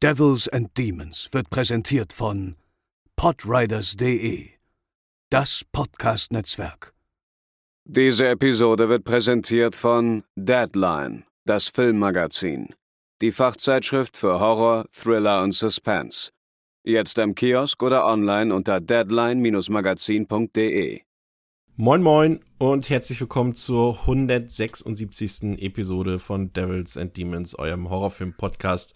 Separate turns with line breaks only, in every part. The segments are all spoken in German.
Devils and Demons wird präsentiert von podriders.de, das Podcast-Netzwerk.
Diese Episode wird präsentiert von Deadline, das Filmmagazin, die Fachzeitschrift für Horror, Thriller und Suspense. Jetzt im Kiosk oder online unter deadline-magazin.de.
Moin Moin und herzlich willkommen zur 176. Episode von Devils and Demons, eurem Horrorfilm-Podcast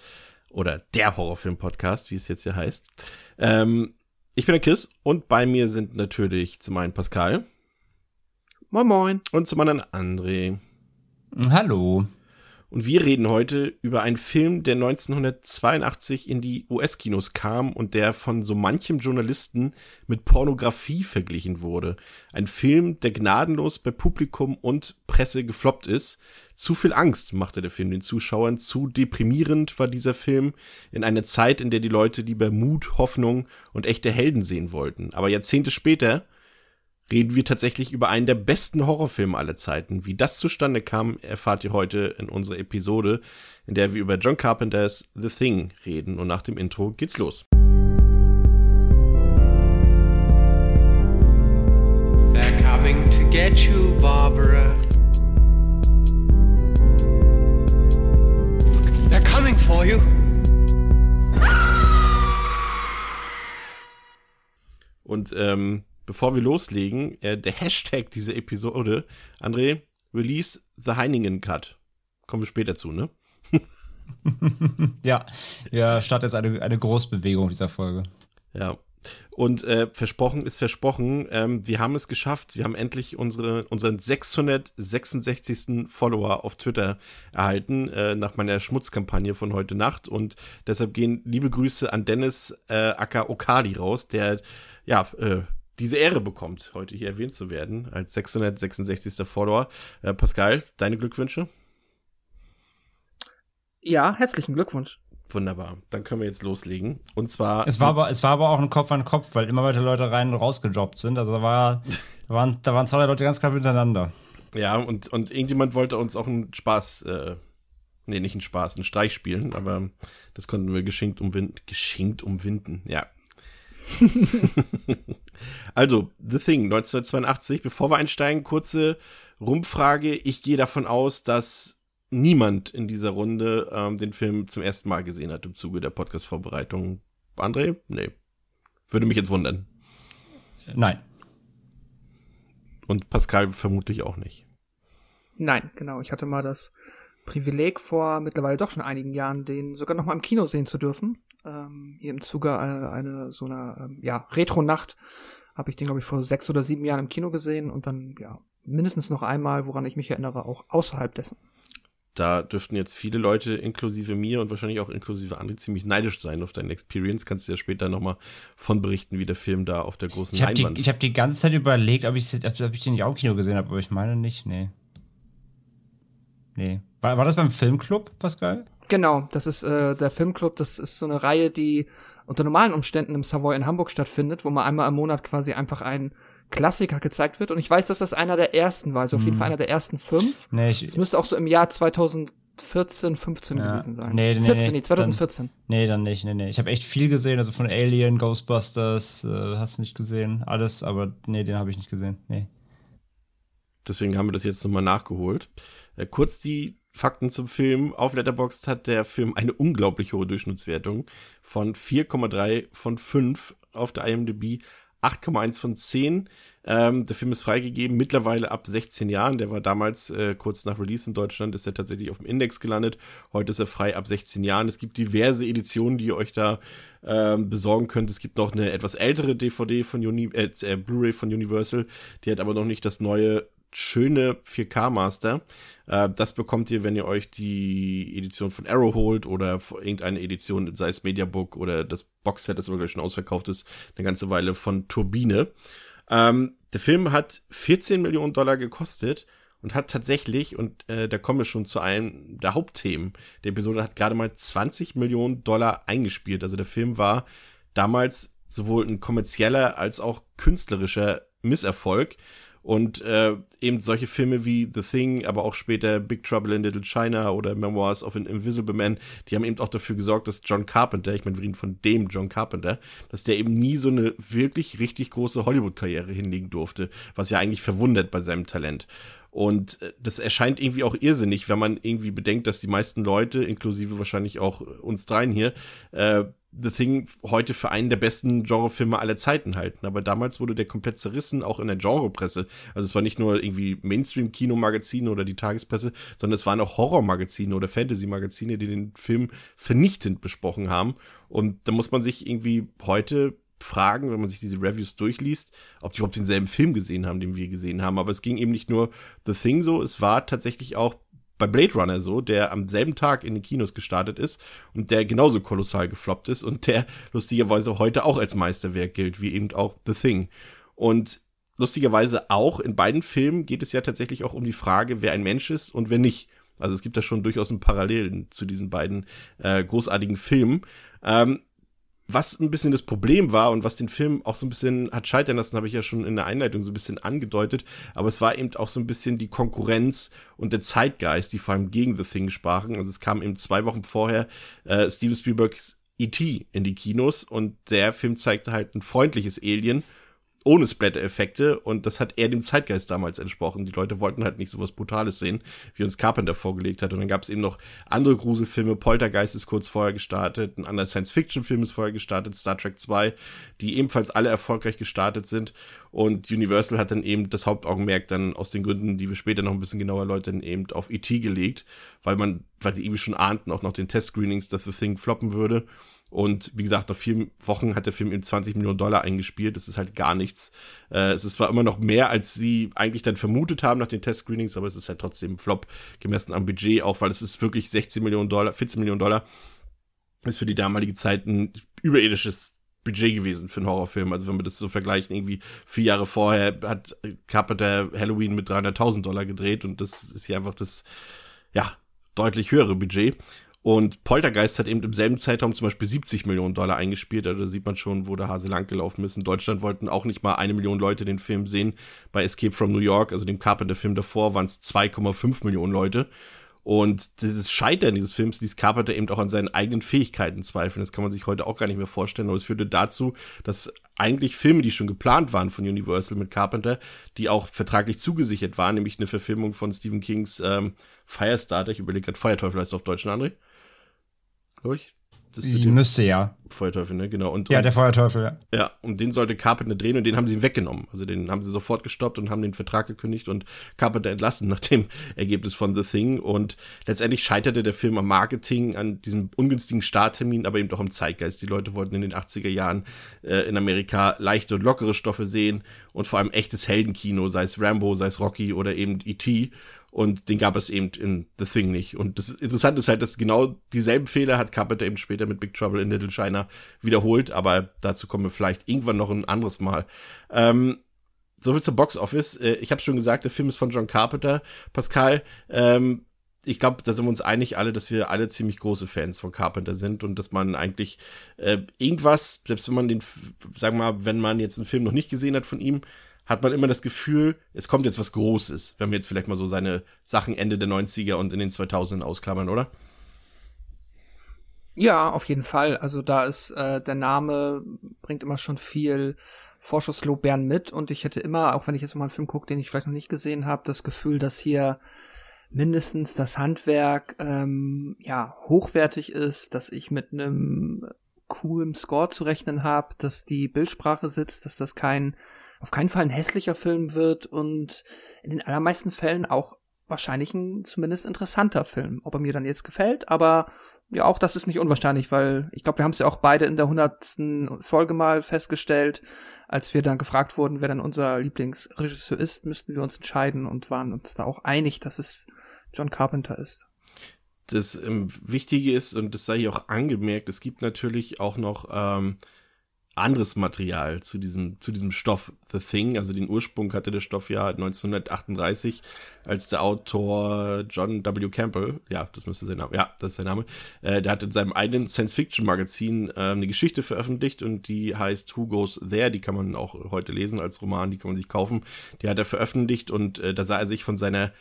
oder der Horrorfilm-Podcast, wie es jetzt hier heißt. Ähm, ich bin der Chris und bei mir sind natürlich zum einen Pascal.
Moin Moin.
Und zum anderen André.
Hallo.
Und wir reden heute über einen Film, der 1982 in die US-Kinos kam und der von so manchem Journalisten mit Pornografie verglichen wurde. Ein Film, der gnadenlos bei Publikum und Presse gefloppt ist. Zu viel Angst machte der Film den Zuschauern, zu deprimierend war dieser Film in einer Zeit, in der die Leute lieber Mut, Hoffnung und echte Helden sehen wollten. Aber Jahrzehnte später reden wir tatsächlich über einen der besten Horrorfilme aller Zeiten. Wie das zustande kam, erfahrt ihr heute in unserer Episode, in der wir über John Carpenters The Thing reden. Und nach dem Intro geht's los.
They're coming to get you, Barbara. They're coming for you.
Und ähm, bevor wir loslegen, äh, der Hashtag dieser Episode, André, Release the Heiningen Cut. Kommen wir später zu, ne?
ja, ja, startet jetzt eine, eine Großbewegung dieser Folge.
Ja. Und äh, versprochen ist versprochen. Ähm, wir haben es geschafft. Wir haben endlich unsere, unseren 666. Follower auf Twitter erhalten, äh, nach meiner Schmutzkampagne von heute Nacht. Und deshalb gehen liebe Grüße an Dennis äh, Acker Okali raus, der ja äh, diese Ehre bekommt, heute hier erwähnt zu werden, als 666. Follower. Äh, Pascal, deine Glückwünsche?
Ja, herzlichen Glückwunsch.
Wunderbar. Dann können wir jetzt loslegen. Und zwar.
Es war aber, es war aber auch ein Kopf an Kopf, weil immer weiter Leute rein und rausgejobbt sind. Also da, war, da, waren, da waren zwei Leute ganz knapp miteinander.
Ja, und, und irgendjemand wollte uns auch einen Spaß, äh, nee, nicht einen Spaß, einen Streich spielen, aber das konnten wir geschenkt umwinden. Geschenkt umwinden, ja. also, The Thing, 1982. Bevor wir einsteigen, kurze Rumfrage. Ich gehe davon aus, dass niemand in dieser Runde ähm, den Film zum ersten Mal gesehen hat im Zuge der Podcast-Vorbereitung. André? Nee. Würde mich jetzt wundern.
Nein.
Und Pascal vermutlich auch nicht.
Nein, genau. Ich hatte mal das Privileg vor mittlerweile doch schon einigen Jahren, den sogar noch mal im Kino sehen zu dürfen. Ähm, hier im Zuge äh, eine so einer ähm, ja, Retro-Nacht habe ich den, glaube ich, vor sechs oder sieben Jahren im Kino gesehen und dann, ja, mindestens noch einmal, woran ich mich erinnere, auch außerhalb dessen.
Da dürften jetzt viele Leute, inklusive mir und wahrscheinlich auch inklusive André, ziemlich neidisch sein auf deine Experience. Kannst du ja später nochmal von berichten, wie der Film da auf der großen
ich hab
Leinwand...
Die, ich habe die ganze Zeit überlegt, ob ich, ob ich den nicht auch im Kino gesehen habe, aber ich meine nicht, nee. Nee. War, war das beim Filmclub, Pascal?
Genau, das ist äh, der Filmclub, das ist so eine Reihe, die unter normalen Umständen im Savoy in Hamburg stattfindet, wo man einmal im Monat quasi einfach ein Klassiker gezeigt wird. Und ich weiß, dass das einer der ersten war, also auf jeden Fall einer der ersten fünf.
Nee, ich,
Es müsste auch so im Jahr 2014, 15
Ja.
gewesen sein.
Nee, nee,
14,
nee,
nee, 2014.
nee, dann nicht, nee, nee. Ich habe echt viel gesehen, also von Alien, Ghostbusters, äh, hast du nicht gesehen, alles, aber nee, den habe ich nicht gesehen, nee.
Deswegen haben wir das jetzt nochmal nachgeholt. Äh, kurz die Fakten zum Film. Auf Letterboxd hat der Film eine unglaublich hohe Durchschnittswertung von 4,3 von 5 auf der IMDb, 8,1 von 10. Ähm, der Film ist freigegeben, mittlerweile ab 16 Jahren. Der war damals äh, kurz nach Release in Deutschland, ist er tatsächlich auf dem Index gelandet. Heute ist er frei ab 16 Jahren. Es gibt diverse Editionen, die ihr euch da ähm, besorgen könnt. Es gibt noch eine etwas ältere DVD von Uni äh, äh, Blu-ray von Universal. Die hat aber noch nicht das neue schöne 4K Master. Äh, das bekommt ihr, wenn ihr euch die Edition von Arrow holt oder irgendeine Edition, sei es Mediabook oder das Boxset, das aber gleich schon ausverkauft ist, eine ganze Weile von Turbine. Ähm, der Film hat 14 Millionen Dollar gekostet und hat tatsächlich, und äh, da kommen wir schon zu einem der Hauptthemen der Episode, hat gerade mal 20 Millionen Dollar eingespielt. Also der Film war damals sowohl ein kommerzieller als auch künstlerischer Misserfolg. Und äh, eben solche Filme wie The Thing, aber auch später Big Trouble in Little China oder Memoirs of an Invisible Man, die haben eben auch dafür gesorgt, dass John Carpenter, ich meine, wir reden von dem John Carpenter, dass der eben nie so eine wirklich richtig große Hollywood-Karriere hinlegen durfte, was ja eigentlich verwundert bei seinem Talent. Und äh, das erscheint irgendwie auch irrsinnig, wenn man irgendwie bedenkt, dass die meisten Leute, inklusive wahrscheinlich auch uns dreien hier, äh, The Thing heute für einen der besten Genrefilme aller Zeiten halten. Aber damals wurde der komplett zerrissen, auch in der Genrepresse. Also es war nicht nur irgendwie Mainstream-Kinomagazine oder die Tagespresse, sondern es waren auch Horrormagazine oder Fantasy-Magazine, die den Film vernichtend besprochen haben. Und da muss man sich irgendwie heute fragen, wenn man sich diese Reviews durchliest, ob die überhaupt denselben Film gesehen haben, den wir gesehen haben. Aber es ging eben nicht nur The Thing so, es war tatsächlich auch bei Blade Runner so, der am selben Tag in den Kinos gestartet ist und der genauso kolossal gefloppt ist und der lustigerweise heute auch als Meisterwerk gilt, wie eben auch The Thing. Und lustigerweise auch in beiden Filmen geht es ja tatsächlich auch um die Frage, wer ein Mensch ist und wer nicht. Also es gibt da schon durchaus ein Parallelen zu diesen beiden äh, großartigen Filmen. Ähm, was ein bisschen das Problem war und was den Film auch so ein bisschen hat scheitern lassen, habe ich ja schon in der Einleitung so ein bisschen angedeutet. Aber es war eben auch so ein bisschen die Konkurrenz und der Zeitgeist, die vor allem gegen The Thing sprachen. Also es kam eben zwei Wochen vorher äh, Steven Spielbergs E.T. in die Kinos und der Film zeigte halt ein freundliches Alien ohne Splatter-Effekte und das hat eher dem Zeitgeist damals entsprochen. Die Leute wollten halt nicht so was Brutales sehen, wie uns Carpenter vorgelegt hat. Und dann gab es eben noch andere Gruselfilme. Poltergeist ist kurz vorher gestartet, ein anderer Science-Fiction-Film ist vorher gestartet, Star Trek 2, die ebenfalls alle erfolgreich gestartet sind. Und Universal hat dann eben das Hauptaugenmerk dann aus den Gründen, die wir später noch ein bisschen genauer erläutern, eben auf E.T. gelegt, weil man, weil sie irgendwie schon ahnten, auch noch den Test-Screenings, dass The Thing floppen würde. Und wie gesagt, nach vier Wochen hat der Film eben 20 Millionen Dollar eingespielt. Das ist halt gar nichts. Äh, es ist zwar immer noch mehr, als sie eigentlich dann vermutet haben nach den Test-Screenings, aber es ist halt trotzdem Flop gemessen am Budget, auch weil es ist wirklich 16 Millionen Dollar, 14 Millionen Dollar. Ist für die damalige Zeit ein überirdisches Budget gewesen für einen Horrorfilm. Also wenn wir das so vergleichen, irgendwie vier Jahre vorher hat Carpenter Halloween mit 300.000 Dollar gedreht und das ist hier einfach das, ja, deutlich höhere Budget. Und Poltergeist hat eben im selben Zeitraum zum Beispiel 70 Millionen Dollar eingespielt. Also da sieht man schon, wo der Hase langgelaufen ist. In Deutschland wollten auch nicht mal eine Million Leute den Film sehen. Bei Escape from New York, also dem Carpenter-Film davor, waren es 2,5 Millionen Leute. Und dieses Scheitern dieses Films ließ Carpenter eben auch an seinen eigenen Fähigkeiten zweifeln. Das kann man sich heute auch gar nicht mehr vorstellen. Aber es führte dazu, dass eigentlich Filme, die schon geplant waren von Universal mit Carpenter, die auch vertraglich zugesichert waren, nämlich eine Verfilmung von Stephen Kings ähm, Firestarter, ich überlege gerade, Feuerteufel heißt auf Deutsch, ne, André? Glaube ich.
Das Müsste ja.
Feuerteufel, ne? Genau. Und,
ja,
und,
der Feuerteufel, ja.
Ja, und den sollte Carpenter drehen und den haben sie ihm weggenommen. Also den haben sie sofort gestoppt und haben den Vertrag gekündigt und Carpenter entlassen nach dem Ergebnis von The Thing. Und letztendlich scheiterte der Film am Marketing, an diesem ungünstigen Starttermin, aber eben auch am Zeitgeist. Die Leute wollten in den 80er Jahren äh, in Amerika leichte und lockere Stoffe sehen und vor allem echtes Heldenkino, sei es Rambo, sei es Rocky oder eben E.T. Und den gab es eben in The Thing nicht. Und das Interessante ist halt, dass genau dieselben Fehler hat Carpenter eben später mit Big Trouble in Little China wiederholt. Aber dazu kommen wir vielleicht irgendwann noch ein anderes Mal. Ähm, Soviel zum Box Office. Äh, ich habe schon gesagt, der Film ist von John Carpenter. Pascal, ähm, ich glaube, da sind wir uns einig alle, dass wir alle ziemlich große Fans von Carpenter sind und dass man eigentlich äh, irgendwas, selbst wenn man den, sagen wir mal, wenn man jetzt einen Film noch nicht gesehen hat von ihm, hat man immer das Gefühl, es kommt jetzt was Großes, wenn wir jetzt vielleicht mal so seine Sachen Ende der 90er und in den 2000ern ausklammern, oder?
Ja, auf jeden Fall. Also da ist äh, der Name bringt immer schon viel Vorschusslobern mit und ich hätte immer, auch wenn ich jetzt mal einen Film gucke, den ich vielleicht noch nicht gesehen habe, das Gefühl, dass hier mindestens das Handwerk ähm, ja hochwertig ist, dass ich mit einem coolen Score zu rechnen habe, dass die Bildsprache sitzt, dass das kein auf keinen Fall ein hässlicher Film wird und in den allermeisten Fällen auch wahrscheinlich ein zumindest interessanter Film. Ob er mir dann jetzt gefällt, aber ja, auch das ist nicht unwahrscheinlich, weil ich glaube, wir haben es ja auch beide in der hundertsten Folge mal festgestellt, als wir dann gefragt wurden, wer dann unser Lieblingsregisseur ist, müssten wir uns entscheiden und waren uns da auch einig, dass es John Carpenter ist.
Das ähm, Wichtige ist, und das sei hier auch angemerkt, es gibt natürlich auch noch ähm, anderes Material zu diesem, zu diesem Stoff The Thing. Also den Ursprung hatte der Stoff ja 1938, als der Autor John W. Campbell, ja, das müsste sein Name, ja, das ist sein Name, äh, der hat in seinem eigenen Science-Fiction-Magazin äh, eine Geschichte veröffentlicht und die heißt Who Goes There, die kann man auch heute lesen als Roman, die kann man sich kaufen. Die hat er veröffentlicht und äh, da sah er sich von seiner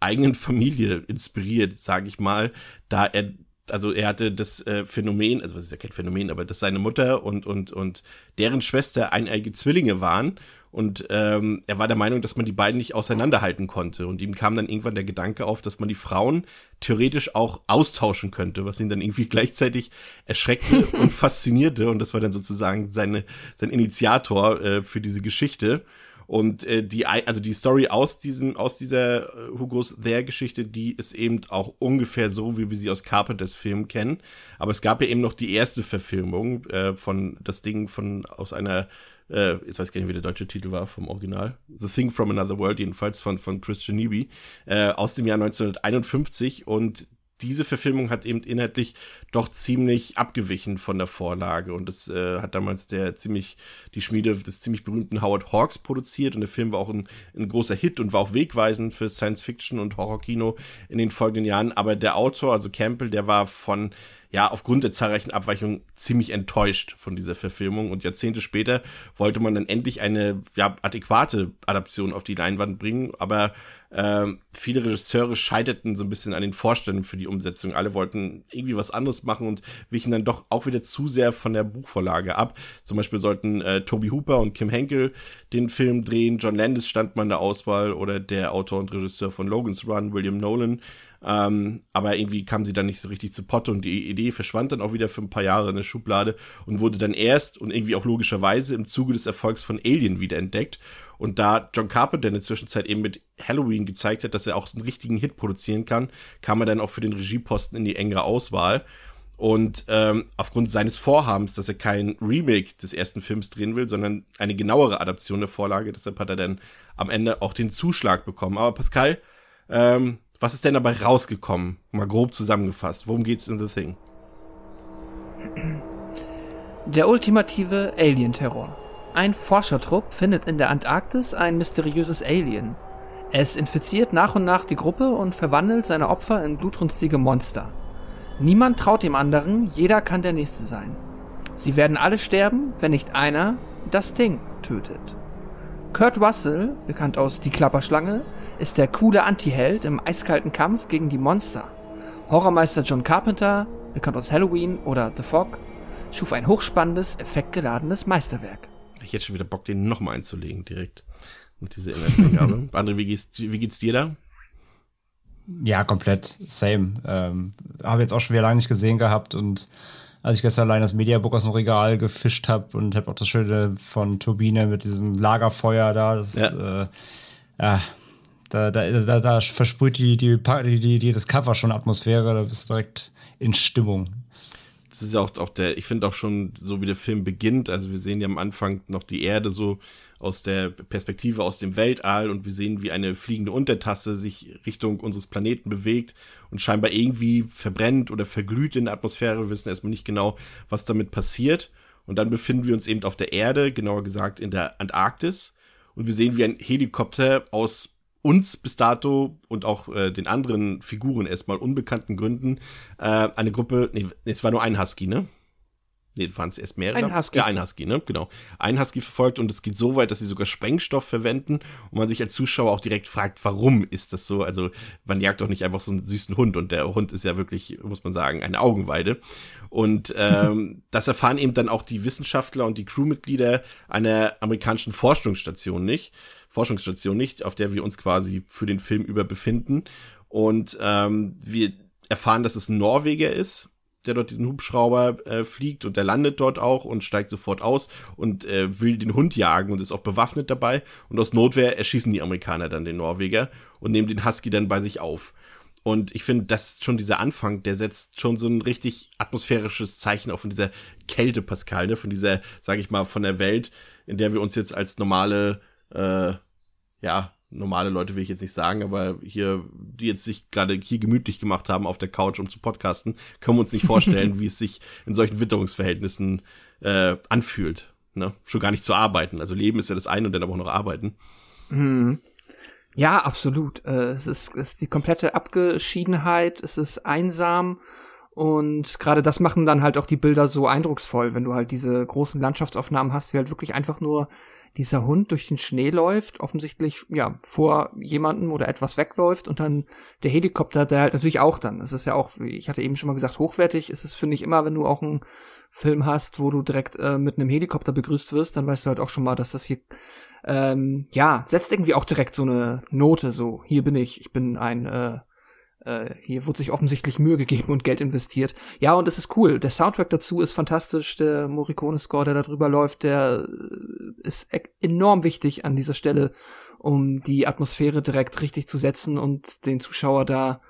eigenen Familie inspiriert, sage ich mal, da er also er hatte das äh, Phänomen, also was ist ja kein Phänomen, aber dass seine Mutter und und und deren Schwester eineige Zwillinge waren und ähm, er war der Meinung, dass man die beiden nicht auseinanderhalten konnte. Und ihm kam dann irgendwann der Gedanke auf, dass man die Frauen theoretisch auch austauschen könnte, was ihn dann irgendwie gleichzeitig erschreckte und faszinierte. Und das war dann sozusagen seine sein Initiator äh, für diese Geschichte und äh, die, also die Story aus diesem, aus dieser äh, Hugos There-Geschichte, die ist eben auch ungefähr so, wie wir sie aus Carpenters Film kennen. Aber es gab ja eben noch die erste Verfilmung äh, von das Ding von aus einer äh, jetzt weiß ich gar nicht, wie der deutsche Titel war vom Original. The Thing from Another World, jedenfalls von, von Christian Neby, äh, aus dem Jahr 1951. Und diese Verfilmung hat eben inhaltlich doch ziemlich abgewichen von der Vorlage. Und das äh, hat damals der ziemlich die Schmiede des ziemlich berühmten Howard Hawks produziert. Und der Film war auch ein, ein großer Hit und war auch wegweisend für Science Fiction und Horrorkino in den folgenden Jahren, aber der Autor, also Campbell, der war von ja, aufgrund der zahlreichen Abweichungen ziemlich enttäuscht von dieser Verfilmung. Und Jahrzehnte später wollte man dann endlich eine ja, adäquate Adaption auf die Leinwand bringen, aber äh, viele Regisseure scheiterten so ein bisschen an den Vorstellungen für die Umsetzung. Alle wollten irgendwie was anderes machen und wichen dann doch auch wieder zu sehr von der Buchvorlage ab. Zum Beispiel sollten äh, Toby Hooper und Kim Henkel den Film drehen, John Landis stand mal in der Auswahl oder der Autor und Regisseur von Logan's Run, William Nolan. Ähm, aber irgendwie kam sie dann nicht so richtig zu Potte und die Idee verschwand dann auch wieder für ein paar Jahre in der Schublade und wurde dann erst und irgendwie auch logischerweise im Zuge des Erfolgs von Alien wiederentdeckt. Und da John Carpenter in der Zwischenzeit eben mit Halloween gezeigt hat, dass er auch einen richtigen Hit produzieren kann, kam er dann auch für den Regieposten in die engere Auswahl. Und ähm, aufgrund seines Vorhabens, dass er kein Remake des ersten Films drehen will, sondern eine genauere Adaption der Vorlage, deshalb hat er dann am Ende auch den Zuschlag bekommen. Aber Pascal, ähm, was ist denn dabei rausgekommen? Mal grob zusammengefasst. Worum geht's in The Thing?
Der ultimative Alien-Terror. Ein Forschertrupp findet in der Antarktis ein mysteriöses Alien. Es infiziert nach und nach die Gruppe und verwandelt seine Opfer in blutrünstige Monster. Niemand traut dem anderen, jeder kann der Nächste sein. Sie werden alle sterben, wenn nicht einer das Ding tötet. Kurt Russell, bekannt aus Die Klapperschlange, ist der coole Anti-Held im eiskalten Kampf gegen die Monster. Horrormeister John Carpenter, bekannt aus Halloween oder The Fog, schuf ein hochspannendes, effektgeladenes Meisterwerk.
Ich hätte schon wieder Bock, den nochmal einzulegen, direkt. Mit dieser Inhaltsangabe. André, wie geht's, wie geht's dir da?
Ja, komplett. Same. Ähm, habe jetzt auch schon wieder lange nicht gesehen gehabt und als ich gestern allein das Mediabook aus dem Regal gefischt habe und habe auch das Schöne von Turbine mit diesem Lagerfeuer da. Das, ja. Äh, ja da, da, da, da versprüht die, die, die, die, das Cover schon Atmosphäre, da bist du direkt in Stimmung.
Das ist auch, auch der, ich finde auch schon, so wie der Film beginnt, also wir sehen ja am Anfang noch die Erde so aus der Perspektive aus dem Weltall und wir sehen, wie eine fliegende Untertasse sich Richtung unseres Planeten bewegt und scheinbar irgendwie verbrennt oder verglüht in der Atmosphäre. Wir wissen erstmal nicht genau, was damit passiert. Und dann befinden wir uns eben auf der Erde, genauer gesagt in der Antarktis. Und wir sehen, wie ein Helikopter aus uns bis dato und auch äh, den anderen Figuren erstmal unbekannten Gründen äh, eine Gruppe, nee, es war nur ein Husky, ne? Nee, waren es erst mehrere?
Ein Husky.
Ja, ein Husky, ne? Genau. Ein Husky verfolgt und es geht so weit, dass sie sogar Sprengstoff verwenden und man sich als Zuschauer auch direkt fragt, warum ist das so? Also, man jagt doch nicht einfach so einen süßen Hund und der Hund ist ja wirklich, muss man sagen, eine Augenweide. Und ähm, das erfahren eben dann auch die Wissenschaftler und die Crewmitglieder einer amerikanischen Forschungsstation nicht. Forschungsstation nicht, auf der wir uns quasi für den Film über befinden. Und ähm, wir erfahren, dass es ein Norweger ist, der dort diesen Hubschrauber äh, fliegt und der landet dort auch und steigt sofort aus und äh, will den Hund jagen und ist auch bewaffnet dabei. Und aus Notwehr erschießen die Amerikaner dann den Norweger und nehmen den Husky dann bei sich auf. Und ich finde, das schon dieser Anfang, der setzt schon so ein richtig atmosphärisches Zeichen auf von dieser Kälte, Pascal, ne? von dieser, sage ich mal, von der Welt, in der wir uns jetzt als normale, äh, ja, normale Leute will ich jetzt nicht sagen, aber hier, die jetzt sich gerade hier gemütlich gemacht haben auf der Couch, um zu podcasten, können wir uns nicht vorstellen, wie es sich in solchen Witterungsverhältnissen äh, anfühlt. Ne? Schon gar nicht zu arbeiten. Also Leben ist ja das eine und dann aber auch noch arbeiten.
Mhm. Ja, absolut. Äh, es, ist, es ist die komplette Abgeschiedenheit, es ist einsam und gerade das machen dann halt auch die Bilder so eindrucksvoll, wenn du halt diese großen Landschaftsaufnahmen hast, wie halt wirklich einfach nur dieser Hund durch den Schnee läuft, offensichtlich ja vor jemandem oder etwas wegläuft und dann der Helikopter, der halt natürlich auch dann. Das ist ja auch, wie ich hatte eben schon mal gesagt, hochwertig ist es finde ich immer, wenn du auch einen Film hast, wo du direkt äh, mit einem Helikopter begrüßt wirst, dann weißt du halt auch schon mal, dass das hier ähm, ja, setzt irgendwie auch direkt so eine Note, so, hier bin ich, ich bin ein, äh, äh, hier wurde sich offensichtlich Mühe gegeben und Geld investiert. Ja, und es ist cool. Der Soundtrack dazu ist fantastisch. Der Morricone-Score, der da drüber läuft, der äh, ist e enorm wichtig an dieser Stelle, um die Atmosphäre direkt richtig zu setzen und den Zuschauer da,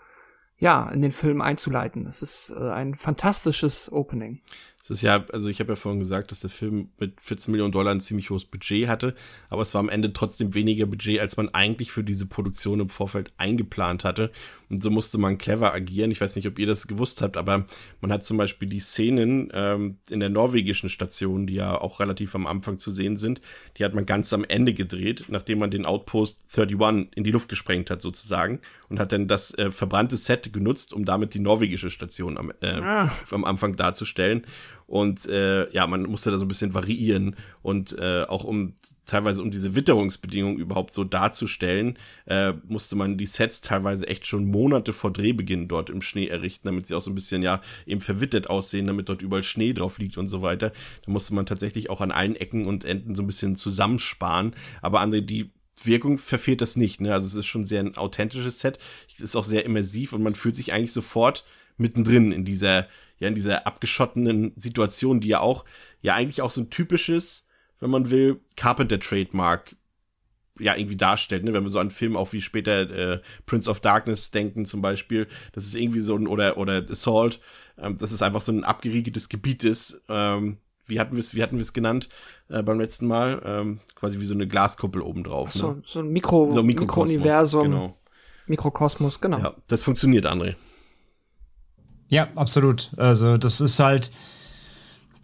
ja, in den Film einzuleiten. Es ist äh, ein fantastisches Opening.
Es ist ja, also ich habe ja vorhin gesagt, dass der Film mit 14 Millionen Dollar ein ziemlich hohes Budget hatte, aber es war am Ende trotzdem weniger Budget, als man eigentlich für diese Produktion im Vorfeld eingeplant hatte. Und so musste man clever agieren. Ich weiß nicht, ob ihr das gewusst habt, aber man hat zum Beispiel die Szenen ähm, in der norwegischen Station, die ja auch relativ am Anfang zu sehen sind, die hat man ganz am Ende gedreht, nachdem man den Outpost 31 in die Luft gesprengt hat sozusagen und hat dann das äh, verbrannte Set genutzt, um damit die norwegische Station am, äh, ah. am Anfang darzustellen. Und äh, ja, man musste da so ein bisschen variieren und äh, auch um teilweise um diese Witterungsbedingungen überhaupt so darzustellen, äh, musste man die Sets teilweise echt schon Monate vor Drehbeginn dort im Schnee errichten, damit sie auch so ein bisschen ja eben verwittert aussehen, damit dort überall Schnee drauf liegt und so weiter. Da musste man tatsächlich auch an allen Ecken und Enden so ein bisschen zusammensparen. Aber André, die Wirkung verfehlt das nicht. Ne? Also es ist schon sehr ein authentisches Set, ist auch sehr immersiv und man fühlt sich eigentlich sofort mittendrin in dieser ja in dieser abgeschottenen Situation, die ja auch ja eigentlich auch so ein typisches, wenn man will, Carpenter Trademark ja irgendwie darstellt, ne? wenn wir so an Filme auch wie später äh, Prince of Darkness denken zum Beispiel, das ist irgendwie so ein oder oder Assault, ähm, das ist einfach so ein abgeriegeltes Gebiet ist. Ähm, wie hatten wir es, wie hatten wir es genannt äh, beim letzten Mal? Ähm, quasi wie so eine Glaskuppel obendrauf.
So, ne? so ein Mikro, so Mikrouniversum, genau. Mikrokosmos, genau. Ja,
das funktioniert, André.
Ja, absolut. Also das ist halt,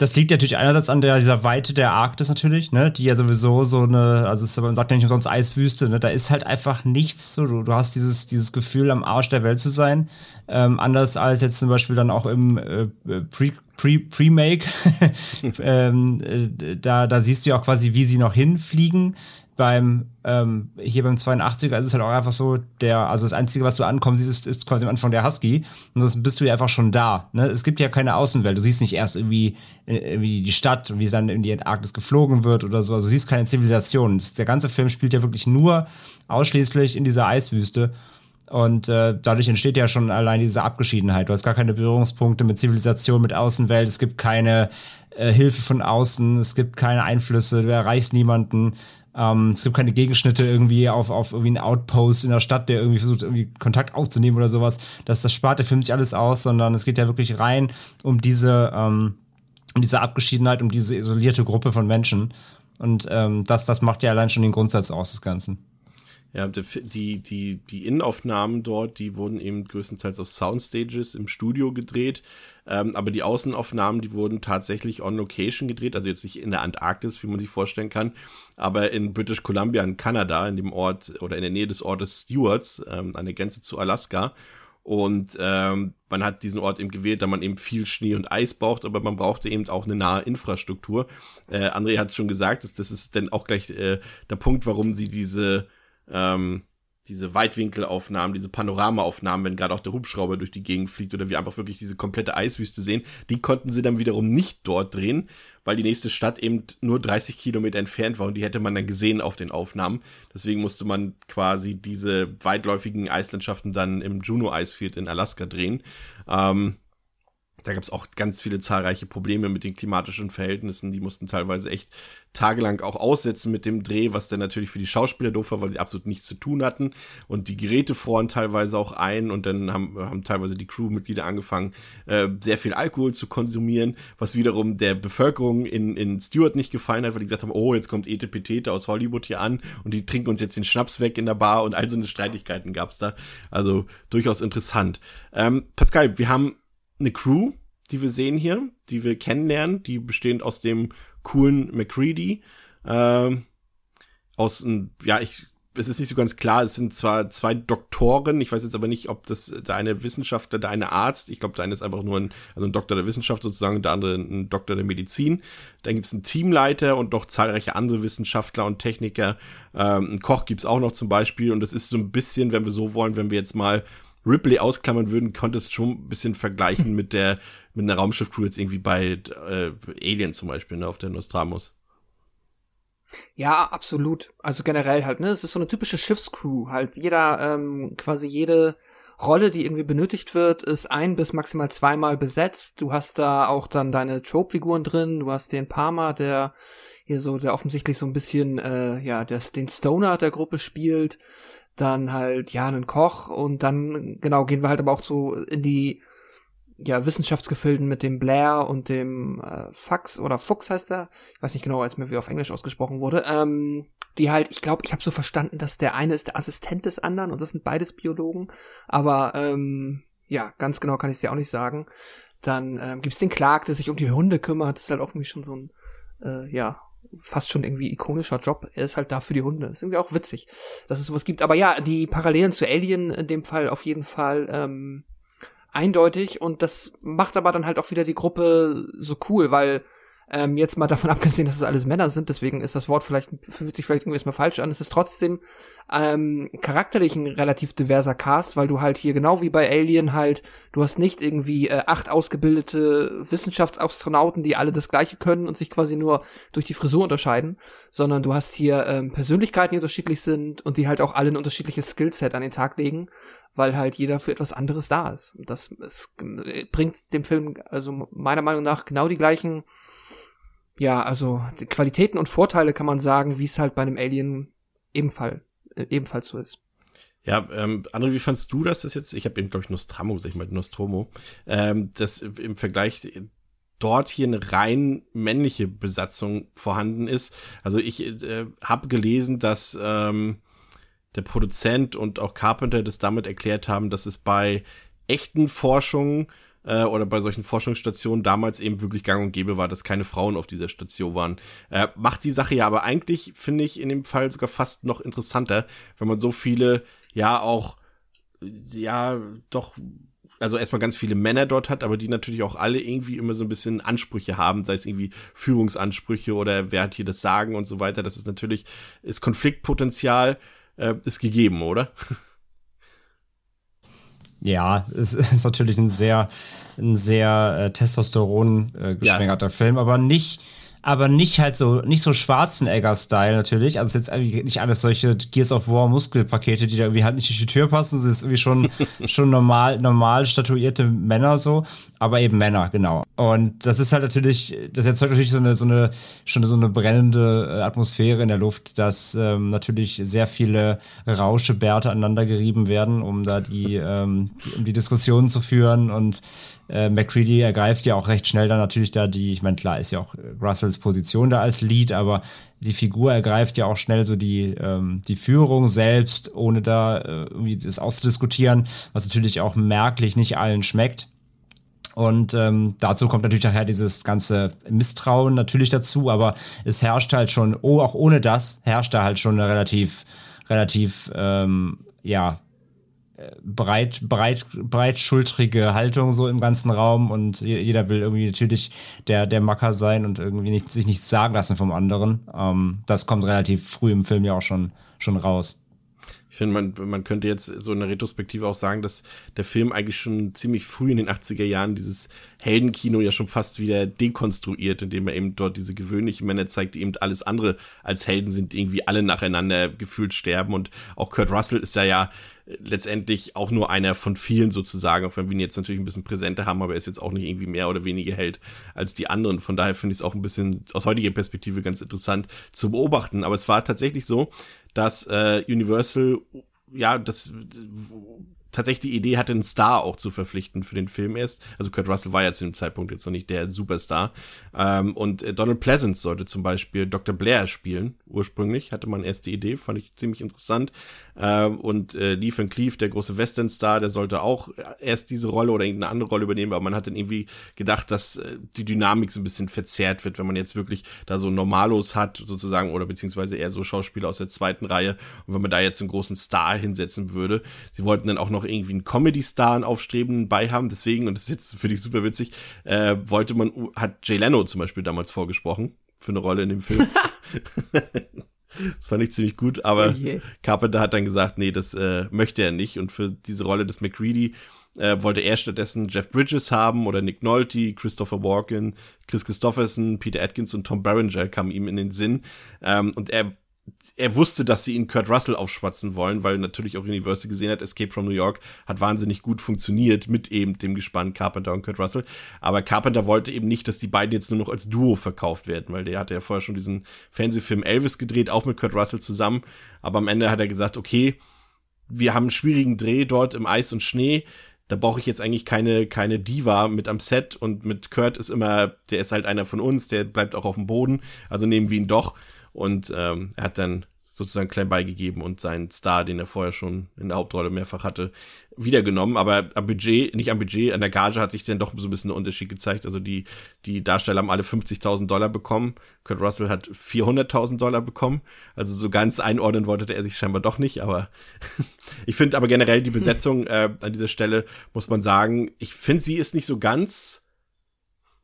das liegt natürlich einerseits an der, dieser Weite der Arktis natürlich, ne, die ja sowieso so eine, also es, man sagt ja nicht umsonst Eiswüste, ne, da ist halt einfach nichts so, du, du hast dieses, dieses Gefühl, am Arsch der Welt zu sein, ähm, anders als jetzt zum Beispiel dann auch im äh, Pre, Pre, Pre-Make, ähm, äh, da, da siehst du ja auch quasi, wie sie noch hinfliegen, beim ähm, hier beim 82er ist es halt auch einfach so, der, also das Einzige, was du ankommen siehst, ist, ist quasi am Anfang der Husky. Und sonst bist du ja einfach schon da. Ne? Es gibt ja keine Außenwelt. Du siehst nicht erst irgendwie, äh, irgendwie die Stadt und wie dann in die Antarktis geflogen wird oder so. Also du siehst keine Zivilisation. Das, der ganze Film spielt ja wirklich nur ausschließlich in dieser Eiswüste. Und äh, dadurch entsteht ja schon allein diese Abgeschiedenheit. Du hast gar keine Berührungspunkte mit Zivilisation, mit Außenwelt. Es gibt keine äh, Hilfe von außen. Es gibt keine Einflüsse. Du erreichst niemanden. Ähm, es gibt keine Gegenschnitte irgendwie auf, auf irgendwie einen Outpost in der Stadt, der irgendwie versucht, irgendwie Kontakt aufzunehmen oder sowas. Das, das spart der Film sich alles aus, sondern es geht ja wirklich rein um diese, ähm, um diese Abgeschiedenheit, um diese isolierte Gruppe von Menschen. Und ähm, das, das macht ja allein schon den Grundsatz aus des Ganzen.
Ja, die, die, die Innenaufnahmen dort, die wurden eben größtenteils auf Soundstages im Studio gedreht. Ähm, aber die Außenaufnahmen, die wurden tatsächlich on location gedreht, also jetzt nicht in der Antarktis, wie man sich vorstellen kann, aber in British Columbia in Kanada, in dem Ort oder in der Nähe des Ortes Stewarts, ähm, an der Grenze zu Alaska. Und ähm, man hat diesen Ort eben gewählt, da man eben viel Schnee und Eis braucht, aber man brauchte eben auch eine nahe Infrastruktur. Äh, André hat schon gesagt, dass das ist dann auch gleich äh, der Punkt, warum sie diese ähm, diese Weitwinkelaufnahmen, diese Panoramaaufnahmen, wenn gerade auch der Hubschrauber durch die Gegend fliegt oder wir einfach wirklich diese komplette Eiswüste sehen, die konnten sie dann wiederum nicht dort drehen, weil die nächste Stadt eben nur 30 Kilometer entfernt war und die hätte man dann gesehen auf den Aufnahmen. Deswegen musste man quasi diese weitläufigen Eislandschaften dann im Juno Icefield in Alaska drehen. Ähm, da gab es auch ganz viele zahlreiche Probleme mit den klimatischen Verhältnissen. Die mussten teilweise echt tagelang auch aussetzen mit dem Dreh, was dann natürlich für die Schauspieler doof war, weil sie absolut nichts zu tun hatten. Und die Geräte froren teilweise auch ein und dann haben, haben teilweise die Crewmitglieder angefangen, äh, sehr viel Alkohol zu konsumieren, was wiederum der Bevölkerung in, in Stewart nicht gefallen hat, weil die gesagt haben, oh, jetzt kommt Etepetete aus Hollywood hier an und die trinken uns jetzt den Schnaps weg in der Bar und all so eine Streitigkeiten gab's da. Also durchaus interessant. Ähm, Pascal, wir haben eine Crew, die wir sehen hier, die wir kennenlernen, die bestehend aus dem coolen McCready, ähm, aus, ja, ich es ist nicht so ganz klar, es sind zwar zwei Doktoren, ich weiß jetzt aber nicht, ob das der eine Wissenschaftler, der eine Arzt, ich glaube, der eine ist einfach nur ein, also ein Doktor der Wissenschaft sozusagen, der andere ein Doktor der Medizin. Dann gibt es einen Teamleiter und noch zahlreiche andere Wissenschaftler und Techniker. Ähm, einen Koch gibt es auch noch zum Beispiel und das ist so ein bisschen, wenn wir so wollen, wenn wir jetzt mal Ripley ausklammern würden, konnte es schon ein bisschen vergleichen mit der, mit einer Raumschiff-Crew jetzt irgendwie bei äh, Alien zum Beispiel, ne, auf der Nostradamus.
Ja, absolut. Also generell halt, ne? Es ist so eine typische Schiffscrew. Halt, jeder, ähm, quasi jede Rolle, die irgendwie benötigt wird, ist ein bis maximal zweimal besetzt. Du hast da auch dann deine Trope-Figuren drin. Du hast den Parma, der hier so, der offensichtlich so ein bisschen, äh, ja, der, den Stoner der Gruppe spielt. Dann halt, ja, einen Koch und dann, genau, gehen wir halt aber auch so in die ja, Wissenschaftsgefilden mit dem Blair und dem äh, Fax oder Fuchs heißt er. Ich weiß nicht genau, als mir wie auf Englisch ausgesprochen wurde. Ähm, die halt, ich glaube, ich habe so verstanden, dass der eine ist der Assistent des anderen und das sind beides Biologen. Aber ähm, ja, ganz genau kann ich es dir auch nicht sagen. Dann ähm, gibt den Clark, der sich um die Hunde kümmert. Das ist halt auch irgendwie schon so ein, äh, ja, fast schon irgendwie ikonischer Job. Er ist halt da für die Hunde. Ist irgendwie auch witzig, dass es sowas gibt. Aber ja, die Parallelen zu Alien in dem Fall auf jeden Fall. Ähm, eindeutig und das macht aber dann halt auch wieder die Gruppe so cool, weil ähm, jetzt mal davon abgesehen, dass es alles Männer sind, deswegen ist das Wort vielleicht, fühlt sich vielleicht irgendwie erstmal falsch an. Es ist trotzdem ähm, charakterlich ein relativ diverser Cast, weil du halt hier genau wie bei Alien halt, du hast nicht irgendwie äh, acht ausgebildete Wissenschaftsastronauten, die alle das Gleiche können und sich quasi nur durch die Frisur unterscheiden, sondern du hast hier ähm, Persönlichkeiten, die unterschiedlich sind und die halt auch alle ein unterschiedliches Skillset an den Tag legen weil halt jeder für etwas anderes da ist. Das es bringt dem Film also meiner Meinung nach genau die gleichen, ja, also Qualitäten und Vorteile kann man sagen, wie es halt bei einem Alien ebenfalls, äh, ebenfalls so ist.
Ja, ähm, André, wie fandst du das, das jetzt? Ich habe eben, glaube ich, Nostromo, sag ich mal, Nostromo, ähm, dass im Vergleich dort hier eine rein männliche Besatzung vorhanden ist. Also ich äh, habe gelesen, dass ähm, der Produzent und auch Carpenter das damit erklärt haben, dass es bei echten Forschungen äh, oder bei solchen Forschungsstationen damals eben wirklich gang und gäbe war, dass keine Frauen auf dieser Station waren. Äh, macht die Sache ja aber eigentlich, finde ich, in dem Fall sogar fast noch interessanter, wenn man so viele, ja, auch, ja, doch also erstmal ganz viele Männer dort hat, aber die natürlich auch alle irgendwie immer so ein bisschen Ansprüche haben, sei es irgendwie Führungsansprüche oder wer hat hier das Sagen und so weiter. Das ist natürlich, ist Konfliktpotenzial äh, ist gegeben, oder?
Ja, es ist natürlich ein sehr, ein sehr äh, Testosteron äh, geschwängerter ja. Film, aber nicht aber nicht halt so, nicht so Schwarzenegger-Style natürlich. Also es ist jetzt nicht alles solche Gears of War Muskelpakete, die da irgendwie halt nicht durch die Tür passen. Es ist irgendwie schon, schon normal, normal statuierte Männer so, aber eben Männer, genau. Und das ist halt natürlich, das erzeugt natürlich so eine, so eine, schon so eine brennende äh, Atmosphäre in der Luft, dass ähm, natürlich sehr viele Rauschebärte aneinander gerieben werden, um da die, ähm, die, um die Diskussionen zu führen und äh, McCready ergreift ja auch recht schnell dann natürlich da die, ich meine, klar ist ja auch Russells Position da als Lead, aber die Figur ergreift ja auch schnell so die, ähm, die Führung selbst, ohne da äh, irgendwie das auszudiskutieren, was natürlich auch merklich nicht allen schmeckt. Und ähm, dazu kommt natürlich nachher dieses ganze Misstrauen natürlich dazu, aber es herrscht halt schon, oh, auch ohne das herrscht da halt schon eine relativ, relativ, ähm, ja, breit, breit, breitschultrige Haltung so im ganzen Raum und jeder will irgendwie natürlich der, der Macker sein und irgendwie nicht, sich nichts sagen lassen vom anderen. Ähm, das kommt relativ früh im Film ja auch schon, schon raus.
Ich finde, man, man könnte jetzt so in der Retrospektive auch sagen, dass der Film eigentlich schon ziemlich früh in den 80er Jahren dieses Heldenkino ja schon fast wieder dekonstruiert, indem er eben dort diese gewöhnlichen Männer zeigt, die eben alles andere als Helden sind, irgendwie alle nacheinander gefühlt sterben. Und auch Kurt Russell ist ja ja letztendlich auch nur einer von vielen sozusagen, auch wenn wir ihn jetzt natürlich ein bisschen präsenter haben, aber er ist jetzt auch nicht irgendwie mehr oder weniger Held als die anderen. Von daher finde ich es auch ein bisschen aus heutiger Perspektive ganz interessant zu beobachten. Aber es war tatsächlich so, dass äh, Universal ja, das tatsächlich die Idee hatte, einen Star auch zu verpflichten für den Film erst. Also Kurt Russell war ja zu dem Zeitpunkt jetzt noch nicht der Superstar. Ähm, und äh, Donald Pleasance sollte zum Beispiel Dr. Blair spielen. Ursprünglich hatte man erst die Idee, fand ich ziemlich interessant. Ähm, und äh, Lee Van Cleef, der große Western-Star, der sollte auch erst diese Rolle oder irgendeine andere Rolle übernehmen, aber man hat dann irgendwie gedacht, dass äh, die Dynamik so ein bisschen verzerrt wird, wenn man jetzt wirklich da so Normalos hat, sozusagen, oder beziehungsweise eher so Schauspieler aus der zweiten Reihe. Und wenn man da jetzt einen großen Star hinsetzen würde, sie wollten dann auch noch irgendwie einen Comedy-Star, einen Aufstrebenden bei haben, deswegen, und das ist jetzt für dich super witzig, äh, wollte man, hat Jay Leno zum Beispiel damals vorgesprochen für eine Rolle in dem Film. Das fand ich ziemlich gut, aber oh Carpenter hat dann gesagt, nee, das äh, möchte er nicht. Und für diese Rolle des McCready äh, wollte er stattdessen Jeff Bridges haben oder Nick Nolte, Christopher Walken, Chris Christopherson, Peter Atkins und Tom Berenger kamen ihm in den Sinn. Ähm, und er er wusste, dass sie ihn Kurt Russell aufschwatzen wollen, weil natürlich auch Universal gesehen hat, Escape from New York hat wahnsinnig gut funktioniert mit eben dem Gespann Carpenter und Kurt Russell. Aber Carpenter wollte eben nicht, dass die beiden jetzt nur noch als Duo verkauft werden, weil der hatte ja vorher schon diesen Fernsehfilm Elvis gedreht, auch mit Kurt Russell zusammen. Aber am Ende hat er gesagt, okay, wir haben einen schwierigen Dreh dort im Eis und Schnee. Da brauche ich jetzt eigentlich keine, keine Diva mit am Set und mit Kurt ist immer, der ist halt einer von uns, der bleibt auch auf dem Boden. Also nehmen wir ihn doch. Und ähm, er hat dann sozusagen klein beigegeben und seinen Star, den er vorher schon in der Hauptrolle mehrfach hatte, wiedergenommen. Aber am Budget, nicht am Budget, an der Gage hat sich dann doch so ein bisschen ein Unterschied gezeigt. Also die, die Darsteller haben alle 50.000 Dollar bekommen. Kurt Russell hat 400.000 Dollar bekommen. Also so ganz einordnen wollte er sich scheinbar doch nicht. Aber ich finde aber generell die Besetzung äh, an dieser Stelle, muss man sagen, ich finde, sie ist nicht so ganz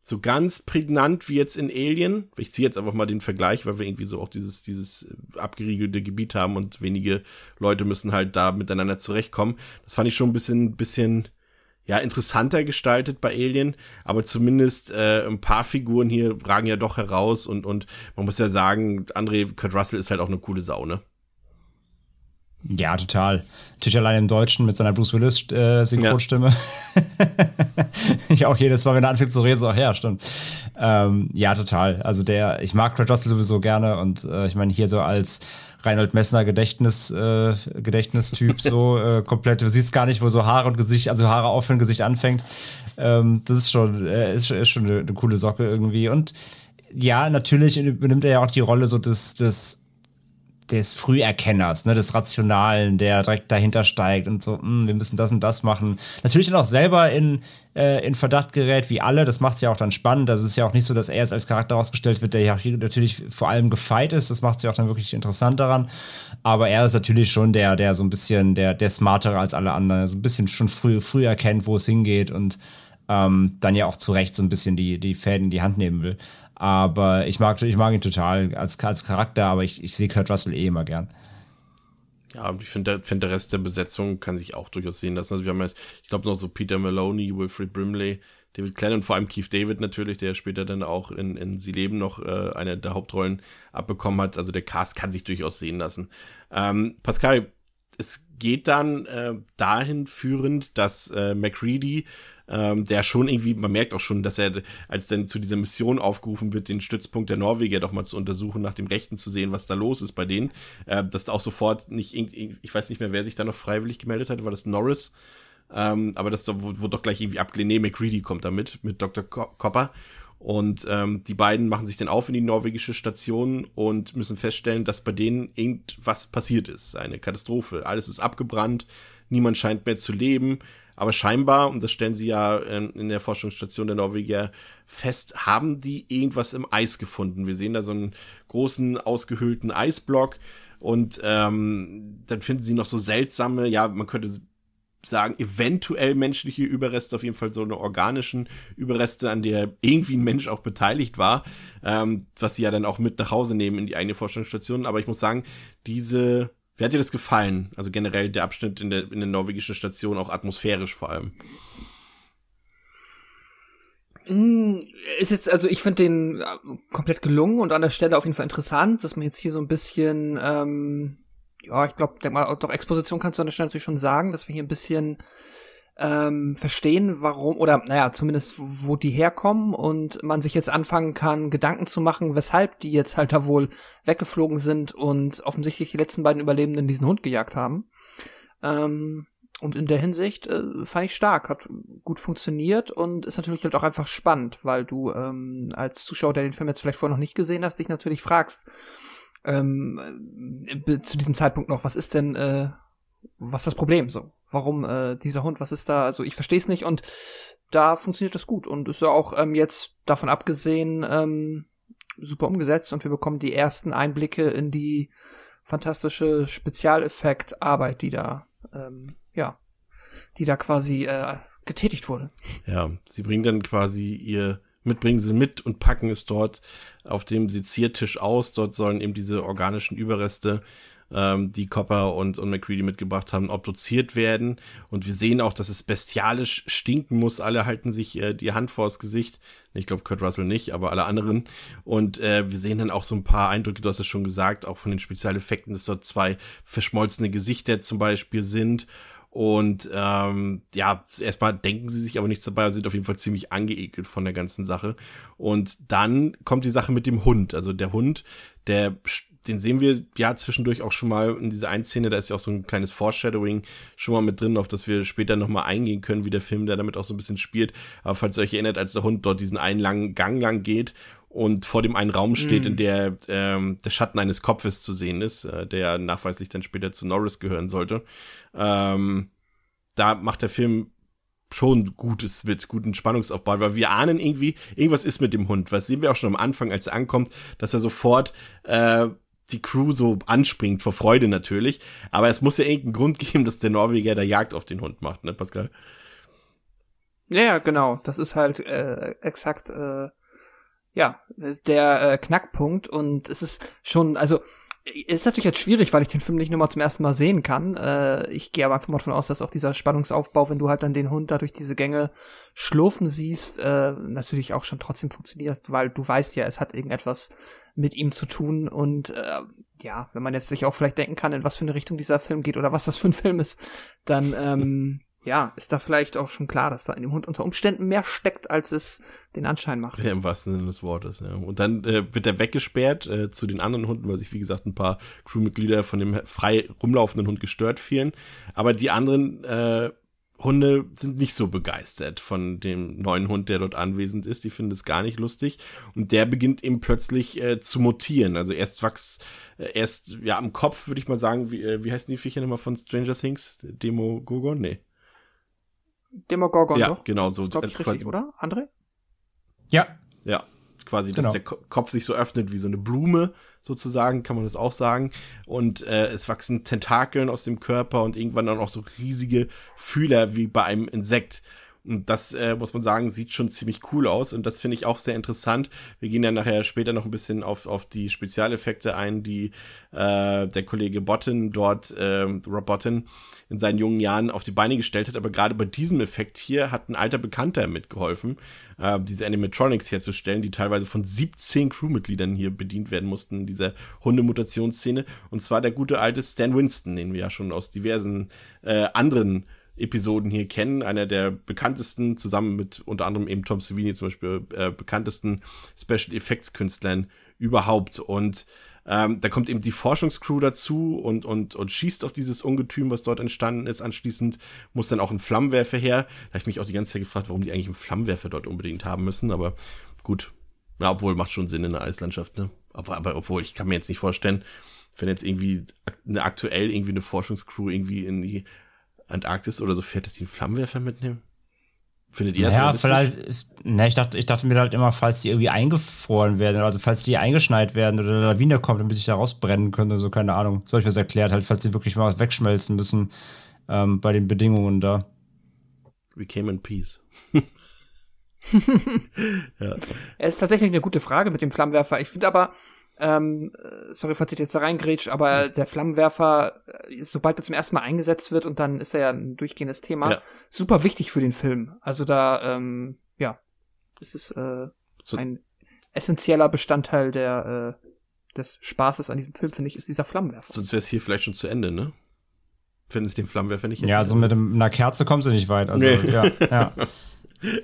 so ganz prägnant wie jetzt in Alien. Ich ziehe jetzt einfach mal den Vergleich, weil wir irgendwie so auch dieses, dieses abgeriegelte Gebiet haben und wenige Leute müssen halt da miteinander zurechtkommen. Das fand ich schon ein bisschen, bisschen, ja, interessanter gestaltet bei Alien, aber zumindest äh, ein paar Figuren hier ragen ja doch heraus und, und man muss ja sagen, André Kurt Russell ist halt auch eine coole Sau, ne?
Ja, total. Natürlich allein im Deutschen mit seiner Bruce Willis äh, Synchronstimme. Ja. ich auch jedes Mal, wenn er anfängt zu reden, so, ja, stimmt. Ähm, ja, total. Also der, ich mag Kurt Russell sowieso gerne und äh, ich meine, hier so als Reinhold Messner Gedächtnis, äh, Gedächtnistyp so äh, komplett, du siehst gar nicht, wo so Haare und Gesicht, also Haare aufhören, Gesicht anfängt. Ähm, das ist schon, äh, ist, ist schon eine, eine coole Socke irgendwie. Und ja, natürlich übernimmt er ja auch die Rolle so des, des des Früherkenners, ne, des Rationalen, der direkt dahinter steigt und so, hm, wir müssen das und das machen. Natürlich dann auch selber in, äh, in Verdacht gerät, wie alle. Das macht es ja auch dann spannend. Das ist ja auch nicht so, dass er jetzt als Charakter ausgestellt wird, der ja natürlich vor allem gefeit ist. Das macht es ja auch dann wirklich interessant daran. Aber er ist natürlich schon der, der so ein bisschen, der, der smartere als alle anderen, so ein bisschen schon früh, früh erkennt, wo es hingeht und ähm, dann ja auch zu Recht so ein bisschen die, die Fäden in die Hand nehmen will. Aber ich mag, ich mag ihn total als, als Charakter, aber ich, ich sehe Kurt Russell eh immer gern.
Ja, ich finde, find, der Rest der Besetzung kann sich auch durchaus sehen lassen. Also wir haben jetzt, ich glaube, noch so Peter Maloney, Wilfred Brimley, David Clenn und vor allem Keith David natürlich, der später dann auch in, in Sie leben noch äh, eine der Hauptrollen abbekommen hat. Also der Cast kann sich durchaus sehen lassen. Ähm, Pascal, es geht dann äh, dahin führend, dass äh, McReady ähm, der schon irgendwie, man merkt auch schon, dass er, als dann zu dieser Mission aufgerufen wird, den Stützpunkt der Norweger doch mal zu untersuchen, nach dem Rechten zu sehen, was da los ist bei denen, äh, dass da auch sofort nicht, ich weiß nicht mehr, wer sich da noch freiwillig gemeldet hat, war das Norris? Ähm, aber das wurde doch gleich irgendwie abgelehnt. Nee, McCready kommt da mit, mit Dr. Copper. Und ähm, die beiden machen sich dann auf in die norwegische Station und müssen feststellen, dass bei denen irgendwas passiert ist. Eine Katastrophe. Alles ist abgebrannt, niemand scheint mehr zu leben. Aber scheinbar, und das stellen sie ja in, in der Forschungsstation der Norweger fest, haben die irgendwas im Eis gefunden. Wir sehen da so einen großen, ausgehöhlten Eisblock und ähm, dann finden sie noch so seltsame, ja, man könnte sagen, eventuell menschliche Überreste, auf jeden Fall so eine organischen Überreste, an der irgendwie ein Mensch auch beteiligt war, ähm, was sie ja dann auch mit nach Hause nehmen in die eigene Forschungsstation. Aber ich muss sagen, diese wie hat dir das gefallen? Also generell der Abschnitt in der, in der norwegischen Station, auch atmosphärisch vor allem.
Mm, ist jetzt, also ich finde den äh, komplett gelungen und an der Stelle auf jeden Fall interessant, dass man jetzt hier so ein bisschen, ähm, ja, ich glaube, doch Exposition kannst du an der Stelle natürlich schon sagen, dass wir hier ein bisschen ähm, verstehen, warum, oder naja, zumindest wo die herkommen und man sich jetzt anfangen kann, Gedanken zu machen, weshalb die jetzt halt da wohl weggeflogen sind und offensichtlich die letzten beiden Überlebenden diesen Hund gejagt haben. Ähm, und in der Hinsicht äh, fand ich stark, hat gut funktioniert und ist natürlich halt auch einfach spannend, weil du ähm, als Zuschauer, der den Film jetzt vielleicht vorher noch nicht gesehen hast, dich natürlich fragst, ähm, äh, zu diesem Zeitpunkt noch, was ist denn, äh, was ist das Problem so? Warum äh, dieser Hund, was ist da? Also ich verstehe es nicht und da funktioniert das gut und ist ja auch ähm, jetzt davon abgesehen ähm, super umgesetzt und wir bekommen die ersten Einblicke in die fantastische Spezialeffektarbeit, die da ähm, ja, die da quasi äh, getätigt wurde.
Ja, sie bringen dann quasi ihr mitbringen sie mit und packen es dort auf dem Seziertisch aus. Dort sollen eben diese organischen Überreste, ähm, die Copper und, und McCready mitgebracht haben, obduziert werden. Und wir sehen auch, dass es bestialisch stinken muss. Alle halten sich äh, die Hand vors Gesicht. Ich glaube, Kurt Russell nicht, aber alle anderen. Und äh, wir sehen dann auch so ein paar Eindrücke, du hast es schon gesagt, auch von den Spezialeffekten, dass dort zwei verschmolzene Gesichter zum Beispiel sind. Und ähm, ja, erstmal denken sie sich aber nichts dabei, sind auf jeden Fall ziemlich angeekelt von der ganzen Sache. Und dann kommt die Sache mit dem Hund. Also der Hund, der, den sehen wir ja zwischendurch auch schon mal in dieser einen Szene, da ist ja auch so ein kleines Foreshadowing schon mal mit drin, auf das wir später nochmal eingehen können, wie der Film der damit auch so ein bisschen spielt. Aber falls ihr euch erinnert, als der Hund dort diesen einen langen Gang lang geht und vor dem einen Raum steht, mm. in der ähm, der Schatten eines Kopfes zu sehen ist, äh, der nachweislich dann später zu Norris gehören sollte. Ähm, da macht der Film schon Gutes mit guten Spannungsaufbau, weil wir ahnen irgendwie, irgendwas ist mit dem Hund. Was sehen wir auch schon am Anfang, als er ankommt, dass er sofort äh, die Crew so anspringt, vor Freude natürlich. Aber es muss ja irgendeinen Grund geben, dass der Norweger da Jagd auf den Hund macht, ne, Pascal?
Ja, genau. Das ist halt äh, exakt äh, ja der äh, Knackpunkt und es ist schon, also ist natürlich jetzt schwierig, weil ich den Film nicht nur mal zum ersten Mal sehen kann. Äh, ich gehe aber einfach mal davon aus, dass auch dieser Spannungsaufbau, wenn du halt dann den Hund da durch diese Gänge schlurfen siehst, äh, natürlich auch schon trotzdem funktioniert, weil du weißt ja, es hat irgendetwas mit ihm zu tun und äh, ja, wenn man jetzt sich auch vielleicht denken kann, in was für eine Richtung dieser Film geht oder was das für ein Film ist, dann ähm, ja, ist da vielleicht auch schon klar, dass da in dem Hund unter Umständen mehr steckt, als es den Anschein macht.
Ja, im wahrsten Sinne des Wortes, ja. Und dann äh, wird er weggesperrt äh, zu den anderen Hunden, weil sich, wie gesagt, ein paar Crewmitglieder von dem frei rumlaufenden Hund gestört fielen. Aber die anderen äh, Hunde sind nicht so begeistert von dem neuen Hund, der dort anwesend ist. Die finden es gar nicht lustig. Und der beginnt eben plötzlich äh, zu mutieren. Also erst wachs, äh, erst, ja, am Kopf würde ich mal sagen, wie, äh, wie heißen die Viecher nochmal von Stranger Things? Demo Gorgon? Nee.
Demogorgon
ja,
doch?
genau so.
Glaube ich richtig, oder? André?
Ja.
Ja, quasi,
genau.
dass der Kopf sich so öffnet wie so eine Blume, sozusagen, kann man das auch sagen. Und äh, es wachsen Tentakeln aus dem Körper und irgendwann dann auch so riesige Fühler wie bei einem Insekt. Und das äh, muss man sagen, sieht schon ziemlich cool aus und das finde ich auch sehr interessant. Wir gehen ja nachher später noch ein bisschen auf, auf die Spezialeffekte ein, die äh, der Kollege Botten dort, äh, Rob Botten, in seinen jungen Jahren auf die Beine gestellt hat. Aber gerade bei diesem Effekt hier hat ein alter Bekannter mitgeholfen, äh, diese Animatronics herzustellen, die teilweise von 17 Crewmitgliedern hier bedient werden mussten in dieser Hundemutationsszene. Und zwar der gute alte Stan Winston, den wir ja schon aus diversen äh, anderen Episoden hier kennen. Einer der bekanntesten, zusammen mit unter anderem eben Tom Savini zum Beispiel, äh, bekanntesten Special Effects Künstlern überhaupt. Und ähm, da kommt eben die Forschungscrew dazu und, und, und schießt auf dieses Ungetüm, was dort entstanden ist. Anschließend muss dann auch ein Flammenwerfer her. Da habe ich mich auch die ganze Zeit gefragt, warum die eigentlich einen Flammenwerfer dort unbedingt haben müssen. Aber gut, ja, obwohl macht schon Sinn in der Eislandschaft, ne? Aber, aber obwohl, ich kann mir jetzt nicht vorstellen, wenn jetzt irgendwie eine aktuell irgendwie eine Forschungscrew irgendwie in die Antarktis oder so fährt, dass die einen Flammenwerfer mitnehmen? Findet ihr
naja,
das
vielleicht, ne, ich dachte, ich dachte mir halt immer, falls die irgendwie eingefroren werden, also falls die eingeschneit werden oder eine Lawine kommt, damit ich da rausbrennen könnte, so keine Ahnung. So habe ich das erklärt, halt, falls sie wirklich mal was wegschmelzen müssen ähm, bei den Bedingungen da.
We came in peace.
ja. Es ist tatsächlich eine gute Frage mit dem Flammenwerfer. Ich finde aber, ähm, sorry, falls ich jetzt da reingrätsch, aber der Flammenwerfer, äh, sobald er zum ersten Mal eingesetzt wird und dann ist er ja ein durchgehendes Thema, ja. super wichtig für den Film. Also da, ähm, ja, es ist äh, so. ein essentieller Bestandteil der äh, des Spaßes an diesem Film, finde ich, ist dieser Flammenwerfer.
Sonst wäre es hier vielleicht schon zu Ende, ne? Finden Sie den Flammenwerfer nicht?
Ja, also mit einer Kerze kommst du nicht weit. Also, nee. ja, ja.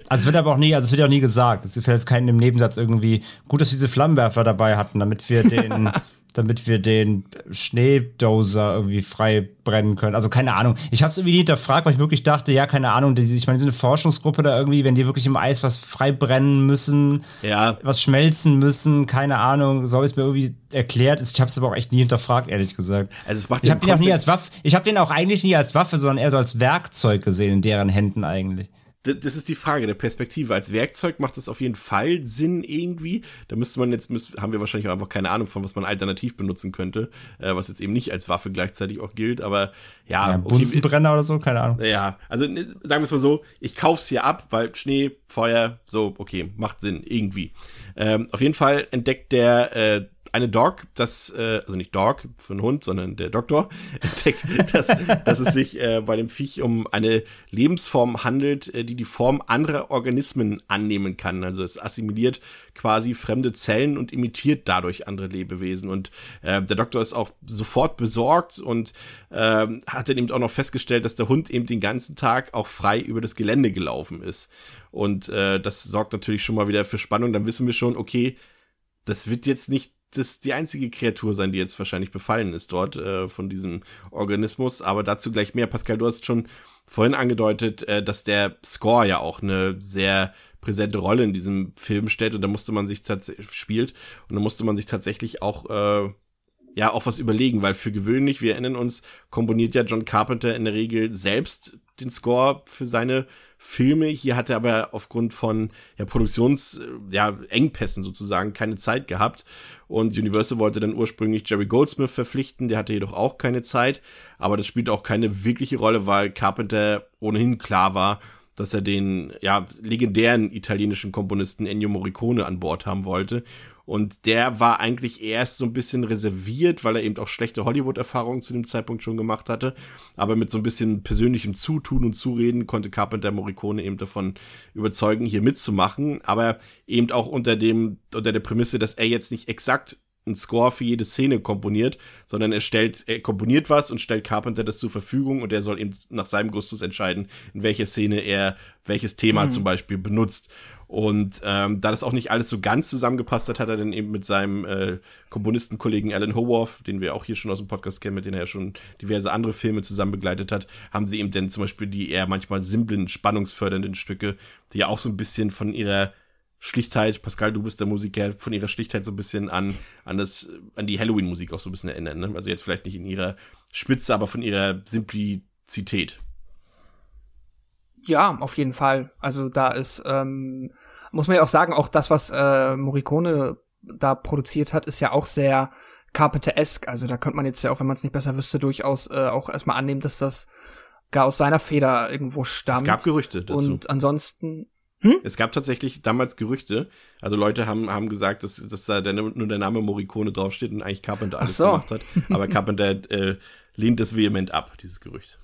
Also es wird aber auch nie, also es wird auch nie gesagt. Es fällt jetzt keinen im Nebensatz irgendwie, gut, dass wir diese Flammenwerfer dabei hatten, damit wir den, damit wir den Schneedoser irgendwie frei brennen können. Also keine Ahnung. Ich habe es irgendwie nie hinterfragt, weil ich wirklich dachte, ja, keine Ahnung, die, ich meine, diese Forschungsgruppe da irgendwie, wenn die wirklich im Eis was frei brennen müssen,
Ja.
was schmelzen müssen, keine Ahnung, so habe ich es mir irgendwie erklärt. Ich habe es aber auch echt nie hinterfragt, ehrlich gesagt.
Also es macht
Ich habe den auch nie als Waffe, ich habe den auch eigentlich nie als Waffe, sondern eher so als Werkzeug gesehen in deren Händen eigentlich.
Das ist die Frage der Perspektive. Als Werkzeug macht das auf jeden Fall Sinn irgendwie. Da müsste man jetzt, müsst, haben wir wahrscheinlich auch einfach keine Ahnung von, was man alternativ benutzen könnte, äh, was jetzt eben nicht als Waffe gleichzeitig auch gilt. Aber ja,
Ja,
okay,
Bunsenbrenner oder so, keine Ahnung.
ja, also ne, sagen wir es mal so, ich kauf's hier ab, weil Schnee, Feuer, so, okay, macht Sinn, irgendwie. Ähm, auf jeden Fall entdeckt der äh, eine Dog, das, äh, also nicht Dog für einen Hund, sondern der Doktor, entdeckt, dass, dass es sich äh, bei dem Viech um eine Lebensform handelt, äh, die die Form anderer Organismen annehmen kann. Also es assimiliert quasi fremde Zellen und imitiert dadurch andere Lebewesen. Und äh, der Doktor ist auch sofort besorgt und ähm, hat dann eben auch noch festgestellt, dass der Hund eben den ganzen Tag auch frei über das Gelände gelaufen ist. Und äh, das sorgt natürlich schon mal wieder für Spannung. Dann wissen wir schon, okay, das wird jetzt nicht das die einzige Kreatur sein, die jetzt wahrscheinlich befallen ist dort äh, von diesem Organismus. Aber dazu gleich mehr. Pascal, du hast schon vorhin angedeutet, äh, dass der Score ja auch eine sehr präsente Rolle in diesem Film stellt und da musste man sich tatsächlich spielt und da musste man sich tatsächlich auch äh, ja auch was überlegen, weil für gewöhnlich, wir erinnern uns, komponiert ja John Carpenter in der Regel selbst den Score für seine Filme. Hier hat er aber aufgrund von ja, Produktions äh, ja, sozusagen keine Zeit gehabt. Und Universal wollte dann ursprünglich Jerry Goldsmith verpflichten, der hatte jedoch auch keine Zeit. Aber das spielt auch keine wirkliche Rolle, weil Carpenter ohnehin klar war, dass er den ja, legendären italienischen Komponisten Ennio Morricone an Bord haben wollte. Und der war eigentlich erst so ein bisschen reserviert, weil er eben auch schlechte Hollywood-Erfahrungen zu dem Zeitpunkt schon gemacht hatte. Aber mit so ein bisschen persönlichem Zutun und Zureden konnte Carpenter Morricone eben davon überzeugen, hier mitzumachen. Aber eben auch unter dem, unter der Prämisse, dass er jetzt nicht exakt einen Score für jede Szene komponiert, sondern er stellt, er komponiert was und stellt Carpenter das zur Verfügung und er soll eben nach seinem Gustus entscheiden, in welcher Szene er welches Thema zum Beispiel benutzt. Und ähm, da das auch nicht alles so ganz zusammengepasst hat, hat er dann eben mit seinem äh, Komponistenkollegen Alan Howarth, den wir auch hier schon aus dem Podcast kennen, mit dem er ja schon diverse andere Filme zusammen begleitet hat, haben sie eben dann zum Beispiel die eher manchmal simplen, spannungsfördernden Stücke, die ja auch so ein bisschen von ihrer Schlichtheit, Pascal, du bist der Musiker, von ihrer Schlichtheit so ein bisschen an, an das, an die Halloween-Musik auch so ein bisschen erinnern, ne? Also jetzt vielleicht nicht in ihrer Spitze, aber von ihrer Simplizität.
Ja, auf jeden Fall. Also da ist, ähm, muss man ja auch sagen, auch das, was äh, Morricone da produziert hat, ist ja auch sehr Carpenter-esque. Also da könnte man jetzt ja auch, wenn man es nicht besser wüsste, durchaus äh, auch erstmal annehmen, dass das gar aus seiner Feder irgendwo stammt.
Es gab Gerüchte dazu.
Und ansonsten,
Es gab tatsächlich damals Gerüchte. Also Leute haben, haben gesagt, dass, dass da der, nur der Name Morricone draufsteht und eigentlich Carpenter alles
so.
gemacht hat. Aber Carpenter äh, lehnt das vehement ab, dieses Gerücht.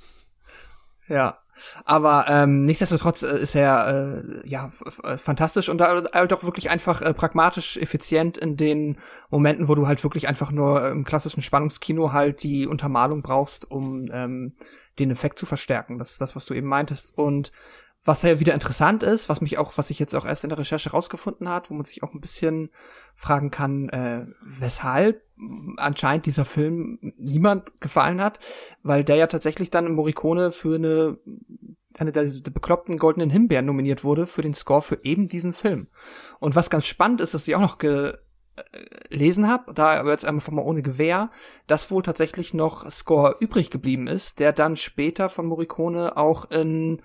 ja. Aber ähm, nichtsdestotrotz äh, ist er äh, ja f- fantastisch und da- halt auch wirklich einfach äh, pragmatisch, effizient in den Momenten, wo du halt wirklich einfach nur im klassischen Spannungskino halt die Untermalung brauchst, um ähm, den Effekt zu verstärken. Das ist das, was du eben meintest. Und was ja wieder interessant ist, was mich auch, was ich jetzt auch erst in der Recherche rausgefunden hat, wo man sich auch ein bisschen fragen kann, äh, weshalb anscheinend dieser Film niemand gefallen hat, weil der ja tatsächlich dann Morricone für eine eine der, der bekloppten goldenen Himbeeren nominiert wurde für den Score für eben diesen Film. Und was ganz spannend ist, dass ich auch noch gelesen habe, da aber jetzt einfach mal ohne Gewehr, dass wohl tatsächlich noch Score übrig geblieben ist, der dann später von Morricone auch in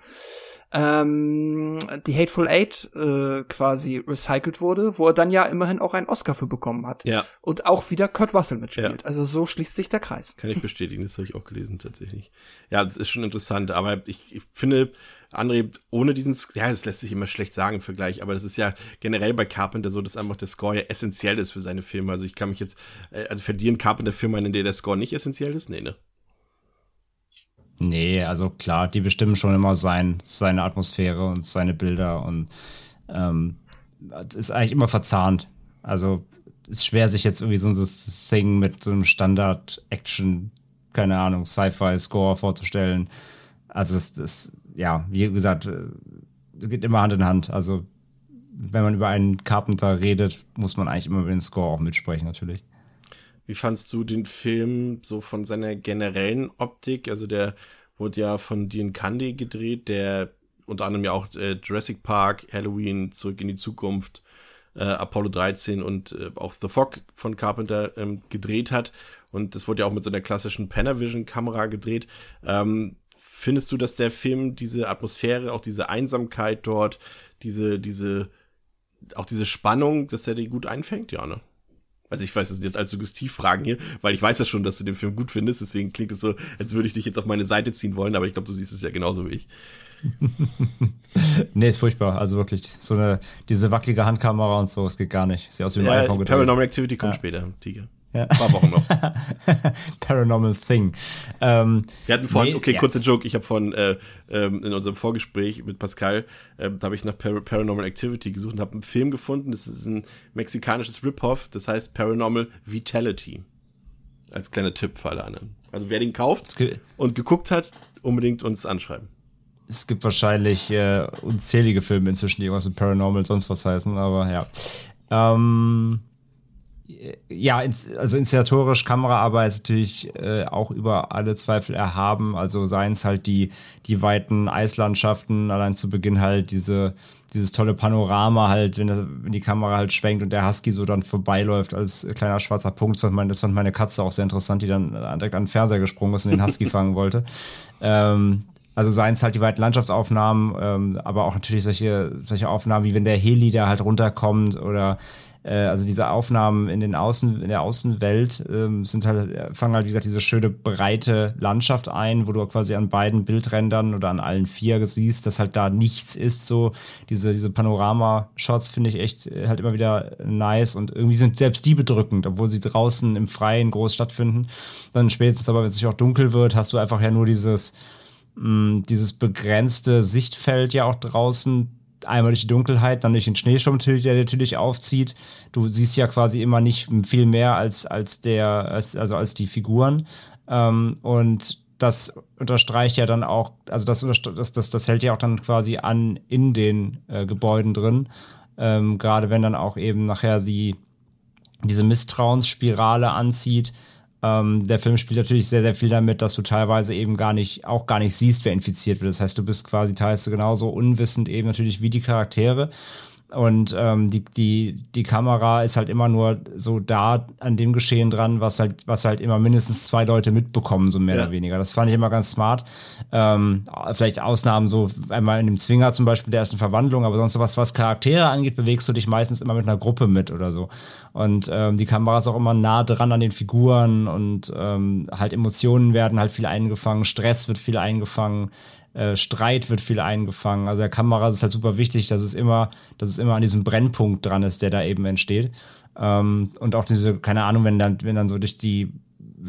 ähm, die Hateful Eight äh, quasi recycelt wurde, wo er dann ja immerhin auch einen Oscar für bekommen hat.
Ja.
Und auch wieder Kurt Russell mitspielt. Also so schließt sich der Kreis.
Kann ich bestätigen, das habe ich auch gelesen tatsächlich. Ja, das ist schon interessant, aber ich, ich finde, André, ohne diesen, ja, das lässt sich immer schlecht sagen im Vergleich, aber das ist ja generell bei Carpenter so, dass einfach der Score ja essentiell ist für seine Filme. Also ich kann mich jetzt, äh, also verdienen Carpenter Filme, in denen der Score nicht essentiell ist? Nee, ne?
Nee, also klar, die bestimmen schon immer sein, seine Atmosphäre und seine Bilder und ähm, ist eigentlich immer verzahnt. Also ist schwer, sich jetzt irgendwie so ein Thing mit so einem Standard-Action, keine Ahnung, Sci-Fi-Score vorzustellen. Also es ist, ja, wie gesagt, äh, geht immer Hand in Hand. Also wenn man über einen Carpenter redet, muss man eigentlich immer über den Score auch mitsprechen, natürlich.
Wie fandst du den Film so von seiner generellen Optik? Also der wurde ja von Dean Candy gedreht, der unter anderem ja auch äh, Jurassic Park, Halloween, Zurück in die Zukunft, äh, Apollo 13 und äh, auch The Fog von Carpenter ähm, gedreht hat. Und das wurde ja auch mit so einer klassischen Panavision-Kamera gedreht. Ähm, findest du, dass der Film diese Atmosphäre, auch diese Einsamkeit dort, diese, diese, auch diese Spannung, dass er die gut einfängt? Ja, ne? Also ich weiß, das sind jetzt allzu Suggestivfragen hier, weil ich weiß ja schon, dass du den Film gut findest, deswegen klingt es so, als würde ich dich jetzt auf meine Seite ziehen wollen, aber ich glaube, du siehst es ja genauso wie ich.
nee, ist furchtbar. Also wirklich, so eine, diese wackelige Handkamera und so, es geht gar nicht. Sieht aus wie ein
ja,
iPhone
gedreht. Paranormal Activity kommt ja. später, Tiger.
Ja. Ein paar Wochen noch. Paranormal Thing. Ähm,
Wir hatten vorhin, nee, okay, ja. kurzer Joke, ich habe von äh, ähm, in unserem Vorgespräch mit Pascal, äh, da habe ich nach Par Paranormal Activity gesucht und habe einen Film gefunden, das ist ein mexikanisches Rip-Off, das heißt Paranormal Vitality. Als kleiner Tipp für alle anderen. Also wer den kauft und geguckt hat, unbedingt uns anschreiben
es gibt wahrscheinlich äh, unzählige Filme inzwischen, die irgendwas mit Paranormal sonst was heißen, aber ja. Ähm, ja, also inszenatorisch, Kameraarbeit ist natürlich äh, auch über alle Zweifel erhaben. Also seien es halt die, die weiten Eislandschaften, allein zu Beginn halt diese, dieses tolle Panorama halt, wenn, wenn die Kamera halt schwenkt und der Husky so dann vorbeiläuft als kleiner schwarzer Punkt. Das fand, meine, das fand meine Katze auch sehr interessant, die dann direkt an den Fernseher gesprungen ist und den Husky fangen wollte. Ähm, also seien es halt die weiten Landschaftsaufnahmen, ähm, aber auch natürlich solche, solche Aufnahmen, wie wenn der Heli da halt runterkommt oder äh, also diese Aufnahmen in den Außen, in der Außenwelt ähm, sind halt, fangen halt, wie gesagt, diese schöne breite Landschaft ein, wo du quasi an beiden Bildrändern oder an allen vier siehst, dass halt da nichts ist. So, diese, diese Panorama-Shots finde ich echt äh, halt immer wieder nice und irgendwie sind selbst die bedrückend, obwohl sie draußen im Freien groß stattfinden. Dann spätestens aber, wenn es sich auch dunkel wird, hast du einfach ja nur dieses mh, dieses begrenzte Sichtfeld ja auch draußen, einmal durch die Dunkelheit, dann durch den Schneesturm, der natürlich aufzieht. Du siehst ja quasi immer nicht viel mehr als, als der, als, also als die Figuren. Ähm, und das unterstreicht ja dann auch, also das, das, das, das hält ja auch dann quasi an in den äh, Gebäuden drin. Ähm, Gerade wenn dann auch eben nachher sie diese Misstrauensspirale anzieht, ähm, der Film spielt natürlich sehr, sehr viel damit, dass du teilweise eben gar nicht, auch gar nicht siehst, wer infiziert wird. Das heißt, du bist quasi teilweise genauso unwissend eben natürlich wie die Charaktere. Und ähm, die, die, die Kamera ist halt immer nur so da an dem Geschehen dran, was halt, was halt immer mindestens zwei Leute mitbekommen, so mehr ja. oder weniger. Das fand ich immer ganz smart. Ähm, vielleicht Ausnahmen, so einmal in dem Zwinger zum Beispiel der ersten Verwandlung, aber sonst was, was Charaktere angeht, bewegst du dich meistens immer mit einer Gruppe mit oder so. Und ähm, die Kamera ist auch immer nah dran an den Figuren und ähm, halt Emotionen werden halt viel eingefangen, Stress wird viel eingefangen. Äh, Streit wird viel eingefangen. Also der Kamera ist halt super wichtig, dass es immer, dass es immer an diesem Brennpunkt dran ist, der da eben entsteht. Ähm, und auch diese, keine Ahnung, wenn dann, wenn dann so durch die,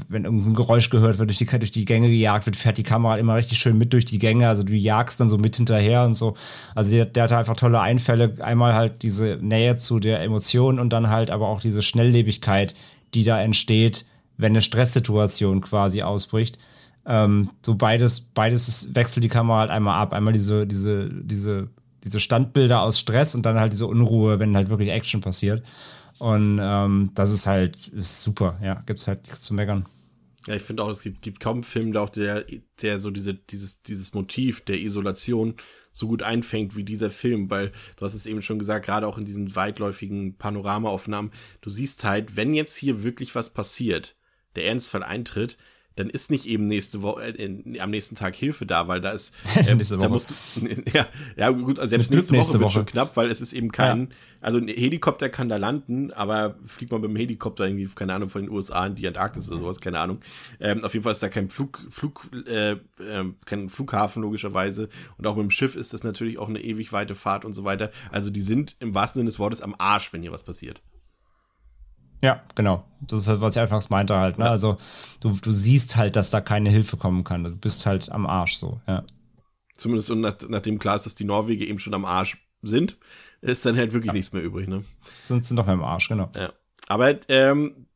wenn irgendein Geräusch gehört wird, durch die, durch die Gänge gejagt wird, fährt die Kamera immer richtig schön mit durch die Gänge. Also du jagst dann so mit hinterher und so. Also der, der hat einfach tolle Einfälle. Einmal halt diese Nähe zu der Emotion und dann halt aber auch diese Schnelllebigkeit, die da entsteht, wenn eine Stresssituation quasi ausbricht. Ähm, so beides, beides wechselt die Kamera halt einmal ab. Einmal diese, diese, diese, diese Standbilder aus Stress und dann halt diese Unruhe, wenn halt wirklich Action passiert. Und ähm, das ist halt ist super, ja, gibt's halt nichts zu meckern.
Ja, ich finde auch, es gibt, gibt kaum einen Film, der auch der, der so diese, dieses, dieses Motiv der Isolation so gut einfängt wie dieser Film, weil du hast es eben schon gesagt, gerade auch in diesen weitläufigen Panoramaaufnahmen, du siehst halt, wenn jetzt hier wirklich was passiert, der Ernstfall eintritt, dann ist nicht eben nächste Woche äh, am nächsten Tag Hilfe da, weil da ist ähm, da musst du, ja, ja gut, also selbst nächste, nächste Woche, wird schon knapp, weil es ist eben kein, ja. also ein Helikopter kann da landen, aber fliegt man mit dem Helikopter irgendwie, keine Ahnung, von den USA in die Antarktis oder sowas, keine Ahnung. Ähm, auf jeden Fall ist da kein Flug, Flug, äh, äh, kein Flughafen logischerweise und auch mit dem Schiff ist das natürlich auch eine ewig weite Fahrt und so weiter. Also die sind im wahrsten Sinne des Wortes am Arsch, wenn hier was passiert.
Ja, genau. Das ist halt, was ich anfangs meinte halt. Ne? Ja. Also du, du siehst halt, dass da keine Hilfe kommen kann. Du bist halt am Arsch so, ja.
Zumindest und nach, nachdem klar ist, dass die Norweger eben schon am Arsch sind, ist dann halt wirklich ja. nichts mehr übrig, ne?
Sind, sind doch mehr am Arsch, genau.
Ja. Aber ähm,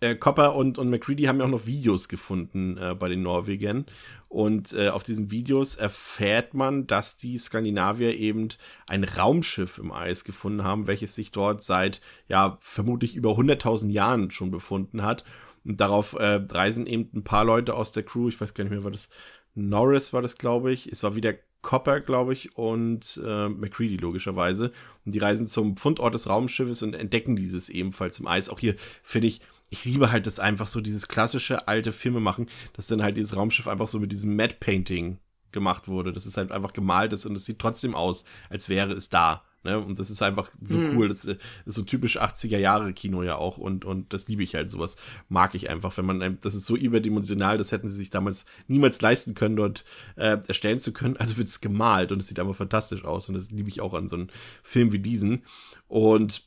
äh, Copper und, und McCready haben ja auch noch Videos gefunden äh, bei den Norwegern. Und äh, auf diesen Videos erfährt man, dass die Skandinavier eben ein Raumschiff im Eis gefunden haben, welches sich dort seit, ja, vermutlich über 100.000 Jahren schon befunden hat. Und darauf äh, reisen eben ein paar Leute aus der Crew, ich weiß gar nicht mehr, war das Norris war das, glaube ich. Es war wieder Copper, glaube ich, und äh, McCready logischerweise. Und die reisen zum Fundort des Raumschiffes und entdecken dieses ebenfalls im Eis. Auch hier finde ich, ich liebe halt das einfach so, dieses klassische alte Filme machen, dass dann halt dieses Raumschiff einfach so mit diesem Matte Painting gemacht wurde. Das ist halt einfach gemalt ist und es sieht trotzdem aus, als wäre es da. Ne? Und das ist einfach so mhm. cool. Das ist so typisch 80er Jahre Kino ja auch. Und, und das liebe ich halt. Sowas mag ich einfach. Wenn man, das ist so überdimensional, das hätten sie sich damals niemals leisten können, dort äh, erstellen zu können. Also wird es gemalt und es sieht einfach fantastisch aus. Und das liebe ich auch an so einem Film wie diesen. Und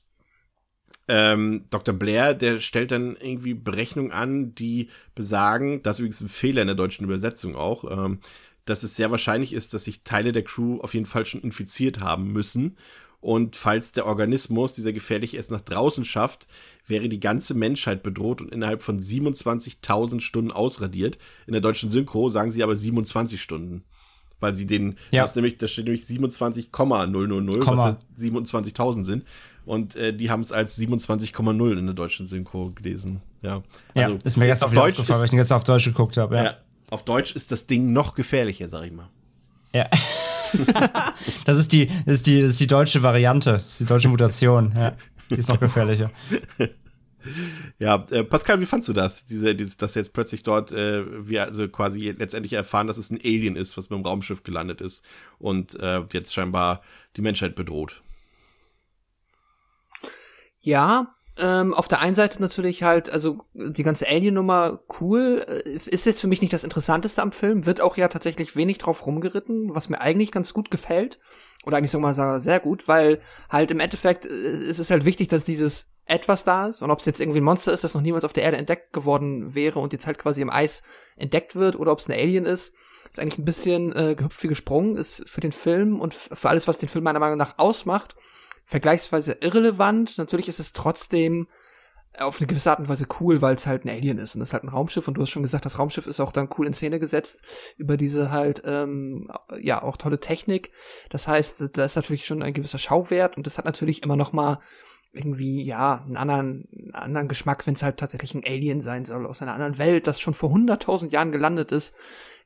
ähm, Dr. Blair, der stellt dann irgendwie Berechnungen an, die besagen, das ist übrigens ein Fehler in der deutschen Übersetzung auch, ähm, dass es sehr wahrscheinlich ist, dass sich Teile der Crew auf jeden Fall schon infiziert haben müssen und falls der Organismus, dieser gefährliche, es nach draußen schafft, wäre die ganze Menschheit bedroht und innerhalb von 27.000 Stunden ausradiert. In der deutschen Synchro sagen sie aber 27 Stunden. Weil sie den, ja. das nämlich, da steht nämlich 27,000, was 27.000 sind. Und äh, die haben es als 27,0 in der deutschen Synchro gelesen. Ja,
also, ja ist mir gestern auf Deutsch aufgefallen, weil ich jetzt auf Deutsch geguckt habe. Ja. ja.
auf Deutsch ist das Ding noch gefährlicher, sag ich mal.
Ja. das, ist die, das, ist die, das ist die deutsche Variante, das ist die deutsche Mutation. Ja, die ist noch gefährlicher.
Ja, äh, Pascal, wie fandst du das? Diese, dieses, dass jetzt plötzlich dort äh, wir also quasi letztendlich erfahren, dass es ein Alien ist, was mit dem Raumschiff gelandet ist und äh, jetzt scheinbar die Menschheit bedroht.
Ja, ähm, auf der einen Seite natürlich halt, also die ganze Alien-Nummer cool, äh, ist jetzt für mich nicht das Interessanteste am Film, wird auch ja tatsächlich wenig drauf rumgeritten, was mir eigentlich ganz gut gefällt. Oder eigentlich sogar sehr gut, weil halt im Endeffekt äh, ist es halt wichtig, dass dieses etwas da ist und ob es jetzt irgendwie ein Monster ist, das noch niemals auf der Erde entdeckt geworden wäre und jetzt halt quasi im Eis entdeckt wird oder ob es ein Alien ist, ist eigentlich ein bisschen äh, gehüpft wie gesprungen, ist für den Film und für alles, was den Film meiner Meinung nach ausmacht, vergleichsweise irrelevant. Natürlich ist es trotzdem auf eine gewisse Art und Weise cool, weil es halt ein Alien ist und es ist halt ein Raumschiff und du hast schon gesagt, das Raumschiff ist auch dann cool in Szene gesetzt über diese halt ähm, ja auch tolle Technik. Das heißt, da ist natürlich schon ein gewisser Schauwert und das hat natürlich immer noch mal irgendwie ja einen anderen einen anderen Geschmack, wenn es halt tatsächlich ein Alien sein soll aus einer anderen Welt, das schon vor hunderttausend Jahren gelandet ist.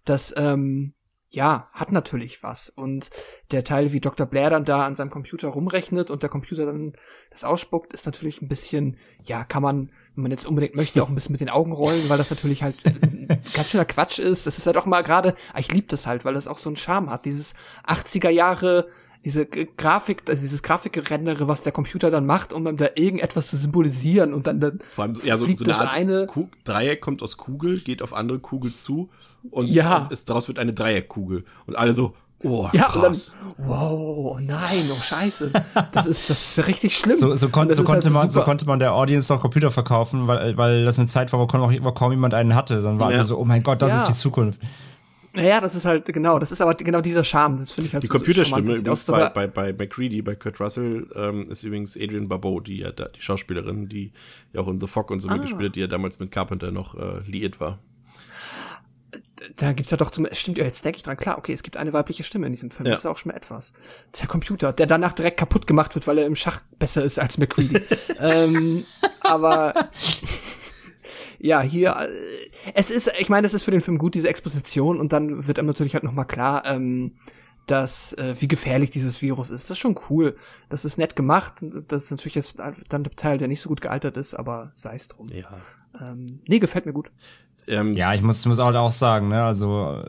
Das ähm, ja, hat natürlich was. Und der Teil, wie Dr. Blair dann da an seinem Computer rumrechnet und der Computer dann das ausspuckt, ist natürlich ein bisschen, ja, kann man, wenn man jetzt unbedingt möchte, auch ein bisschen mit den Augen rollen, weil das natürlich halt ganz schöner Quatsch ist. Das ist halt auch mal gerade, ah, ich liebe das halt, weil das auch so einen Charme hat. Dieses 80er Jahre, diese Grafik, also dieses Grafikgerendere, was der Computer dann macht, um dann da irgendetwas zu symbolisieren und dann, dann
Vor allem, ja, so, so eine, Art eine Dreieck kommt aus Kugel, geht auf andere Kugel zu und
ja.
ist, daraus wird eine Dreieckkugel. Und alle so, oh,
ja, krass. und dann, wow, nein, oh scheiße. Das ist, das ist richtig schlimm.
So, so, kon so konnte halt man, so konnte man der Audience doch Computer verkaufen, weil, weil das eine Zeit war, wo kaum, wo kaum jemand einen hatte. Dann war ja. alle so, oh mein Gott, das ja. ist die Zukunft.
Naja, das ist halt, genau, das ist aber genau dieser Charme, das finde ich halt
Die so Computerstimme übrigens bei, bei, bei McCready, bei Kurt Russell, ähm, ist übrigens Adrian Barbeau, die ja da, die Schauspielerin, die ja auch in The Fog und so ah. mitgespielt hat, die ja damals mit Carpenter noch äh, liiert war
da gibt's ja doch zum, stimmt ja, jetzt denke ich dran, klar, okay, es gibt eine weibliche Stimme in diesem Film, ja. das ist ja auch schon mal etwas. Der Computer, der danach direkt kaputt gemacht wird, weil er im Schach besser ist als McCready. ähm, aber ja, hier, äh, es ist, ich meine, es ist für den Film gut, diese Exposition, und dann wird einem natürlich halt nochmal klar, ähm, dass, äh, wie gefährlich dieses Virus ist. Das ist schon cool. Das ist nett gemacht. Das ist natürlich jetzt dann der Teil, der nicht so gut gealtert ist, aber sei es drum.
Ja.
Ähm, nee, gefällt mir gut.
Ähm, ja, ich muss, muss halt auch sagen, ne, also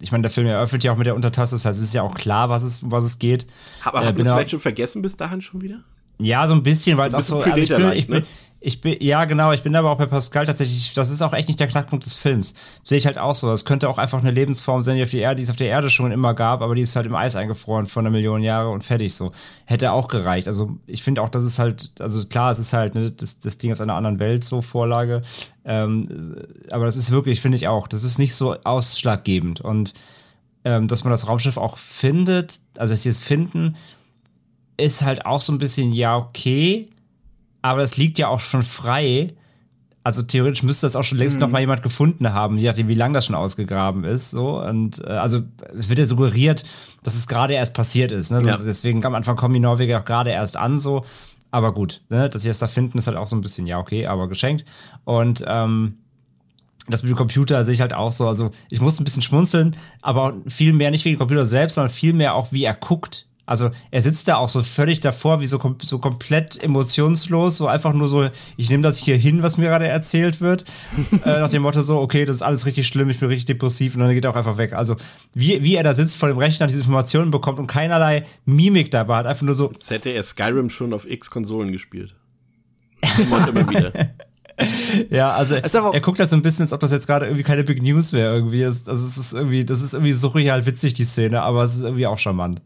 ich meine, der Film eröffnet ja auch mit der Untertasse, das heißt, es ist ja auch klar, was es, was es geht.
Aber äh, haben wir es vielleicht schon vergessen bis dahin schon wieder?
Ja, so ein bisschen, weil es auch so. Also ich bin, ich bin, ne? ich bin, ja, genau, ich bin aber auch bei Pascal tatsächlich, das ist auch echt nicht der Knackpunkt des Films. Sehe ich halt auch so. Das könnte auch einfach eine Lebensform sein, die auf die Erde, die es auf der Erde schon immer gab, aber die ist halt im Eis eingefroren vor einer Million Jahre und fertig so. Hätte auch gereicht. Also ich finde auch, das ist halt, also klar, es ist halt, ne, das, das Ding aus einer anderen Welt, so Vorlage. Ähm, aber das ist wirklich, finde ich auch, das ist nicht so ausschlaggebend. Und ähm, dass man das Raumschiff auch findet, also dass sie es finden, ist halt auch so ein bisschen, ja, okay, aber es liegt ja auch schon frei. Also theoretisch müsste das auch schon längst
Mhm.
noch mal jemand gefunden haben, je nachdem, wie lang das schon ausgegraben ist. So und äh, also es wird ja suggeriert, dass es gerade erst passiert ist. Ne? So,
Ja.
Deswegen am Anfang kommen die Norweger auch gerade erst an. So, aber gut, ne? dass sie das da finden, ist halt auch so ein bisschen ja okay, aber geschenkt. Und ähm, das mit dem Computer sehe ich halt auch so. Also ich musste ein bisschen schmunzeln, aber viel mehr nicht wegen dem Computer selbst, sondern viel mehr auch, wie er guckt. Also er sitzt da auch so völlig davor, wie so, kom so komplett emotionslos, so einfach nur so, ich nehme das hier hin, was mir gerade erzählt wird. äh, nach dem Motto so, okay, das ist alles richtig schlimm, ich bin richtig depressiv und dann geht er auch einfach weg. Also wie, wie er da sitzt vor dem Rechner, diese Informationen bekommt und keinerlei Mimik dabei hat, einfach nur so,
Jetzt hätte er Skyrim schon auf X-Konsolen gespielt. Immer wieder.
Ja, also er guckt halt so ein bisschen, als ob das jetzt gerade irgendwie keine Big News wäre irgendwie. Also es ist irgendwie, das ist irgendwie surreal witzig, die Szene, aber es ist irgendwie auch charmant.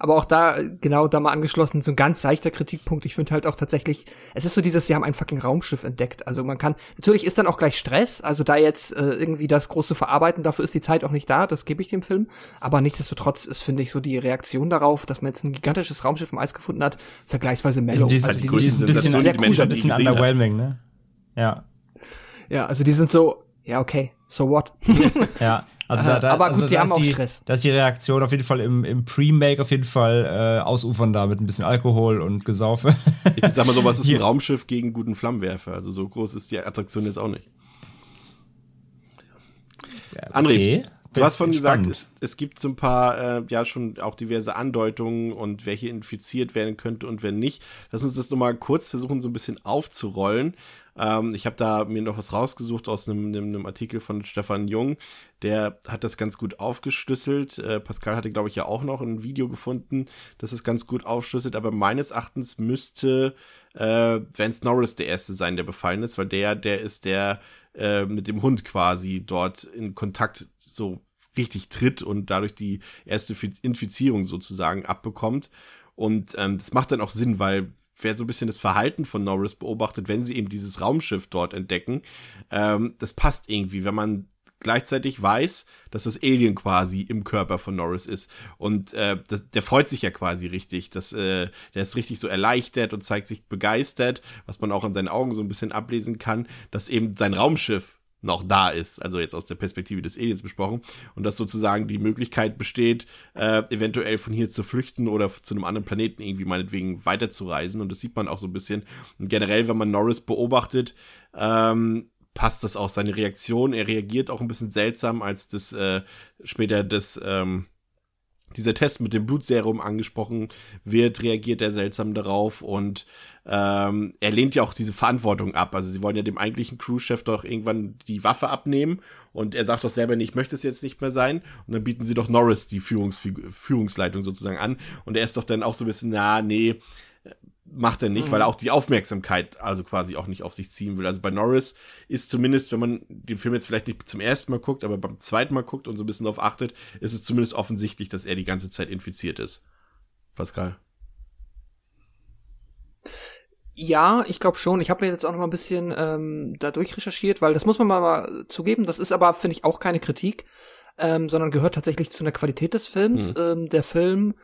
Aber auch da, genau da mal angeschlossen, so ein ganz seichter Kritikpunkt. Ich finde halt auch tatsächlich, es ist so dieses, sie haben ein fucking Raumschiff entdeckt. Also man kann, natürlich ist dann auch gleich Stress, also da jetzt äh, irgendwie das große Verarbeiten, dafür ist die Zeit auch nicht da, das gebe ich dem Film. Aber nichtsdestotrotz ist, finde ich, so die Reaktion darauf, dass man jetzt ein gigantisches Raumschiff im Eis gefunden hat, vergleichsweise mellow.
die,
halt
also
die
die,
die ist ein bisschen,
sehr
die
cool,
Menschen,
ein
die
bisschen underwhelming, ne? Ja.
ja, also die sind so, ja, okay, so what?
Ja. Also da, da,
Aber gut,
also
die
da
haben
ist
auch
die,
Stress.
Da ist die Reaktion auf jeden Fall im, im Pre-Make auf jeden Fall äh, ausufern da mit ein bisschen Alkohol und Gesaufe.
Ich sag mal so, was ist ein
Hier.
Raumschiff gegen guten Flammenwerfer? Also so groß ist die Attraktion jetzt auch nicht. André,
Okay.
Du hast vorhin gesagt, es, es gibt so ein paar, äh, ja, schon auch diverse Andeutungen und wer hier infiziert werden könnte und wer nicht. Lass uns das nochmal kurz versuchen, so ein bisschen aufzurollen. Ähm, ich habe da mir noch was rausgesucht aus einem, Artikel von Stefan Jung. Der hat das ganz gut aufgeschlüsselt. Äh, Pascal hatte, glaube ich, ja auch noch ein Video gefunden, das es ganz gut aufschlüsselt. Aber meines Erachtens müsste äh, Vance Norris der Erste sein, der befallen ist, weil der, der ist der äh, mit dem Hund quasi dort in Kontakt so richtig tritt und dadurch die erste Fi- Infizierung sozusagen abbekommt. Und ähm, das macht dann auch Sinn, weil wer so ein bisschen das Verhalten von Norris beobachtet, wenn sie eben dieses Raumschiff dort entdecken, ähm, das passt irgendwie, wenn man gleichzeitig weiß, dass das Alien quasi im Körper von Norris ist. Und äh, das, der freut sich ja quasi richtig. Das, äh, der ist richtig so erleichtert und zeigt sich begeistert, was man auch an seinen Augen so ein bisschen ablesen kann, dass eben sein Raumschiff noch da ist, also jetzt aus der Perspektive des Aliens besprochen, und dass sozusagen die Möglichkeit besteht, äh, eventuell von hier zu flüchten oder zu einem anderen Planeten irgendwie meinetwegen weiterzureisen. Und das sieht man auch so ein bisschen. Und generell, wenn man Norris beobachtet, ähm, passt das auch seine Reaktion. Er reagiert auch ein bisschen seltsam, als das äh, später das ähm, dieser Test mit dem Blutserum angesprochen wird, reagiert er seltsam darauf und ähm, er lehnt ja auch diese Verantwortung ab. Also sie wollen ja dem eigentlichen Crewchef doch irgendwann die Waffe abnehmen und er sagt doch selber, nee, ich möchte es jetzt nicht mehr sein und dann bieten sie doch Norris die Führungsfigu- Führungsleitung sozusagen an und er ist doch dann auch so ein bisschen, na, nee, macht er nicht, weil er auch die Aufmerksamkeit also quasi auch nicht auf sich ziehen will. Also bei Norris ist zumindest, wenn man den Film jetzt vielleicht nicht zum ersten Mal guckt, aber beim zweiten Mal guckt und so ein bisschen darauf achtet, ist es zumindest offensichtlich, dass er die ganze Zeit infiziert ist. Pascal.
Ja, ich glaube schon. Ich habe mir jetzt auch noch mal ein bisschen ähm, da durchrecherchiert, weil das muss man mal, mal zugeben. Das ist aber, finde ich, auch keine Kritik, ähm, sondern gehört tatsächlich zu einer Qualität des Films. Ähm, der Film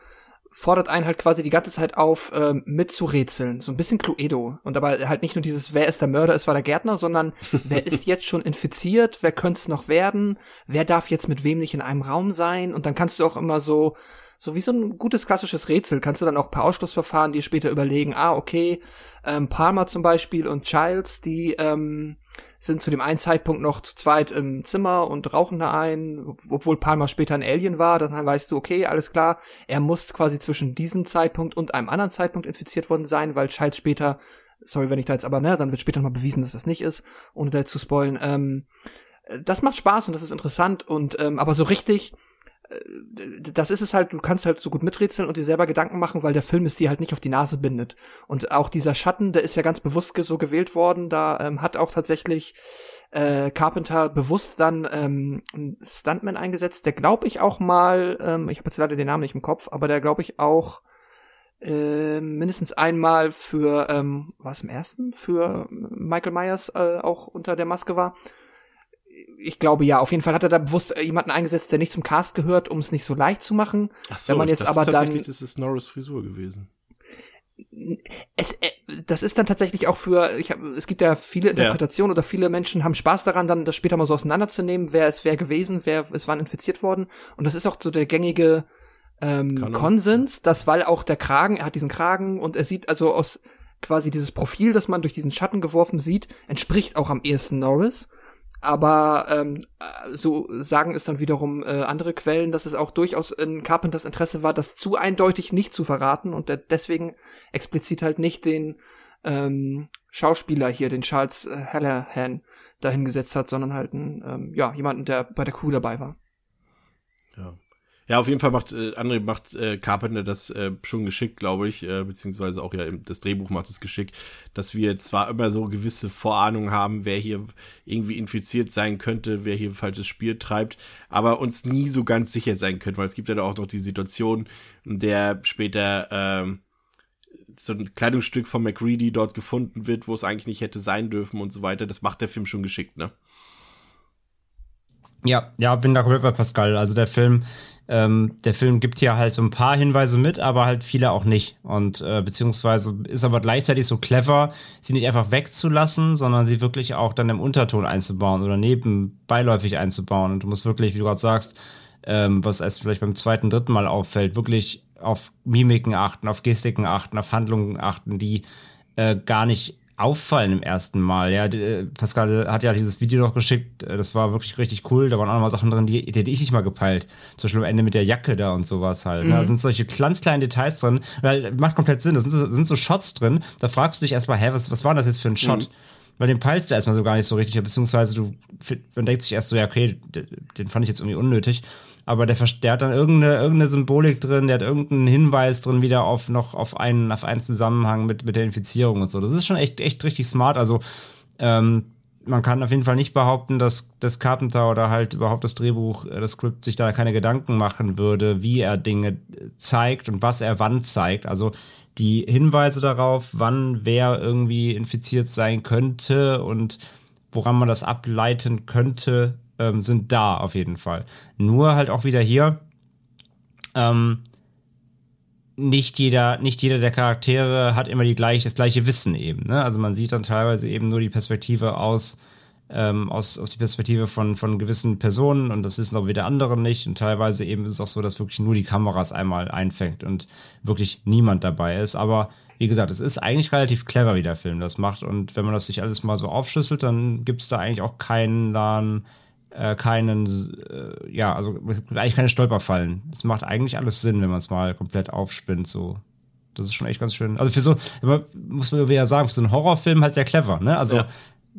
fordert einen halt quasi die ganze Zeit auf, ähm, mitzurätseln. So ein bisschen Cluedo. Und aber halt nicht nur dieses, wer ist der Mörder, ist war der Gärtner, sondern wer ist jetzt schon infiziert, wer könnte es noch werden, wer darf jetzt mit wem nicht in einem Raum sein. Und dann kannst du auch immer so, so wie so ein gutes klassisches Rätsel, kannst du dann auch per Ausschlussverfahren dir später überlegen, ah, okay, ähm, Palmer zum Beispiel und Childs, die ähm, sind zu dem einen Zeitpunkt noch zu zweit im Zimmer und rauchen da ein, obwohl Palmer später ein Alien war, dann weißt du, okay, alles klar, er muss quasi zwischen diesem Zeitpunkt und einem anderen Zeitpunkt infiziert worden sein, weil Childs später, sorry, wenn ich da jetzt aber, ne, dann wird später nochmal bewiesen, dass das nicht ist, ohne da jetzt zu spoilen, ähm, das macht Spaß und das ist interessant und, ähm, aber so richtig, das ist es halt, du kannst halt so gut miträtseln und dir selber Gedanken machen, weil der Film es dir halt nicht auf die Nase bindet. Und auch dieser Schatten, der ist ja ganz bewusst so gewählt worden, da ähm, hat auch tatsächlich äh, Carpenter bewusst dann ähm, einen Stuntman eingesetzt, der glaube ich auch mal, ähm, ich habe jetzt leider den Namen nicht im Kopf, aber der glaube ich auch äh, mindestens einmal für, ähm, war es im ersten, für Michael Myers äh, auch unter der Maske war ich glaube ja, auf jeden Fall hat er da bewusst äh, jemanden eingesetzt, der nicht zum Cast gehört, um es nicht so leicht zu machen.
Ach
Wenn man jetzt aber dann-
tatsächlich, das ist Norris Frisur gewesen.
es, äh, das ist dann tatsächlich auch für, ich hab, es gibt ja viele Interpretationen ja. oder viele Menschen haben Spaß daran, dann das später mal so auseinanderzunehmen, wer ist wer gewesen, wer ist wann infiziert worden. Und das ist auch so der gängige ähm, Konsens, dass weil auch der Kragen, er hat diesen Kragen und er sieht also aus quasi dieses Profil, das man durch diesen Schatten geworfen sieht, entspricht auch am ehesten Norris. Aber ähm, so sagen es dann wiederum äh, andere Quellen, dass es auch durchaus in Carpenters Interesse war, das zu eindeutig nicht zu verraten und er deswegen explizit halt nicht den ähm, Schauspieler hier, den Charles äh, Hallahan, dahingesetzt hat, sondern halt einen, ähm, ja, jemanden, der bei der Crew dabei war.
Ja. Ja, auf jeden Fall macht äh, André macht äh, Carpenter das äh, schon geschickt, glaube ich, äh, beziehungsweise auch ja im, das Drehbuch macht es geschickt, dass wir zwar immer so gewisse Vorahnungen haben, wer hier irgendwie infiziert sein könnte, wer hier falsches Spiel treibt, aber uns nie so ganz sicher sein können, weil es gibt ja auch noch die Situation, in der später ähm, so ein Kleidungsstück von McReady dort gefunden wird, wo es eigentlich nicht hätte sein dürfen und so weiter. Das macht der Film schon geschickt, ne?
Ja, ja, bin da komplett bei Pascal. Also der Film ähm, der Film gibt hier halt so ein paar Hinweise mit, aber halt viele auch nicht. Und äh, beziehungsweise ist aber gleichzeitig so clever, sie nicht einfach wegzulassen, sondern sie wirklich auch dann im Unterton einzubauen oder neben beiläufig einzubauen. Und du musst wirklich, wie du gerade sagst, ähm, was erst vielleicht beim zweiten, dritten Mal auffällt, wirklich auf Mimiken achten, auf Gestiken achten, auf Handlungen achten, die äh, gar nicht auffallen im ersten Mal. Ja, äh, Pascal hat ja dieses Video noch geschickt, äh, das war wirklich richtig cool. Da waren auch noch mal Sachen drin, die, die hätte ich nicht mal gepeilt. Zum Beispiel am Ende mit der Jacke da und sowas halt. Ne? Mhm. Da sind solche ganz kleinen Details drin. Weil, macht komplett Sinn. Da sind so, sind so Shots drin. Da fragst du dich erstmal, hä, was, was war das jetzt für ein Shot? Mhm. Weil den peilst du erstmal so gar nicht so richtig, beziehungsweise du, man denkt sich erst so, ja, okay, den fand ich jetzt irgendwie unnötig aber der, der hat dann irgendeine, irgendeine Symbolik drin, der hat irgendeinen Hinweis drin wieder auf noch auf einen, auf einen Zusammenhang mit, mit der Infizierung und so. Das ist schon echt, echt richtig smart. Also, ähm, man kann auf jeden Fall nicht behaupten, dass das Carpenter oder halt überhaupt das Drehbuch, äh, das Skript sich da keine Gedanken machen würde, wie er Dinge zeigt und was er wann zeigt. Also die Hinweise darauf, wann wer irgendwie infiziert sein könnte und woran man das ableiten könnte, ähm, sind da auf jeden Fall. Nur halt auch wieder hier, ähm, nicht jeder, nicht jeder der Charaktere hat immer die gleich, das gleiche Wissen eben. Ne? Also man sieht dann teilweise eben nur die Perspektive aus, ähm, aus, aus die Perspektive von, von gewissen Personen und das wissen auch wieder andere nicht. Und teilweise eben ist es auch so, dass wirklich nur die Kameras einmal einfängt und wirklich niemand dabei ist. Aber wie gesagt, es ist eigentlich relativ clever, wie der Film das macht. Und wenn man das sich alles mal so aufschlüsselt, dann gibt es da eigentlich auch keinen äh, keinen, äh, ja, also eigentlich keine Stolperfallen. Es macht eigentlich alles Sinn, wenn man es mal komplett aufspinnt, so. Das ist schon echt ganz schön. Also für so, muss man ja sagen, für so einen Horrorfilm halt sehr clever, ne? Also, ja.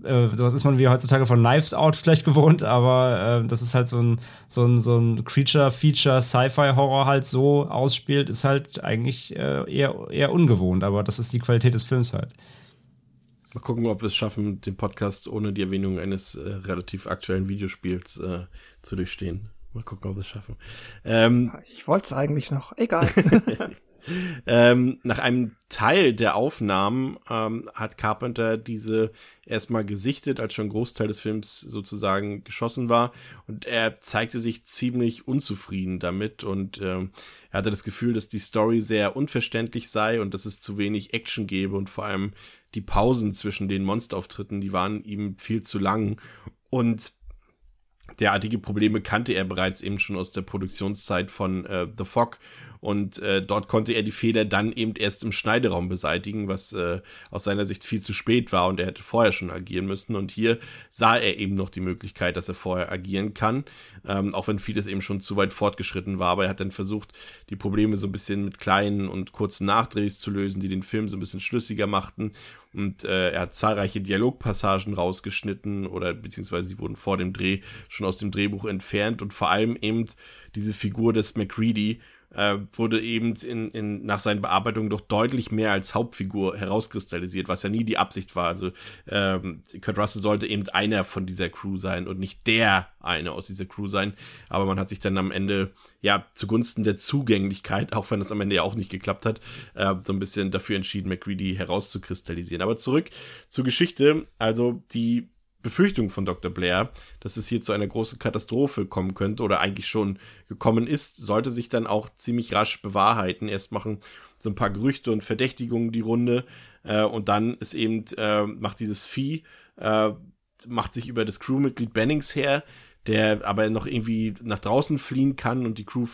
äh, sowas ist man wie heutzutage von Knives Out vielleicht gewohnt, aber äh, das ist halt so ein, so ein, so ein Creature-Feature, Sci-Fi-Horror halt so ausspielt, ist halt eigentlich äh, eher, eher ungewohnt, aber das ist die Qualität des Films halt.
Mal gucken, ob wir es schaffen, den Podcast ohne die Erwähnung eines äh, relativ aktuellen Videospiels äh, zu durchstehen. Mal gucken, ob wir es schaffen. Ähm,
ich wollte es eigentlich noch. Egal.
ähm, nach einem Teil der Aufnahmen ähm, hat Carpenter diese erstmal gesichtet, als schon ein Großteil des Films sozusagen geschossen war. Und er zeigte sich ziemlich unzufrieden damit und ähm, er hatte das Gefühl, dass die Story sehr unverständlich sei und dass es zu wenig Action gäbe und vor allem die Pausen zwischen den Monsterauftritten, die waren ihm viel zu lang. Und derartige Probleme kannte er bereits eben schon aus der Produktionszeit von äh, The Fog und äh, dort konnte er die Fehler dann eben erst im Schneideraum beseitigen, was äh, aus seiner Sicht viel zu spät war und er hätte vorher schon agieren müssen. Und hier sah er eben noch die Möglichkeit, dass er vorher agieren kann, ähm, auch wenn vieles eben schon zu weit fortgeschritten war. Aber er hat dann versucht, die Probleme so ein bisschen mit kleinen und kurzen Nachdrehs zu lösen, die den Film so ein bisschen schlüssiger machten. Und äh, er hat zahlreiche Dialogpassagen rausgeschnitten oder beziehungsweise sie wurden vor dem Dreh schon aus dem Drehbuch entfernt und vor allem eben diese Figur des McCready, äh, wurde eben in, in, nach seinen Bearbeitungen doch deutlich mehr als Hauptfigur herauskristallisiert, was ja nie die Absicht war. Also ähm, Kurt Russell sollte eben einer von dieser Crew sein und nicht der eine aus dieser Crew sein. Aber man hat sich dann am Ende ja zugunsten der Zugänglichkeit, auch wenn das am Ende ja auch nicht geklappt hat, äh, so ein bisschen dafür entschieden, McCready herauszukristallisieren. Aber zurück zur Geschichte. Also die Befürchtung von Dr. Blair, dass es hier zu einer großen Katastrophe kommen könnte oder eigentlich schon gekommen ist, sollte sich dann auch ziemlich rasch bewahrheiten. Erst machen so ein paar Gerüchte und Verdächtigungen die Runde äh, und dann ist eben, äh, macht dieses Vieh, äh, macht sich über das Crewmitglied Bennings her, der aber noch irgendwie nach draußen fliehen kann und die Crew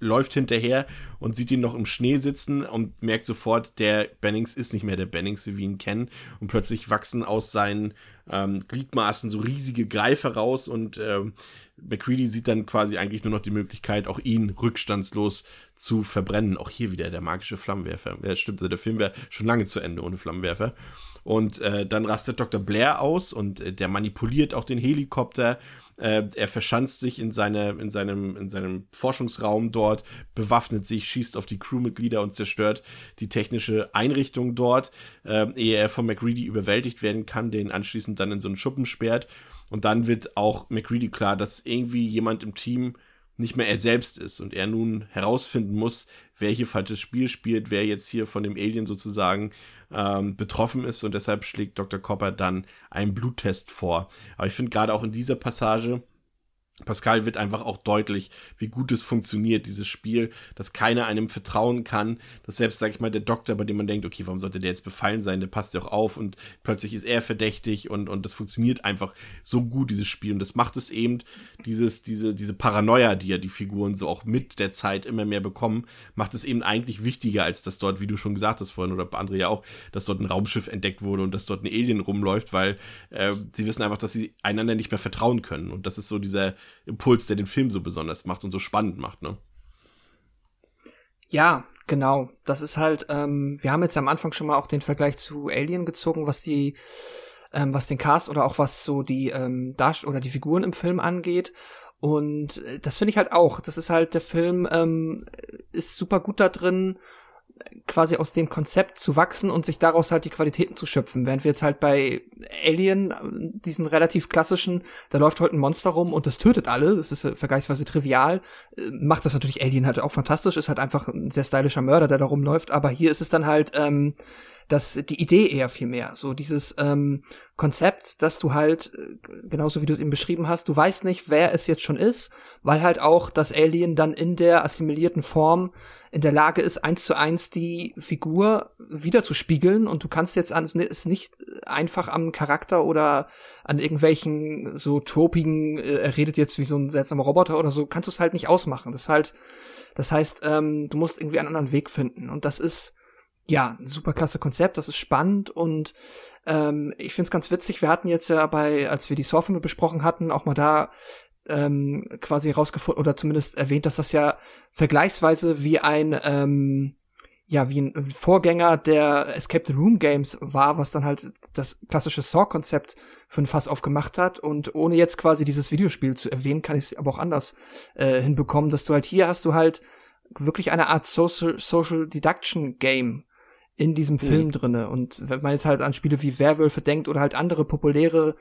läuft hinterher und sieht ihn noch im Schnee sitzen und merkt sofort, der Bennings ist nicht mehr der Bennings, wie wir ihn kennen. Und plötzlich wachsen aus seinen ähm, Gliedmaßen so riesige Greifer raus und ähm, McCready sieht dann quasi eigentlich nur noch die Möglichkeit, auch ihn rückstandslos zu verbrennen. Auch hier wieder der magische Flammenwerfer. Ja, stimmt, also der Film wäre schon lange zu Ende ohne Flammenwerfer. Und äh, dann rastet Dr. Blair aus und äh, der manipuliert auch den Helikopter äh, er verschanzt sich in, seine, in, seinem, in seinem Forschungsraum dort, bewaffnet sich, schießt auf die Crewmitglieder und zerstört die technische Einrichtung dort, äh, ehe er von McReady überwältigt werden kann, den anschließend dann in so einen Schuppen sperrt. Und dann wird auch McReady klar, dass irgendwie jemand im Team nicht mehr er selbst ist und er nun herausfinden muss, wer hier falsches Spiel spielt, wer jetzt hier von dem Alien sozusagen ähm, betroffen ist und deshalb schlägt Dr. Copper dann einen Bluttest vor. Aber ich finde gerade auch in dieser Passage Pascal wird einfach auch deutlich, wie gut es funktioniert, dieses Spiel, dass keiner einem vertrauen kann, dass selbst, sag ich mal, der Doktor, bei dem man denkt, okay, warum sollte der jetzt befallen sein, der passt ja auch auf und plötzlich ist er verdächtig und, und das funktioniert einfach so gut, dieses Spiel. Und das macht es eben, dieses, diese, diese Paranoia, die ja die Figuren so auch mit der Zeit immer mehr bekommen, macht es eben eigentlich wichtiger, als dass dort, wie du schon gesagt hast vorhin, oder andere ja auch, dass dort ein Raumschiff entdeckt wurde und dass dort ein Alien rumläuft, weil äh, sie wissen einfach, dass sie einander nicht mehr vertrauen können. Und das ist so dieser Impuls, der den Film so besonders macht und so spannend macht, ne?
Ja, genau. Das ist halt, ähm, wir haben jetzt am Anfang schon mal auch den Vergleich zu Alien gezogen, was die, ähm, was den Cast oder auch was so die ähm, Darst oder die Figuren im Film angeht. Und äh, das finde ich halt auch. Das ist halt, der Film ähm, ist super gut da drin, quasi aus dem Konzept zu wachsen und sich daraus halt die Qualitäten zu schöpfen. Während wir jetzt halt bei Alien, diesen relativ klassischen, da läuft heute ein Monster rum und das tötet alle, das ist vergleichsweise trivial, äh, macht das natürlich Alien halt auch fantastisch, ist halt einfach ein sehr stylischer Mörder, der da rumläuft, aber hier ist es dann halt, ähm, das die Idee eher viel mehr. So dieses ähm, Konzept, dass du halt, äh, genauso wie du es eben beschrieben hast, du weißt nicht, wer es jetzt schon ist, weil halt auch das Alien dann in der assimilierten Form in der Lage ist, eins zu eins die Figur wiederzuspiegeln und du kannst jetzt an, es nicht einfach am Charakter oder an irgendwelchen so tropigen, äh, er redet jetzt wie so ein seltsamer Roboter oder so, kannst du es halt nicht ausmachen. Das ist halt, das heißt, ähm, du musst irgendwie einen anderen Weg finden und das ist ja, ein super klasse Konzept, das ist spannend und ähm, ich finde es ganz witzig. Wir hatten jetzt ja bei, als wir die Software besprochen hatten, auch mal da ähm, quasi rausgefunden oder zumindest erwähnt, dass das ja vergleichsweise wie ein ähm, ja, wie ein Vorgänger der Escape the Room Games war, was dann halt das klassische Saw-Konzept für ein Fass aufgemacht hat. Und ohne jetzt quasi dieses Videospiel zu erwähnen, kann ich es aber auch anders äh, hinbekommen, dass du halt hier hast du halt wirklich eine Art Social, Social Deduction Game in diesem mhm. Film drinne. Und wenn man jetzt halt an Spiele wie Werwölfe denkt oder halt andere populäre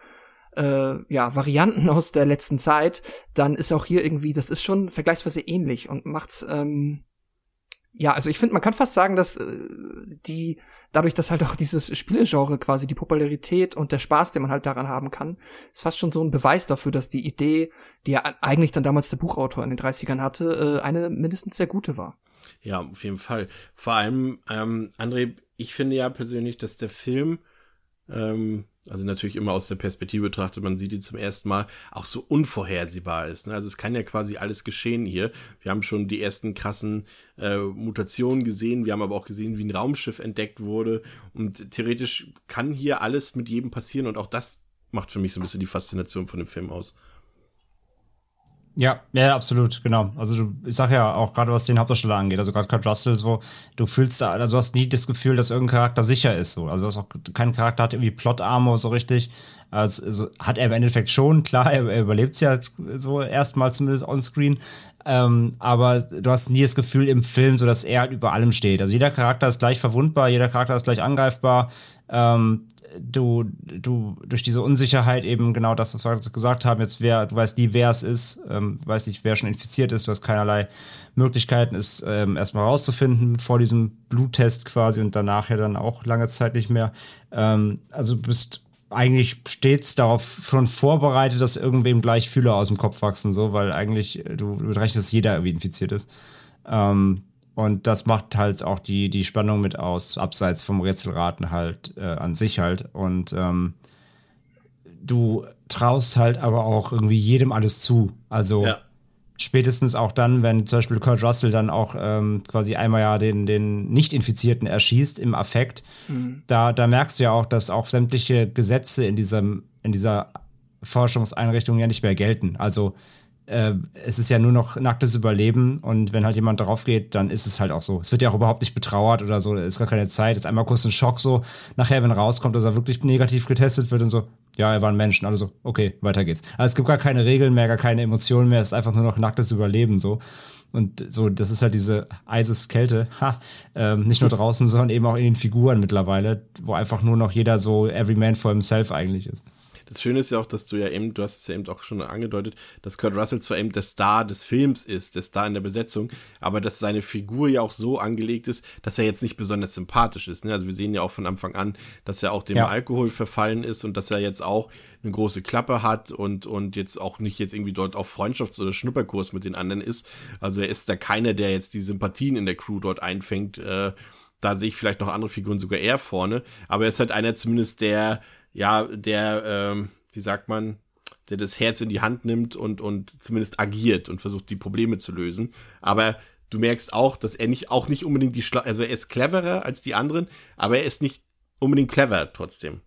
äh, ja, Varianten aus der letzten Zeit, dann ist auch hier irgendwie, das ist schon vergleichsweise ähnlich und macht's, ähm, ja, also ich finde, man kann fast sagen, dass äh, die, dadurch, dass halt auch dieses Spielegenre quasi die Popularität und der Spaß, den man halt daran haben kann, ist fast schon so ein Beweis dafür, dass die Idee, die ja eigentlich dann damals der Buchautor in den 30ern hatte, äh, eine mindestens sehr gute war.
Ja, auf jeden Fall. Vor allem, ähm, André, ich finde ja persönlich, dass der Film, ähm, also natürlich immer aus der Perspektive betrachtet, man sieht ihn zum ersten Mal, auch so unvorhersehbar ist. Ne? Also es kann ja quasi alles geschehen hier. Wir haben schon die ersten krassen äh, Mutationen gesehen, wir haben aber auch gesehen, wie ein Raumschiff entdeckt wurde. Und theoretisch kann hier alles mit jedem passieren und auch das macht für mich so ein bisschen die Faszination von dem Film aus.
Ja, ja, absolut, genau. Also du, ich sag ja auch gerade was den Hauptdarsteller angeht, also gerade Kurt Russell, so, du fühlst da, also du hast nie das Gefühl, dass irgendein Charakter sicher ist, so. Also du hast auch keinen Charakter hat irgendwie Plot-Armor so richtig. Also, also hat er im Endeffekt schon, klar, er, er überlebt ja so erstmal zumindest onscreen. Ähm, aber du hast nie das Gefühl im Film, so dass er halt über allem steht. Also jeder Charakter ist gleich verwundbar, jeder Charakter ist gleich angreifbar. Ähm, du, du durch diese Unsicherheit eben genau das, was wir gesagt haben, jetzt wer, du weißt nie, wer es ist, ähm, weißt nicht, wer schon infiziert ist, du hast keinerlei Möglichkeiten, es ähm, erstmal rauszufinden vor diesem Bluttest quasi und danach ja dann auch lange Zeit nicht mehr. Ähm, also du bist eigentlich stets darauf schon vorbereitet, dass irgendwem gleich Fühler aus dem Kopf wachsen, so, weil eigentlich äh, du, du rechnest, dass jeder irgendwie infiziert ist. Ähm, und das macht halt auch die, die Spannung mit aus, abseits vom Rätselraten halt äh, an sich halt. Und ähm, du traust halt aber auch irgendwie jedem alles zu. Also
Ja.
spätestens auch dann, wenn zum Beispiel Kurt Russell dann auch ähm, quasi einmal ja den, den Nicht-Infizierten erschießt im Affekt, da, da merkst du ja auch, dass auch sämtliche Gesetze in diesem, in dieser Forschungseinrichtung ja nicht mehr gelten. Also äh, es ist ja nur noch nacktes Überleben und wenn halt jemand drauf geht, dann ist es halt auch so. Es wird ja auch überhaupt nicht betrauert oder so, ist gar keine Zeit, es ist einmal kurz ein Schock so. Nachher, wenn rauskommt, dass er wirklich negativ getestet wird und so, ja, er war ein Mensch, also okay, weiter geht's. Also es gibt gar keine Regeln mehr, gar keine Emotionen mehr, es ist einfach nur noch nacktes Überleben so. Und so, das ist halt diese Eiseskälte, ha, ähm, nicht nur draußen, sondern eben auch in den Figuren mittlerweile, wo einfach nur noch jeder so every man for himself eigentlich ist.
Das Schöne ist ja auch, dass du ja eben, du hast es ja eben auch schon angedeutet, dass Kurt Russell zwar eben der Star des Films ist, der Star in der Besetzung, aber dass seine Figur ja auch so angelegt ist, dass er jetzt nicht besonders sympathisch ist. Ne? Also wir sehen ja auch von Anfang an, dass er auch dem
Ja.
Alkohol verfallen ist und dass er jetzt auch eine große Klappe hat und, und jetzt auch nicht jetzt irgendwie dort auf Freundschafts- oder Schnupperkurs mit den anderen ist. Also er ist da keiner, der jetzt die Sympathien in der Crew dort einfängt. Äh, da sehe ich vielleicht noch andere Figuren sogar eher vorne, aber er ist halt einer zumindest, der, ja, der, ähm, wie sagt man, der das Herz in die Hand nimmt und, und zumindest agiert und versucht, die Probleme zu lösen. Aber du merkst auch, dass er nicht, auch nicht unbedingt die, Schla also er ist cleverer als die anderen, aber er ist nicht unbedingt clever trotzdem.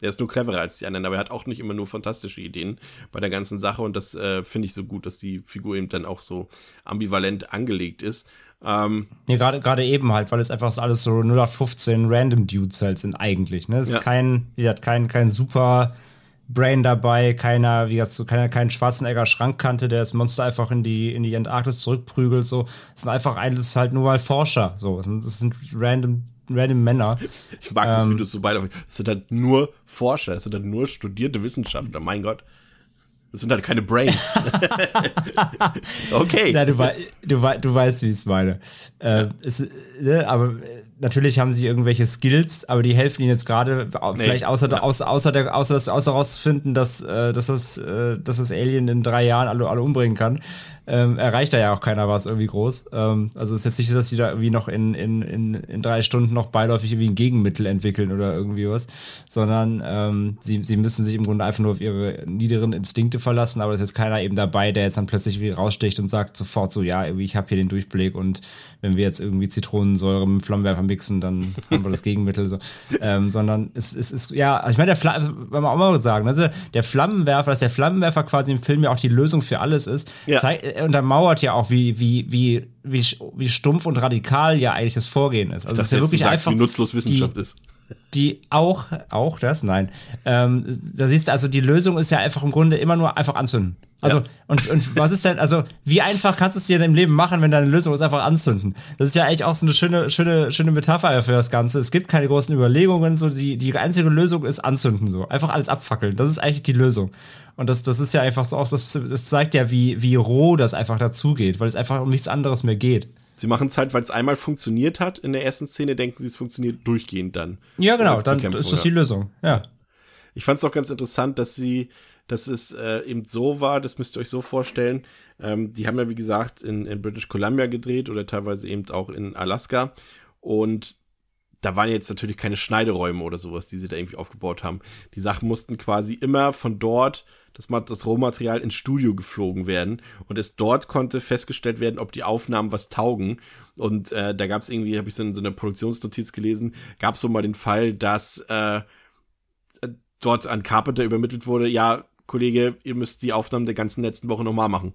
Er ist nur cleverer als die anderen, aber er hat auch nicht immer nur fantastische Ideen bei der ganzen Sache und das äh, finde ich so gut, dass die Figur eben dann auch so ambivalent angelegt ist. Ähm,
Nee, gerade gerade eben halt, weil es einfach alles so 0815 Random Dudes halt sind eigentlich. Ne? Es
Ja.
ist kein, wie gesagt, kein, kein super Brain dabei, keiner, wie gesagt, so keiner, kein Schwarzenegger Schrankkante, der das Monster einfach in die, in die Antarktis zurückprügelt. So, es sind einfach alles halt nur mal Forscher. So, es sind, es sind random, random Männer.
ich mag das, wie
Ähm.
du es so beide Es sind halt nur Forscher, es sind halt nur studierte Wissenschaftler, mein Gott. Das sind halt keine Brains. okay.
Ja, du, wei du, wei du weißt, wie ich es meine. Äh, es, ne, aber äh, natürlich haben sie irgendwelche Skills, aber die helfen ihnen jetzt gerade, au- vielleicht außer,
ja.
außer, außer, der, außer, das, außer rauszufinden, dass, äh, dass, das, äh, dass das Alien in drei Jahren alle, alle umbringen kann, ähm, erreicht da ja auch keiner was irgendwie groß. Ähm, also es ist jetzt nicht so, dass die da irgendwie noch in, in, in, in drei Stunden noch beiläufig irgendwie ein Gegenmittel entwickeln oder irgendwie was, sondern ähm, sie, sie müssen sich im Grunde einfach nur auf ihre niederen Instinkte verlassen, aber es ist jetzt keiner eben dabei, der jetzt dann plötzlich wie raussticht und sagt sofort so, ja, irgendwie, ich habe hier den Durchblick und wenn wir jetzt irgendwie Zitronensäure mit dem Flammenwerfer mixen, dann haben wir das Gegenmittel so. Ähm, sondern es, es ist, ja, ich meine, der Fla also, wollen wir auch mal sagen, also der Flammenwerfer, dass der Flammenwerfer quasi im Film ja auch die Lösung für alles ist,
Ja.
zeigt, er untermauert ja auch, wie, wie, wie, wie, wie stumpf und radikal ja eigentlich das Vorgehen ist. Also es
dass
ist ja wirklich
sagst,
einfach
wie nutzlos Wissenschaft
die,
ist.
Die auch, auch das, nein. Ähm, da siehst du, also die Lösung ist ja einfach im Grunde immer nur einfach anzünden. Also,
Ja.
und, und was ist denn, also, wie einfach kannst du es dir denn im Leben machen, wenn deine Lösung ist einfach anzünden? Das ist ja eigentlich auch so eine schöne, schöne, schöne Metapher für das Ganze. Es gibt keine großen Überlegungen, so die, die einzige Lösung ist anzünden, so. Einfach alles abfackeln. Das ist eigentlich die Lösung. Und das, das ist ja einfach so auch, das, das zeigt ja, wie, wie roh das einfach dazugeht, weil es einfach um nichts anderes mehr geht.
Sie machen es halt, weil es einmal funktioniert hat in der ersten Szene, denken sie, es funktioniert durchgehend dann.
Ja, genau, dann ist das die Lösung. Ja.
Ich fand es auch ganz interessant, dass sie, dass es äh, eben so war, das müsst ihr euch so vorstellen. Ähm, die haben ja, wie gesagt, in, in British Columbia gedreht oder teilweise eben auch in Alaska. Und da waren jetzt natürlich keine Schneideräume oder sowas, die sie da irgendwie aufgebaut haben. Die Sachen mussten quasi immer von dort, das, das Rohmaterial ins Studio geflogen werden. Und es dort konnte festgestellt werden, ob die Aufnahmen was taugen. Und äh, da gab es irgendwie, habe ich so, in so eine Produktionsnotiz gelesen, gab es so mal den Fall, dass äh, dort an Carpenter übermittelt wurde, ja, Kollege, ihr müsst die Aufnahmen der ganzen letzten Woche nochmal machen.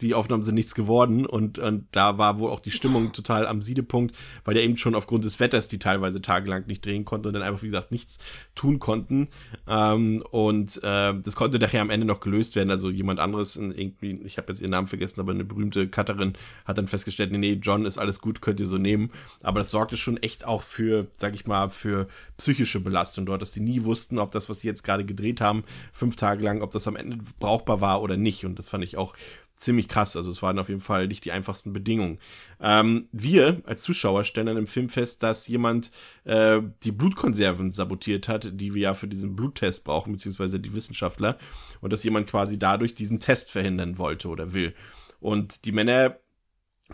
Die Aufnahmen sind nichts geworden und, und da war wohl auch die Stimmung total am Siedepunkt, weil der eben schon aufgrund des Wetters die teilweise tagelang nicht drehen konnte und dann einfach, wie gesagt, nichts tun konnten. Ähm, und äh, das konnte nachher am Ende noch gelöst werden. Also jemand anderes, irgendwie, ich habe jetzt ihren Namen vergessen, aber eine berühmte Cutterin hat dann festgestellt, nee, nee, John ist alles gut, könnt ihr so nehmen. Aber das sorgte schon echt auch für, sag ich mal, für psychische Belastung dort, dass die nie wussten, ob das, was sie jetzt gerade gedreht haben, fünf Tage lang, ob das am Ende brauchbar war oder nicht. Und das fand ich auch ziemlich krass. Also es waren auf jeden Fall nicht die einfachsten Bedingungen. Ähm, wir als Zuschauer stellen dann im Film fest, dass jemand äh, die Blutkonserven sabotiert hat, die wir ja für diesen Bluttest brauchen, beziehungsweise die Wissenschaftler. Und dass jemand quasi dadurch diesen Test verhindern wollte oder will. Und die Männer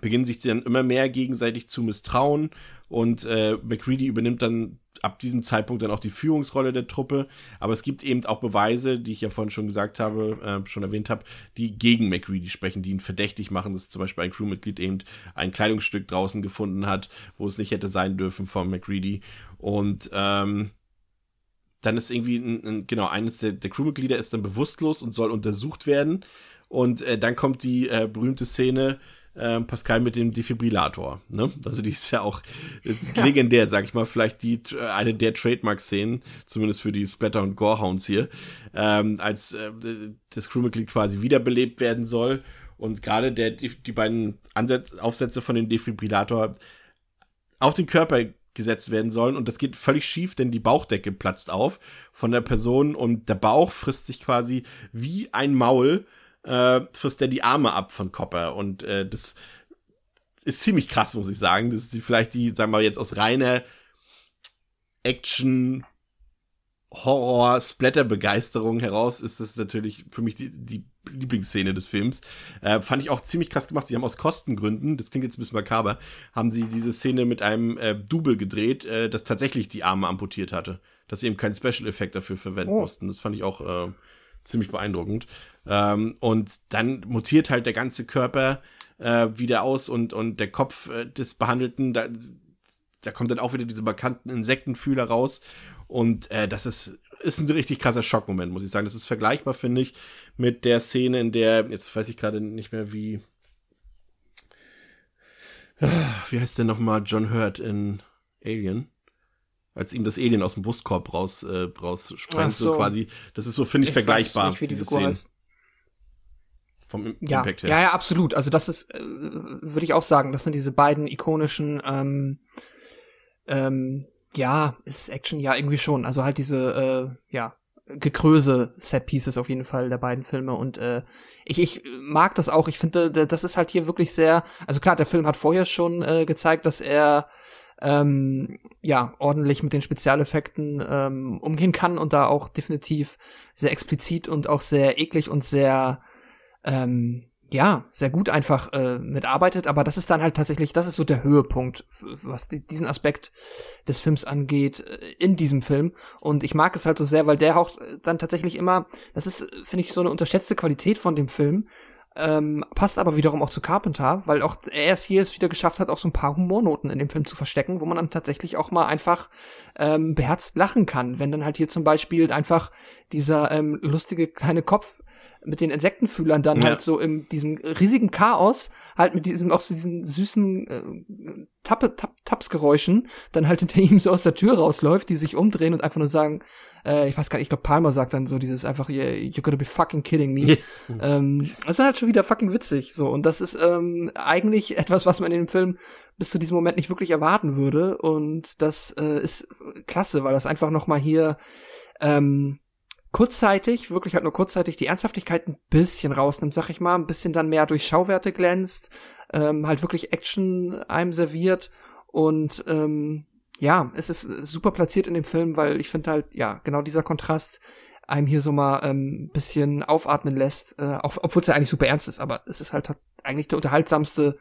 beginnen sich dann immer mehr gegenseitig zu misstrauen und äh, McCready übernimmt dann ab diesem Zeitpunkt dann auch die Führungsrolle der Truppe. Aber es gibt eben auch Beweise, die ich ja vorhin schon gesagt habe, äh, schon erwähnt habe, die gegen McCready sprechen, die ihn verdächtig machen, dass zum Beispiel ein Crewmitglied eben ein Kleidungsstück draußen gefunden hat, wo es nicht hätte sein dürfen von McCready. Und ähm, dann ist irgendwie, ein, ein, genau, eines der, der Crewmitglieder ist dann bewusstlos und soll untersucht werden. Und äh, dann kommt die äh, berühmte Szene, äh, Pascal mit dem Defibrillator. Ne? Also die ist ja auch ja. legendär, sag ich mal, vielleicht die äh, eine der Trademark-Szenen, zumindest für die Splatter- und Gorehounds hier, ähm, als äh, das Crewmitglied quasi wiederbelebt werden soll und gerade der die beiden Ansätze, Aufsätze von dem Defibrillator auf den Körper gesetzt werden sollen und das geht völlig schief, denn die Bauchdecke platzt auf von der Person und der Bauch frisst sich quasi wie ein Maul äh, frisst er die Arme ab von Copper. Und äh, das ist ziemlich krass, muss ich sagen. Das ist vielleicht die, sagen wir jetzt aus reiner Action, Horror, Splatter-Begeisterung heraus ist das natürlich für mich die, die Lieblingsszene des Films. Äh, fand ich auch ziemlich krass gemacht. Sie haben aus Kostengründen, das klingt jetzt ein bisschen makaber, haben sie diese Szene mit einem äh, Double gedreht, äh, das tatsächlich die Arme amputiert hatte. Dass sie eben keinen Special-Effekt dafür verwenden oh. mussten. Das fand ich auch äh, ziemlich beeindruckend. Ähm, und dann mutiert halt der ganze Körper äh, wieder aus und, und der Kopf äh, des Behandelten, da, da kommt dann auch wieder diese markanten Insektenfühler raus. Und äh, das ist, ist ein richtig krasser Schockmoment, muss ich sagen. Das ist vergleichbar, finde ich, mit der Szene, in der, jetzt weiß ich gerade nicht mehr wie. Wie heißt der nochmal John Hurt in Alien? als ihm das Alien aus dem Brustkorb raus, äh, raussprengt, so. so. quasi. Das ist so, finde ich, ich, vergleichbar, nicht, wie diese Szene.
Vom ja, Impact her. Ja, ja, absolut. Also das ist, äh, würde ich auch sagen, das sind diese beiden ikonischen, ähm, ähm, ja, ist Action, ja, irgendwie schon. Also halt diese, äh, ja, gekröse Set-Pieces auf jeden Fall der beiden Filme und äh, ich, ich mag das auch. Ich finde, das ist halt hier wirklich sehr, also klar, der Film hat vorher schon äh, gezeigt, dass er ähm, ja, ordentlich mit den Spezialeffekten ähm, umgehen kann und da auch definitiv sehr explizit und auch sehr eklig und sehr, ähm, ja, sehr gut einfach äh, mitarbeitet, aber das ist dann halt tatsächlich, das ist so der Höhepunkt, was die, diesen Aspekt des Films angeht, äh, in diesem Film. Und ich mag es halt so sehr, weil der auch dann tatsächlich immer, das ist, finde ich, so eine unterschätzte Qualität von dem Film, ähm, passt aber wiederum auch zu Carpenter, weil auch er es hier es wieder geschafft hat, auch so ein paar Humornoten in dem Film zu verstecken, wo man dann tatsächlich auch mal einfach ähm, beherzt lachen kann. Wenn dann halt hier zum Beispiel einfach dieser ähm, lustige kleine Kopf mit den Insektenfühlern dann ja. halt so in diesem riesigen Chaos, halt mit diesem, auch so diesen süßen äh, Tappe, Tapp, Tapsgeräuschen, dann halt hinter ihm so aus der Tür rausläuft, die sich umdrehen und einfach nur sagen, äh, ich weiß gar nicht, ich glaube Palmer sagt dann so dieses einfach, you're gonna be fucking kidding me. ähm, das ist halt schon wieder fucking witzig, so. Und das ist ähm, eigentlich etwas, was man in dem Film bis zu diesem Moment nicht wirklich erwarten würde. Und das äh, ist klasse, weil das einfach noch mal hier ähm, kurzzeitig, wirklich halt nur kurzzeitig, die Ernsthaftigkeit ein bisschen rausnimmt, sag ich mal, ein bisschen dann mehr durch Schauwerte glänzt, ähm, halt wirklich Action einem serviert und ähm, ja, es ist super platziert in dem Film, weil ich finde halt, ja, genau dieser Kontrast einem hier so mal ein ähm, bisschen aufatmen lässt, äh, auch, obwohl es ja eigentlich super ernst ist, aber es ist halt eigentlich der unterhaltsamste,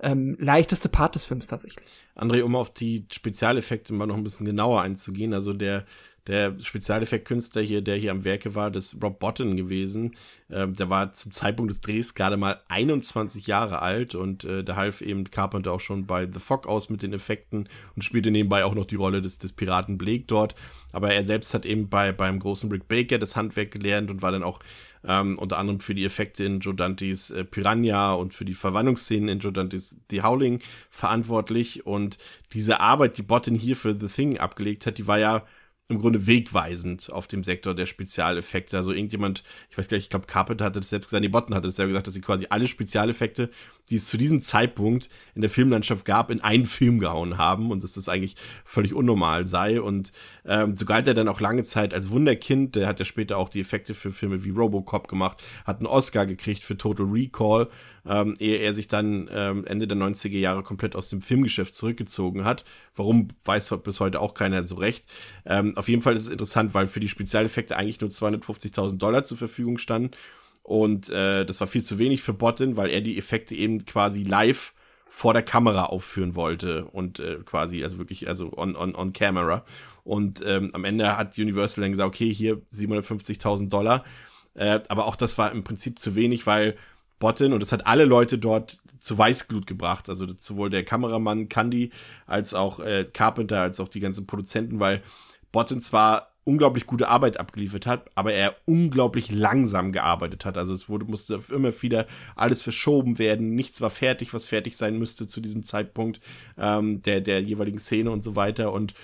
ähm, leichteste Part des Films tatsächlich.
André, um auf die Spezialeffekte mal noch ein bisschen genauer einzugehen, also der der Spezialeffektkünstler hier, der hier am Werke war, das Rob Botton gewesen. Ähm, der war zum Zeitpunkt des Drehs gerade mal 21 Jahre alt und äh, da half eben Carpenter auch schon bei The Fog aus mit den Effekten und spielte nebenbei auch noch die Rolle des, des Piraten Blake dort. Aber er selbst hat eben bei beim großen Rick Baker das Handwerk gelernt und war dann auch ähm, unter anderem für die Effekte in Joe Dantes äh, Piranha und für die Verwandlungsszenen in Joe Dantes The Howling verantwortlich. Und diese Arbeit, die Bottin hier für The Thing abgelegt hat, die war ja im Grunde wegweisend auf dem Sektor der Spezialeffekte. Also irgendjemand, ich weiß gar nicht, ich glaube Carpenter hatte das selbst gesagt, die Botten hatte das ja gesagt, dass sie quasi alle Spezialeffekte, die es zu diesem Zeitpunkt in der Filmlandschaft gab, in einen Film gehauen haben und dass das eigentlich völlig unnormal sei. Und ähm, so galt er dann auch lange Zeit als Wunderkind. Der hat ja später auch die Effekte für Filme wie Robocop gemacht, hat einen Oscar gekriegt für Total Recall, ähm, ehe er sich dann ähm, Ende der 90er Jahre komplett aus dem Filmgeschäft zurückgezogen hat. Warum, weiß bis heute auch keiner so recht. Ähm, auf jeden Fall ist es interessant, weil für die Spezialeffekte eigentlich nur 250.000 Dollar zur Verfügung standen und äh, das war viel zu wenig für Botten, weil er die Effekte eben quasi live vor der Kamera aufführen wollte und äh, quasi, also wirklich, also on, on, on camera. Und ähm, am Ende hat Universal dann gesagt, okay, hier 750.000 Dollar. Äh, aber auch das war im Prinzip zu wenig, weil Botten, und das hat alle Leute dort zu Weißglut gebracht, also sowohl der Kameramann Candy als auch äh, Carpenter, als auch die ganzen Produzenten, weil Botten zwar unglaublich gute Arbeit abgeliefert hat, aber er unglaublich langsam gearbeitet hat. Also es wurde, musste immer wieder alles verschoben werden. Nichts war fertig, was fertig sein müsste zu diesem Zeitpunkt ähm, der, der jeweiligen Szene und so weiter. Und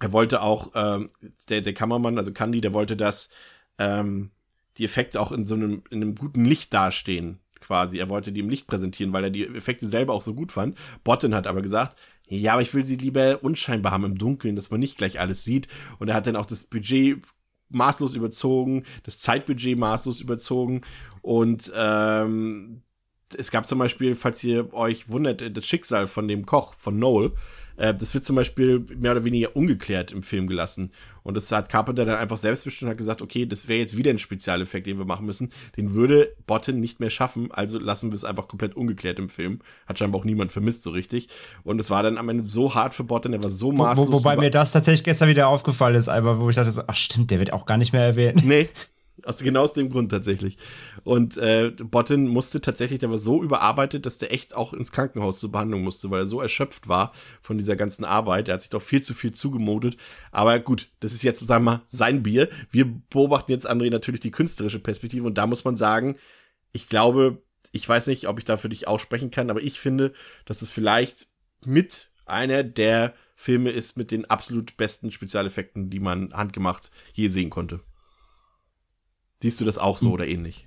er wollte auch, ähm, der, der Kameramann, also Candy, der wollte, dass ähm, die Effekte auch in so einem, in einem guten Licht dastehen quasi. Er wollte die im Licht präsentieren, weil er die Effekte selber auch so gut fand. Botten hat aber gesagt, ja, aber ich will sie lieber unscheinbar haben im Dunkeln, dass man nicht gleich alles sieht. Und er hat dann auch das Budget maßlos überzogen, das Zeitbudget maßlos überzogen. Und ähm, es gab zum Beispiel, falls ihr euch wundert, das Schicksal von dem Koch, von Noel, äh, das wird zum Beispiel mehr oder weniger ungeklärt im Film gelassen. Und das hat Carpenter dann einfach selbstbestimmt und hat gesagt, okay, das wäre jetzt wieder ein Spezialeffekt, den wir machen müssen. Den würde Botten nicht mehr schaffen, also lassen wir es einfach komplett ungeklärt im Film. Hat scheinbar auch niemand vermisst so richtig. Und es war dann am Ende so hart für Botten, der war so maßlos.
Wo, wobei mir das tatsächlich gestern wieder aufgefallen ist, einmal, wo ich dachte, so, ach stimmt, der wird auch gar nicht mehr erwähnt.
Nee, Aus, genau aus dem Grund tatsächlich. Und äh, Botten musste tatsächlich, der war so überarbeitet, dass der echt auch ins Krankenhaus zur Behandlung musste, weil er so erschöpft war von dieser ganzen Arbeit. Er hat sich doch viel zu viel zugemodet. Aber gut, das ist jetzt, sagen wir mal, sein Bier. Wir beobachten jetzt, André, natürlich die künstlerische Perspektive. Und da muss man sagen, ich glaube, ich weiß nicht, ob ich da für dich aussprechen kann, aber ich finde, dass es vielleicht mit einer der Filme ist mit den absolut besten Spezialeffekten, die man handgemacht je sehen konnte. Siehst du das auch so oder ähnlich?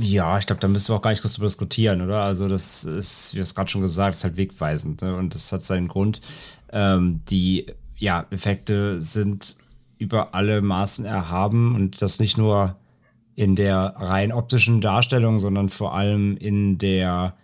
Ja, ich glaube, da müssen wir auch gar nicht kurz drüber diskutieren, oder? Also, das ist, wie es gerade schon gesagt, ist halt wegweisend. Ne? Und das hat seinen Grund. Ähm, die ja, Effekte sind über alle Maßen erhaben und das nicht nur in der rein optischen Darstellung, sondern vor allem in der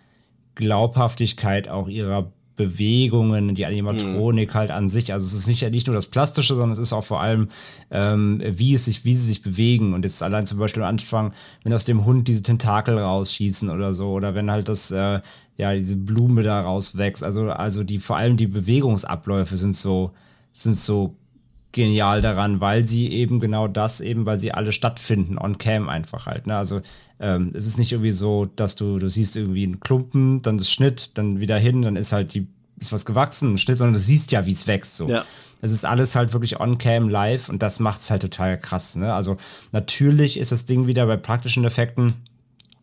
Glaubhaftigkeit auch ihrer Bewegungen, die Animatronik mhm. halt an sich. Also es ist nicht, nicht nur das Plastische, sondern es ist auch vor allem, ähm, wie es sich, wie sie sich bewegen. Und jetzt allein zum Beispiel am Anfang, wenn aus dem Hund diese Tentakel rausschießen oder so, oder wenn halt das, äh, ja, diese Blume da rauswächst. Also, also die, vor allem die Bewegungsabläufe sind so, sind so genial daran, weil sie eben genau das eben, weil sie alle stattfinden, on cam einfach halt. Ne? Also ähm, es ist nicht irgendwie so, dass du, du siehst irgendwie einen Klumpen, dann das Schnitt, dann wieder hin, dann ist halt die, ist was gewachsen, ein Schnitt, sondern du siehst ja, wie es wächst. So. Ja. Es ist alles halt wirklich on cam live und das macht es halt total krass. Ne? Also natürlich ist das Ding wieder bei praktischen Effekten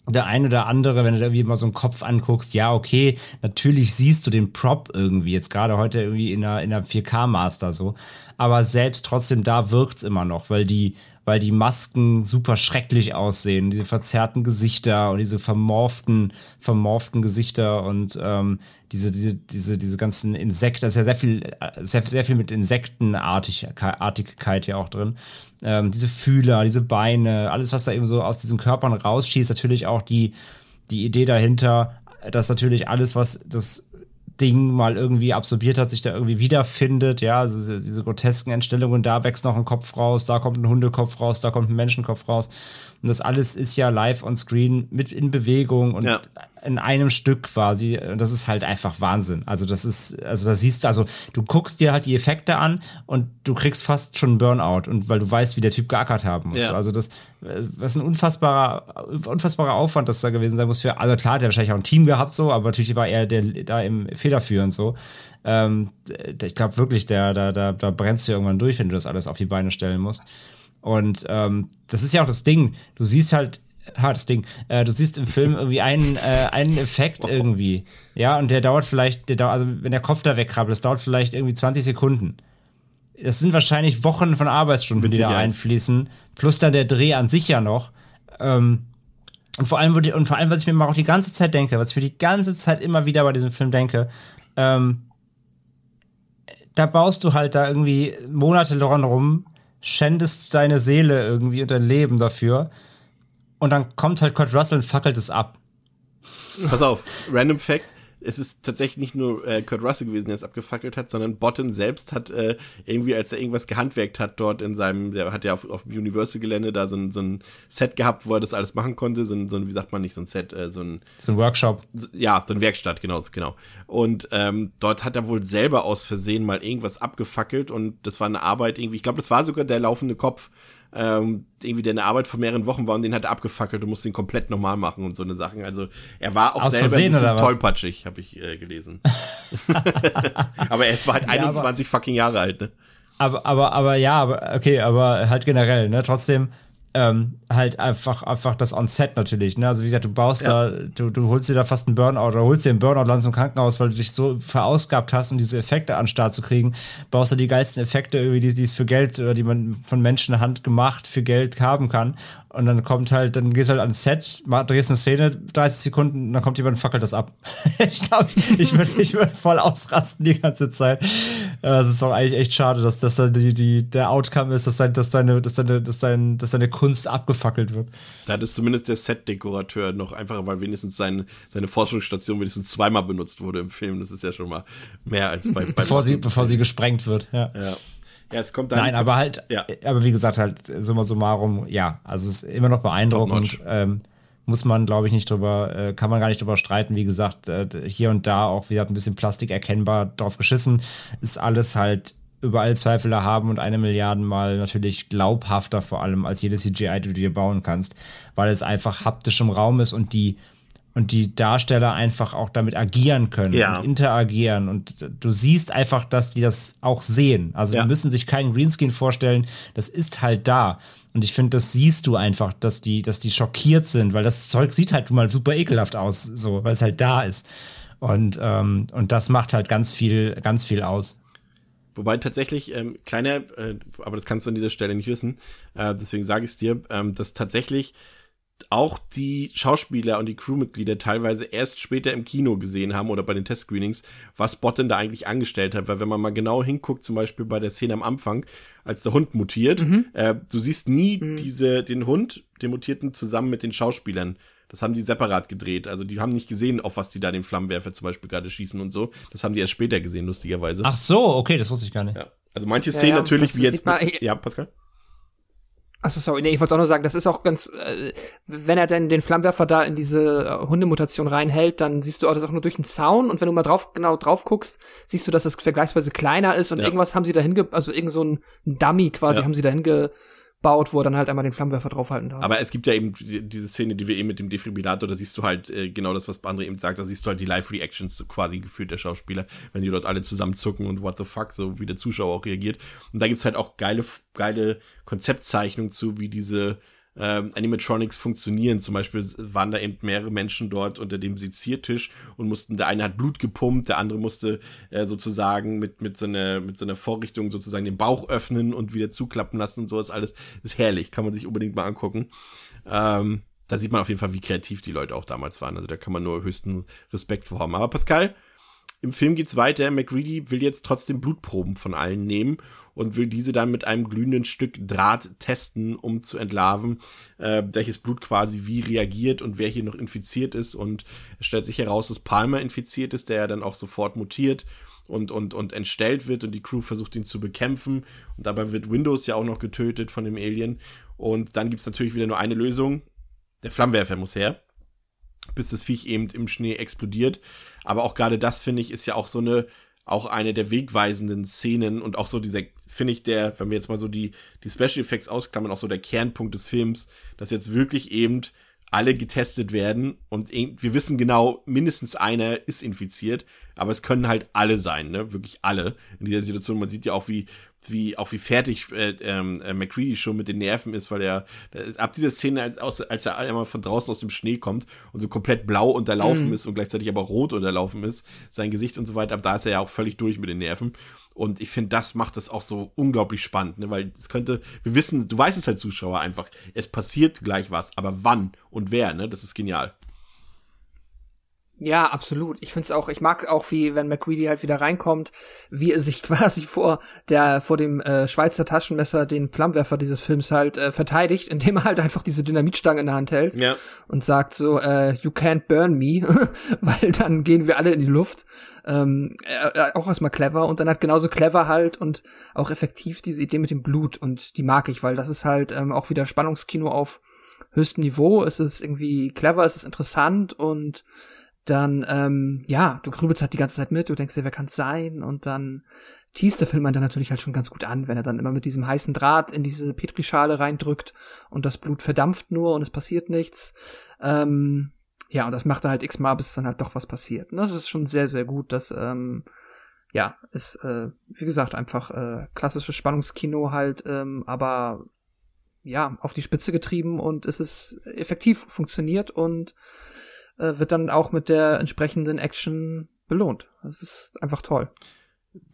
der ein oder andere, wenn du da irgendwie mal so einen Kopf anguckst, ja, okay, natürlich siehst du den Prop irgendwie, jetzt gerade heute irgendwie in einer, in einer 4K-Master so, aber selbst trotzdem da wirkt's immer noch, weil die, weil die Masken super schrecklich aussehen, diese verzerrten Gesichter und diese vermorften, vermorften Gesichter und ähm, diese, diese, diese, diese ganzen Insekten, da ist ja sehr viel, sehr, sehr viel mit Insektenartigkeit ja auch drin. Ähm, diese Fühler, diese Beine, alles, was da eben so aus diesen Körpern rausschießt, natürlich auch die, die Idee dahinter, dass natürlich alles, was das Ding mal irgendwie absorbiert hat, sich da irgendwie wiederfindet. Ja, also diese, diese grotesken Entstellungen, da wächst noch ein Kopf raus, da kommt ein Hundekopf raus, da kommt ein Menschenkopf raus. Und das alles ist ja live on screen mit in Bewegung und ja. in einem Stück quasi. Und das ist halt einfach Wahnsinn. Also das ist, also da siehst du, also du guckst dir halt die Effekte an und du kriegst fast schon Burnout und weil du weißt, wie der Typ geackert haben muss. Ja. Also das, was ein unfassbarer, unfassbarer Aufwand das da gewesen sein muss für, also klar, der hat wahrscheinlich auch ein Team gehabt so, aber natürlich war er der da im federführend so. Ähm, ich glaube wirklich, der, da, da, da brennst du irgendwann durch, wenn du das alles auf die Beine stellen musst. Und ähm, das ist ja auch das Ding. Du siehst halt, ha, das Ding, äh, du siehst im Film irgendwie einen, äh, einen Effekt irgendwie. Ja, und der dauert vielleicht, der dauert, also wenn der Kopf da wegkrabbelt, das dauert vielleicht irgendwie 20 Sekunden. Das sind wahrscheinlich Wochen von Arbeitsstunden, die da einfließen. Plus dann der Dreh an sich ja noch. Ähm, Und vor allem, und vor allem, was ich mir mal auch die ganze Zeit denke, was ich mir die ganze Zeit immer wieder bei diesem Film denke, ähm, da baust du halt da irgendwie monatelang rum, schändest deine Seele irgendwie und dein Leben dafür. Und dann kommt halt Kurt Russell und fackelt es ab.
Pass auf, Random Fact es ist tatsächlich nicht nur äh, Kurt Russell gewesen, der es abgefackelt hat, sondern Botten selbst hat äh, irgendwie, als er irgendwas gehandwerkt hat dort in seinem, der hat ja auf, auf dem Universal-Gelände da so ein, so ein Set gehabt, wo er das alles machen konnte, so ein, so ein wie sagt man nicht, so ein Set, äh, so ein
so ein Workshop.
Ja, so ein Werkstatt, genau, genau. Und ähm, dort hat er wohl selber aus Versehen mal irgendwas abgefackelt und das war eine Arbeit irgendwie, ich glaube, das war sogar der laufende Kopf ähm, irgendwie der eine Arbeit von mehreren Wochen war und den hat er abgefackelt und musste ihn komplett normal machen und so eine Sachen. Also er war auch
Aus
selber
Versehen,
ein bisschen tollpatschig, habe ich äh, gelesen. aber er war halt
Ja,
21 fucking Jahre alt, ne?
Aber, aber, aber ja, aber okay, aber halt generell, ne? Trotzdem ähm, halt einfach, einfach das On-Set natürlich, ne? Also wie gesagt, du baust
Ja.
da, du, du holst dir da fast einen Burnout oder holst dir einen Burnout, landest im Krankenhaus, weil du dich so verausgabt hast, um diese Effekte an den Start zu kriegen, baust da die geilsten Effekte irgendwie, die, die es für Geld oder die man von Menschenhand gemacht für Geld haben kann. Und dann kommt halt, dann gehst du halt ans Set, drehst eine Szene, 30 Sekunden, und dann kommt jemand und fackelt das ab. ich glaube, ich, würde ich würd voll ausrasten die ganze Zeit. Es ist doch eigentlich echt schade, dass das dann die, die, der Outcome ist, dass, dein, dass, deine, dass, deine, dass, dein, dass deine Kunst abgefackelt wird.
Da hat es zumindest der Set-Dekorateur noch einfacher, weil wenigstens sein, seine Forschungsstation wenigstens zweimal benutzt wurde im Film. Das ist ja schon mal mehr als bei, bei
Bevor sie, bevor sie gesprengt wird, ja.
Ja. Ja, es kommt dann.
Nein, aber halt,
Ja.
aber wie gesagt, halt, summa summarum, ja, also es ist immer noch beeindruckend. Ähm, muss man, glaube ich, nicht drüber, äh, kann man gar nicht drüber streiten. Wie gesagt, äh, hier und da auch, wie gesagt, ein bisschen Plastik erkennbar drauf geschissen. Ist alles halt überall Zweifel erhaben und eine Milliarden Mal natürlich glaubhafter vor allem als jedes CGI, die du dir bauen kannst, weil es einfach haptisch im Raum ist und die und die Darsteller einfach auch damit agieren können
Ja.
und interagieren und du siehst einfach, dass die das auch sehen. Also
Ja.
die müssen sich keinen Greenscreen vorstellen, das ist halt da. Und ich finde, das siehst du einfach, dass die, dass die schockiert sind, weil das Zeug sieht halt mal super ekelhaft aus, so, weil es halt da ist. Und, ähm, und das macht halt ganz viel, ganz viel aus.
Wobei tatsächlich, ähm, kleiner, äh, aber das kannst du an dieser Stelle nicht wissen, äh, deswegen sage ich es dir, ähm, dass tatsächlich auch die Schauspieler und die Crewmitglieder teilweise erst später im Kino gesehen haben oder bei den Testscreenings, was Bot denn da eigentlich angestellt hat. Weil wenn man mal genau hinguckt, zum Beispiel bei der Szene am Anfang, als der Hund mutiert, äh, du siehst nie diese, den Hund, den mutierten, zusammen mit den Schauspielern. Das haben die separat gedreht. Also die haben nicht gesehen, auf was die da den Flammenwerfer zum Beispiel gerade schießen und so. Das haben die erst später gesehen, lustigerweise.
Ach so, okay, das wusste ich gar nicht.
Ja. Also manche Szenen
ja,
natürlich, wie jetzt.
man-
ja, Pascal?
Achso, sorry, nee, ich wollte auch nur sagen, das ist auch ganz, äh, wenn er denn den Flammenwerfer da in diese äh, Hundemutation reinhält, dann siehst du auch das auch nur durch den Zaun und wenn du mal drauf, genau drauf guckst, siehst du, dass das vergleichsweise kleiner ist und
Ja.
irgendwas haben sie dahin, ge also irgend so ein Dummy quasi
Ja.
haben sie dahin gebaut, wo er dann halt einmal den Flammenwerfer draufhalten darf.
Aber es gibt ja eben die- diese Szene, die wir eben mit dem Defibrillator, da siehst du halt äh, genau das, was André eben sagt, da siehst du halt die Live-Reactions quasi gefühlt der Schauspieler, wenn die dort alle zusammenzucken und what the fuck, so wie der Zuschauer auch reagiert. Und da gibt's halt auch geile, geile Konzeptzeichnungen zu, wie diese ähm, Animatronics funktionieren. Zum Beispiel waren da eben mehrere Menschen dort unter dem Seziertisch und mussten, der eine hat Blut gepumpt, der andere musste äh, sozusagen mit, mit, so einer, mit so einer Vorrichtung sozusagen den Bauch öffnen und wieder zuklappen lassen und sowas alles. ist herrlich, kann man sich unbedingt mal angucken. Ähm, da sieht man auf jeden Fall, wie kreativ die Leute auch damals waren. Also da kann man nur höchsten Respekt vor haben. Aber Pascal, im Film geht's weiter. McReady will jetzt trotzdem Blutproben von allen nehmen und will diese dann mit einem glühenden Stück Draht testen, um zu entlarven, äh, welches Blut quasi wie reagiert und wer hier noch infiziert ist. Und es stellt sich heraus, dass Palmer infiziert ist, der ja dann auch sofort mutiert und, und, und entstellt wird und die Crew versucht ihn zu bekämpfen. Und dabei wird Windows ja auch noch getötet von dem Alien. Und dann gibt's natürlich wieder nur eine Lösung. Der Flammenwerfer muss her bis das Viech eben im Schnee explodiert. Aber auch gerade das, finde ich, ist ja auch so eine, auch eine der wegweisenden Szenen und auch so dieser, finde ich, der, wenn wir jetzt mal so die, die Special Effects ausklammern, auch so der Kernpunkt des Films, dass jetzt wirklich eben alle getestet werden und wir wissen genau, mindestens einer ist infiziert, aber es können halt alle sein, ne? Wirklich alle in dieser Situation. Man sieht ja auch, wie, wie, auch wie fertig äh, ähm, äh, McCready schon mit den Nerven ist, weil er äh, ab dieser Szene, als, aus- als er einmal von draußen aus dem Schnee kommt und so komplett blau unterlaufen ist und gleichzeitig aber rot unterlaufen ist, sein Gesicht und so weiter, ab da ist er ja auch völlig durch mit den Nerven. Und ich finde, das macht das auch so unglaublich spannend, ne? weil es könnte, wir wissen, du weißt es als Zuschauer einfach, es passiert gleich was, aber wann und wer, ne? Das ist genial.
Ja, absolut. Ich finde es auch, ich mag auch, wie, wenn McCready halt wieder reinkommt, wie er sich quasi vor der, vor dem äh, Schweizer Taschenmesser den Flammenwerfer dieses Films halt äh, verteidigt, indem er halt einfach diese Dynamitstange in der Hand hält
Ja.
und sagt so, äh, you can't burn me, weil dann gehen wir alle in die Luft. Ähm, äh, äh, auch erstmal clever und dann halt genauso clever halt und auch effektiv diese Idee mit dem Blut und die mag ich, weil das ist halt ähm, auch wieder Spannungskino auf höchstem Niveau. Es ist irgendwie clever, es ist interessant und dann, ähm, ja, du grübelst halt die ganze Zeit mit, du denkst dir, wer kann's sein? Und dann teast der Film dann natürlich halt schon ganz gut an, wenn er dann immer mit diesem heißen Draht in diese Petrischale reindrückt und das Blut verdampft nur und es passiert nichts. Ähm, ja, und das macht er halt x-mal, bis dann halt doch was passiert. Und das ist schon sehr, sehr gut, dass, ähm, ja, ist, äh, wie gesagt, einfach äh, klassisches Spannungskino halt, ähm, aber ja, auf die Spitze getrieben und es ist effektiv funktioniert und äh, wird dann auch mit der entsprechenden Action belohnt. Das ist einfach toll.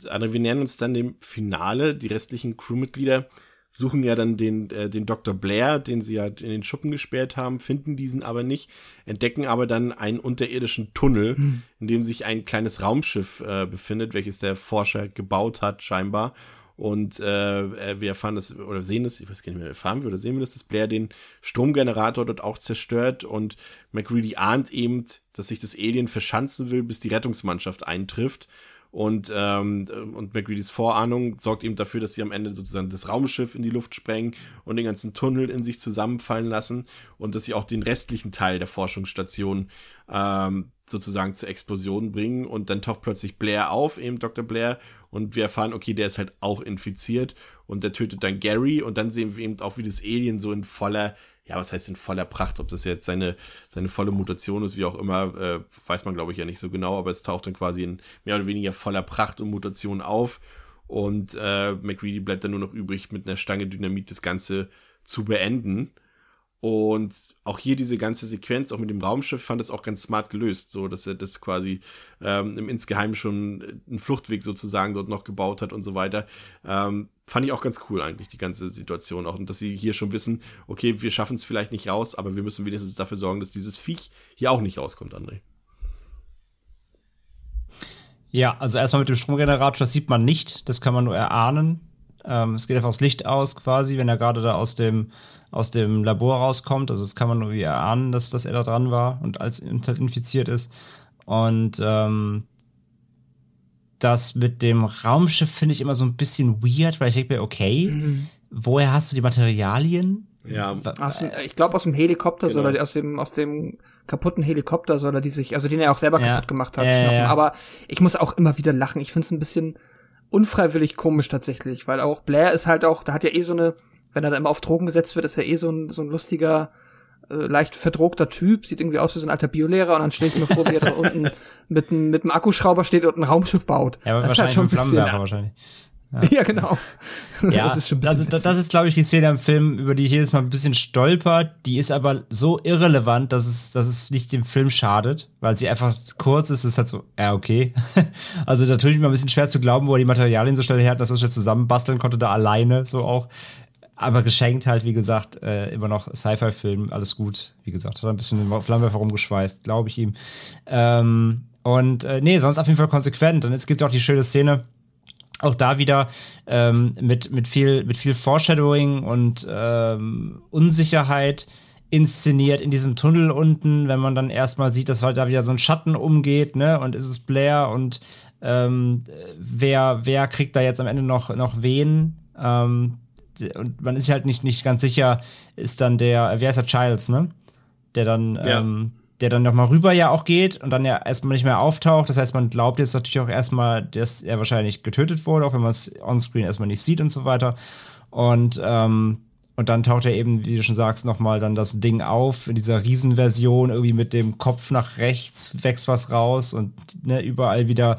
André, wir nähern uns dann dem Finale. Die restlichen Crewmitglieder suchen ja dann den, äh, den Dr. Blair, den sie ja in den Schuppen gesperrt haben, finden diesen aber nicht, entdecken aber dann einen unterirdischen Tunnel,
Hm.
in dem sich ein kleines Raumschiff äh, befindet, welches der Forscher gebaut hat, scheinbar. Und äh, äh, wir erfahren das, oder sehen das, ich weiß gar nicht mehr, erfahren wir oder sehen wir das, dass Blair den Stromgenerator dort auch zerstört und McReady ahnt eben, dass sich das Alien verschanzen will, bis die Rettungsmannschaft eintrifft. Und, ähm, und McReadys Vorahnung sorgt eben dafür, dass sie am Ende sozusagen das Raumschiff in die Luft sprengen und den ganzen Tunnel in sich zusammenfallen lassen und dass sie auch den restlichen Teil der Forschungsstation ähm, sozusagen zur Explosion bringen. Und dann taucht plötzlich Blair auf, eben Dr. Blair, und wir erfahren, okay, der ist halt auch infiziert und der tötet dann Gary und dann sehen wir eben auch, wie das Alien so in voller ja, was heißt in voller Pracht, ob das jetzt seine, seine volle Mutation ist, wie auch immer, äh, weiß man, glaube ich, ja nicht so genau, aber es taucht dann quasi in mehr oder weniger voller Pracht und Mutation auf. Und äh, McReady bleibt dann nur noch übrig, mit einer Stange Dynamit das Ganze zu beenden. Und auch hier diese ganze Sequenz, auch mit dem Raumschiff, fand es auch ganz smart gelöst, so dass er das quasi ähm, im insgeheim schon einen Fluchtweg sozusagen dort noch gebaut hat und so weiter. Ähm, fand ich auch ganz cool eigentlich, die ganze Situation auch. Und dass sie hier schon wissen, okay, wir schaffen es vielleicht nicht raus, aber wir müssen wenigstens dafür sorgen, dass dieses Viech hier auch nicht rauskommt, André.
Ja, also erstmal mit dem Stromgenerator, das sieht man nicht, das kann man nur erahnen. Ähm, es geht einfach das Licht aus quasi, wenn er gerade da aus dem, aus dem Labor rauskommt. Also das kann man nur wie erahnen, dass, dass er da dran war und als infiziert ist. Und ähm, das mit dem Raumschiff finde ich immer so ein bisschen weird, weil ich denke mir, okay,
Mhm.
woher hast du die Materialien?
Ja,
Aus dem, ich glaube, aus dem Helikopter
Genau.
soll er, aus dem, aus dem kaputten Helikopter soll er die sich, also den er auch selber
Ja.
kaputt gemacht hat,
Ja, ja.
Aber ich muss auch immer wieder lachen. Ich finde es ein bisschen unfreiwillig komisch tatsächlich, weil auch Blair ist halt auch, da hat ja eh so eine, wenn er da immer auf Drogen gesetzt wird, ist er eh so ein, so ein lustiger, äh, leicht verdrogter Typ, sieht irgendwie aus wie so ein alter Biolehrer und dann stelle ich mir vor, wie er da unten mit, einem- mit einem Akkuschrauber steht und ein Raumschiff baut.
Ja, aber
Das ist
wahrscheinlich
halt
mit dem
schon ein
Flammenwerfer wahrscheinlich.
Ja, genau.
Ja,
das ist schon ein
das,
bisschen
ist, das ist, glaube ich, die Szene im Film, über die ich jedes Mal ein bisschen stolper. Die ist aber so irrelevant, dass es, dass es nicht dem Film schadet, weil sie einfach kurz ist. Es ist halt so, ja, okay. Also da tue ich mir ein bisschen schwer zu glauben, wo er die Materialien so schnell her hat, dass er schnell zusammenbasteln konnte, da alleine so auch. Aber geschenkt halt, wie gesagt, äh, immer noch Sci-Fi-Film, alles gut. Wie gesagt, hat er ein bisschen den Flammenwerfer rumgeschweißt, glaube ich ihm. Ähm, und äh, nee, sonst auf jeden Fall konsequent. Und jetzt gibt es auch die schöne Szene, auch da wieder ähm, mit, mit, viel, mit viel Foreshadowing und ähm, Unsicherheit inszeniert in diesem Tunnel unten, wenn man dann erstmal sieht, dass halt da wieder so ein Schatten umgeht, ne? Und ist es Blair und ähm, wer, wer kriegt da jetzt am Ende noch, noch wen? Ähm, und man ist halt nicht, nicht ganz sicher, ist dann der, wer ist der Childs, ne? Der dann,
Ja.
Der dann nochmal rüber ja auch geht und dann ja erstmal nicht mehr auftaucht. Das heißt, man glaubt jetzt natürlich auch erstmal, dass er wahrscheinlich getötet wurde, auch wenn man es onscreen erstmal nicht sieht und so weiter. Und, ähm, und dann taucht er eben, wie du schon sagst, nochmal dann das Ding auf in dieser Riesenversion, irgendwie mit dem Kopf nach rechts wächst was raus und ne, überall wieder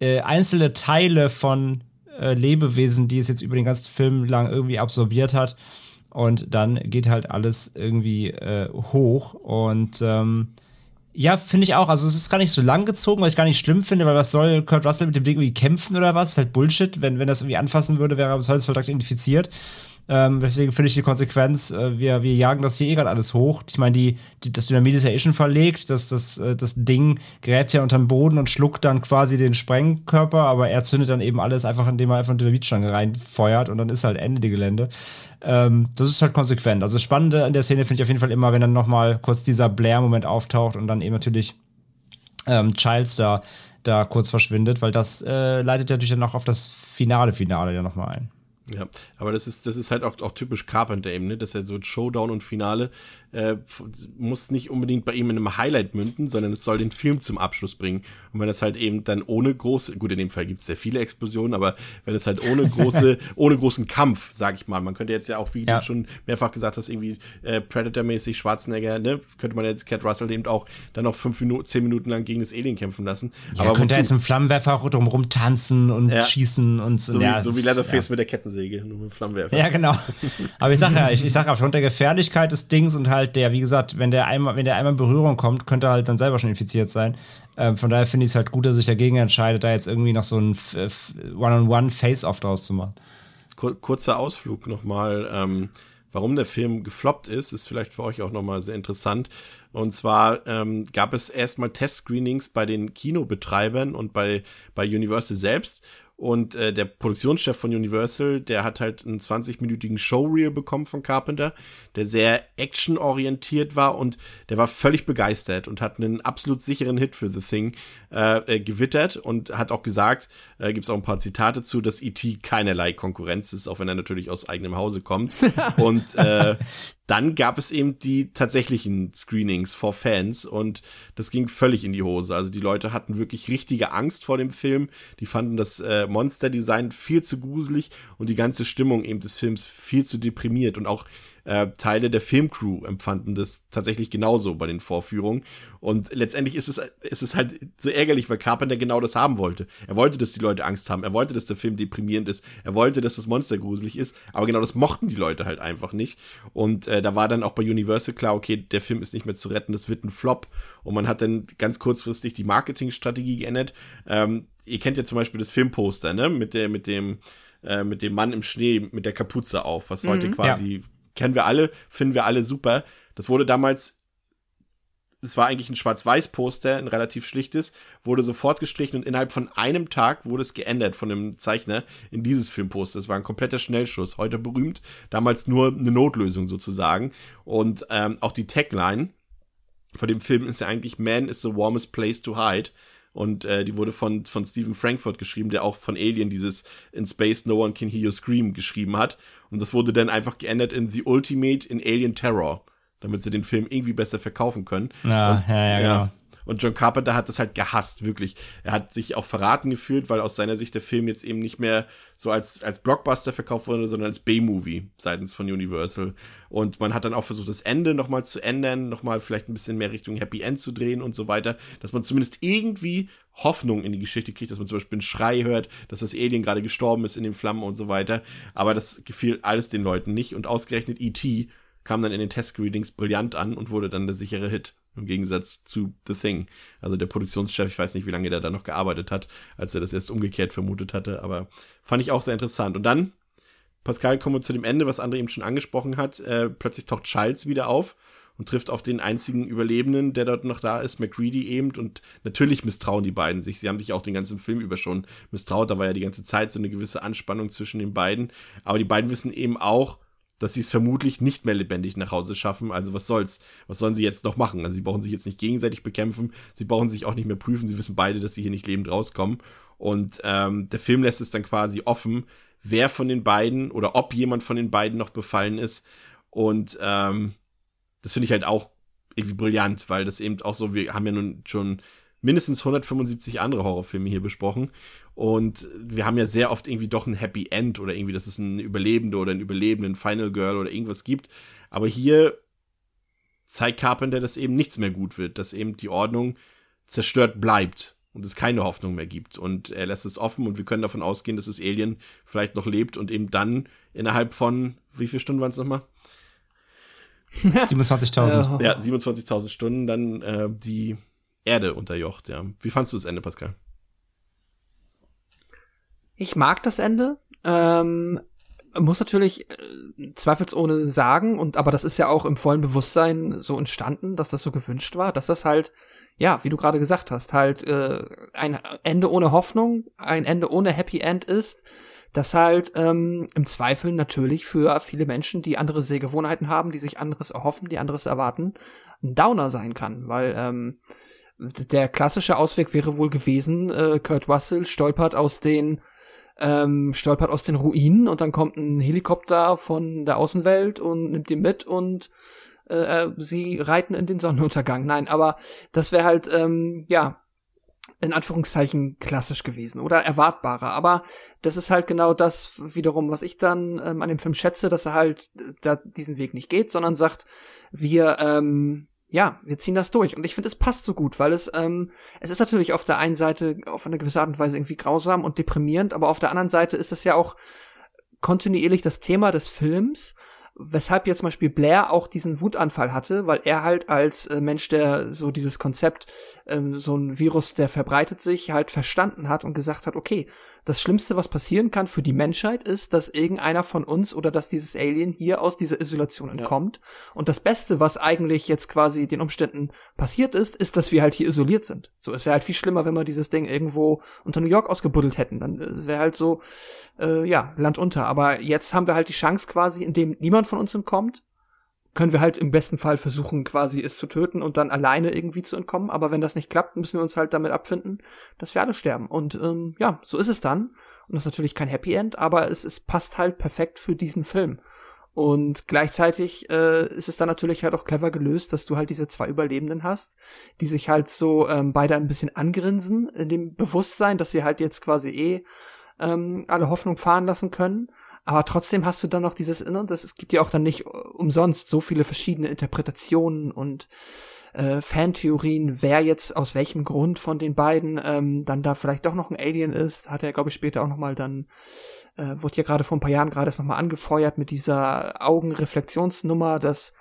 äh, einzelne Teile von äh, Lebewesen, die es jetzt über den ganzen Film lang irgendwie absorbiert hat. Und dann geht halt alles irgendwie äh, hoch. Und ähm, Ja, finde ich auch. Also es ist gar nicht so lang gezogen, was ich gar nicht schlimm finde, weil was soll Kurt Russell mit dem Ding irgendwie kämpfen oder was? Ist halt Bullshit. Wenn, wenn das irgendwie anfassen würde, wäre er bis heute direkt identifiziert. Ähm, deswegen finde ich die Konsequenz, äh, wir, wir jagen das hier eh gerade alles hoch. Ich meine, die, die, das Dynamit ist ja eh schon verlegt, das, das, äh, das Ding gräbt ja unterm Boden und schluckt dann quasi den Sprengkörper, aber er zündet dann eben alles einfach, indem er einfach eine Dynamitstange reinfeuert und dann ist halt Ende die Gelände. Ähm, das ist halt konsequent. Also das Spannende an der Szene finde ich auf jeden Fall immer, wenn dann nochmal kurz dieser Blair-Moment auftaucht und dann eben natürlich ähm, Childs da, da kurz verschwindet, weil das äh, leitet ja natürlich dann auch auf das finale Finale ja nochmal ein.
Ja, aber das ist, das ist halt auch, auch typisch Carpenter eben, ne? dass er so Showdown und Finale äh, muss nicht unbedingt bei ihm in einem Highlight münden, sondern es soll den Film zum Abschluss bringen. Und wenn das halt eben dann ohne große, gut, in dem Fall gibt es sehr viele Explosionen, aber wenn es halt ohne große, ohne großen Kampf, sag ich mal, man könnte jetzt ja auch, wie ja. du schon mehrfach gesagt hast, irgendwie äh, Predator-mäßig Schwarzenegger, ne, könnte man jetzt Cat Russell eben auch dann noch fünf Minuten, zehn Minuten lang gegen das Alien kämpfen lassen.
Ja, aber könnte er jetzt im Flammenwerfer auch drumherum tanzen und ja. schießen und
so.
Ja,
so wie Leatherface ja. mit der Kettensäge, nur mit Flammenwerfer.
Ja, genau. aber ich sag ja, ich, ich sag aufgrund der Gefährlichkeit des Dings und halt der, wie gesagt, wenn der einmal, wenn der einmal in Berührung kommt, könnte er halt dann selber schon infiziert sein. Ähm, von daher finde ich es halt gut, dass sich dagegen entscheidet, da jetzt irgendwie noch so ein One-on-One-Face-Off draus zu machen.
Kurzer Ausflug nochmal. Ähm, warum der Film gefloppt ist, ist vielleicht für euch auch nochmal sehr interessant. Und zwar ähm, gab es erstmal Testscreenings bei den Kinobetreibern und bei, bei Universal selbst. Und äh, der Produktionschef von Universal, der hat halt einen 20-minütigen Showreel bekommen von Carpenter, der sehr actionorientiert war und der war völlig begeistert und hat einen absolut sicheren Hit für The Thing äh, äh, gewittert und hat auch gesagt, äh, gibt es auch ein paar Zitate zu, dass E.T. keinerlei Konkurrenz ist, auch wenn er natürlich aus eigenem Hause kommt. und äh, dann gab es eben die tatsächlichen Screenings for Fans und das ging völlig in die Hose. Also die Leute hatten wirklich richtige Angst vor dem Film. Die fanden das äh, Monster-Design viel zu gruselig und die ganze Stimmung eben des Films viel zu deprimiert und auch äh, Teile der Filmcrew empfanden das tatsächlich genauso bei den Vorführungen. Und letztendlich ist es, ist es halt so ärgerlich, weil Carpenter genau das haben wollte. Er wollte, dass die Leute Angst haben. Er wollte, dass der Film deprimierend ist. Er wollte, dass das Monster gruselig ist. Aber genau das mochten die Leute halt einfach nicht. Und äh, da war dann auch bei Universal klar, okay, der Film ist nicht mehr zu retten, das wird ein Flop. Und man hat dann ganz kurzfristig die Marketingstrategie geändert. Ähm, ihr kennt ja zum Beispiel das Filmposter, ne? Mit der, mit dem, äh, mit dem Mann im Schnee mit der Kapuze auf, was heute mhm, quasi ja kennen wir alle, finden wir alle super. Das wurde damals, es war eigentlich ein Schwarz-Weiß-Poster, ein relativ schlichtes, wurde sofort gestrichen und innerhalb von einem Tag wurde es geändert von dem Zeichner in dieses Filmposter. Das war ein kompletter Schnellschuss, heute berühmt, damals nur eine Notlösung sozusagen. Und ähm, auch die Tagline von dem Film ist ja eigentlich Man is the warmest place to hide. Und äh, die wurde von, von Stephen Frankfurt geschrieben, der auch von Alien dieses In Space No One Can Hear You Scream geschrieben hat. Und das wurde dann einfach geändert in The Ultimate in Alien Terror, damit sie den Film irgendwie besser verkaufen können.
Ja,
und,
ja, ja, genau.
Und John Carpenter hat das halt gehasst, wirklich. Er hat sich auch verraten gefühlt, weil aus seiner Sicht der Film jetzt eben nicht mehr so als, als Blockbuster verkauft wurde, sondern als B-Movie seitens von Universal. Und man hat dann auch versucht, das Ende nochmal zu ändern, nochmal vielleicht ein bisschen mehr Richtung Happy End zu drehen und so weiter, dass man zumindest irgendwie Hoffnung in die Geschichte kriegt, dass man zum Beispiel einen Schrei hört, dass das Alien gerade gestorben ist in den Flammen und so weiter. Aber das gefiel alles den Leuten nicht. Und ausgerechnet E.T. kam dann in den Test-Readings brillant an und wurde dann der sichere Hit. Im Gegensatz zu The Thing. Also der Produktionschef, ich weiß nicht, wie lange der da noch gearbeitet hat, als er das erst umgekehrt vermutet hatte, aber fand ich auch sehr interessant. Und dann, Pascal, kommen wir zu dem Ende, was André eben schon angesprochen hat. Äh, plötzlich taucht Childs wieder auf und trifft auf den einzigen Überlebenden, der dort noch da ist, McCready eben. Und natürlich misstrauen die beiden sich. Sie haben sich auch den ganzen Film über schon misstraut. Da war ja die ganze Zeit so eine gewisse Anspannung zwischen den beiden. Aber die beiden wissen eben auch, dass sie es vermutlich nicht mehr lebendig nach Hause schaffen. Also was soll's? Was sollen sie jetzt noch machen? Also sie brauchen sich jetzt nicht gegenseitig bekämpfen. Sie brauchen sich auch nicht mehr prüfen. Sie wissen beide, dass sie hier nicht lebend rauskommen. Und ähm, der Film lässt es dann quasi offen, wer von den beiden oder ob jemand von den beiden noch befallen ist. Und ähm, das finde ich halt auch irgendwie brillant, weil das eben auch so, wir haben ja nun schon mindestens 175 andere Horrorfilme hier besprochen. Und wir haben ja sehr oft irgendwie doch ein Happy End oder irgendwie, dass es ein Überlebende oder ein Überlebenden Final Girl oder irgendwas gibt. Aber hier zeigt Carpenter, dass eben nichts mehr gut wird, dass eben die Ordnung zerstört bleibt und es keine Hoffnung mehr gibt. Und er lässt es offen und wir können davon ausgehen, dass das Alien vielleicht noch lebt und eben dann innerhalb von, wie viele Stunden waren es nochmal?
27.000.
Äh, ja, 27.000 Stunden dann äh, die Erde unterjocht, ja. Wie fandst du das Ende, Pascal?
Ich mag das Ende. Ähm, muss natürlich äh, zweifelsohne sagen, und aber das ist ja auch im vollen Bewusstsein so entstanden, dass das so gewünscht war, dass das halt, ja, wie du gerade gesagt hast, halt äh, ein Ende ohne Hoffnung, ein Ende ohne Happy End ist, das halt ähm, im Zweifel natürlich für viele Menschen, die andere Sehgewohnheiten haben, die sich anderes erhoffen, die anderes erwarten, ein Downer sein kann, weil ähm, der klassische Ausweg wäre wohl gewesen, äh, Kurt Russell stolpert aus den ähm, stolpert aus den Ruinen und dann kommt ein Helikopter von der Außenwelt und nimmt ihn mit und äh, äh sie reiten in den Sonnenuntergang. Nein, aber das wäre halt, ähm, ja, in Anführungszeichen klassisch gewesen oder erwartbarer. Aber das ist halt genau das wiederum, was ich dann ähm, an dem Film schätze, dass er halt äh, da diesen Weg nicht geht, sondern sagt, wir ähm, ja, wir ziehen das durch. Und ich finde, es passt so gut, weil es, ähm, es ist natürlich auf der einen Seite auf eine gewisse Art und Weise irgendwie grausam und deprimierend, aber auf der anderen Seite ist es ja auch kontinuierlich das Thema des Films weshalb jetzt zum Beispiel Blair auch diesen Wutanfall hatte, weil er halt als äh, Mensch, der so dieses Konzept, ähm, so ein Virus, der verbreitet sich, halt verstanden hat und gesagt hat, okay, das Schlimmste, was passieren kann für die Menschheit, ist, dass irgendeiner von uns oder dass dieses Alien hier aus dieser Isolation entkommt. Ja. Und das Beste, was eigentlich jetzt quasi den Umständen passiert ist, ist, dass wir halt hier isoliert sind. So, es wäre halt viel schlimmer, wenn wir dieses Ding irgendwo unter New York ausgebuddelt hätten. Dann äh, wäre halt so, äh, ja, Land unter. Aber jetzt haben wir halt die Chance quasi, indem niemand von uns entkommt, können wir halt im besten Fall versuchen, quasi es zu töten und dann alleine irgendwie zu entkommen. Aber wenn das nicht klappt, müssen wir uns halt damit abfinden, dass wir alle sterben. Und ähm, ja, so ist es dann. Und das ist natürlich kein Happy End, aber es, es passt halt perfekt für diesen Film. Und gleichzeitig äh, ist es dann natürlich halt auch clever gelöst, dass du halt diese zwei Überlebenden hast, die sich halt so ähm, beide ein bisschen angrinsen, in dem Bewusstsein, dass sie halt jetzt quasi eh ähm, alle Hoffnung fahren lassen können. Aber trotzdem hast du dann noch dieses Innere, das es gibt ja auch dann nicht äh, umsonst so viele verschiedene Interpretationen und äh, Fantheorien, wer jetzt aus welchem Grund von den beiden ähm, dann da vielleicht doch noch ein Alien ist, hat er glaube ich später auch noch mal dann äh, wurde ja gerade vor ein paar Jahren gerade erst noch mal angefeuert mit dieser Augenreflexionsnummer, dass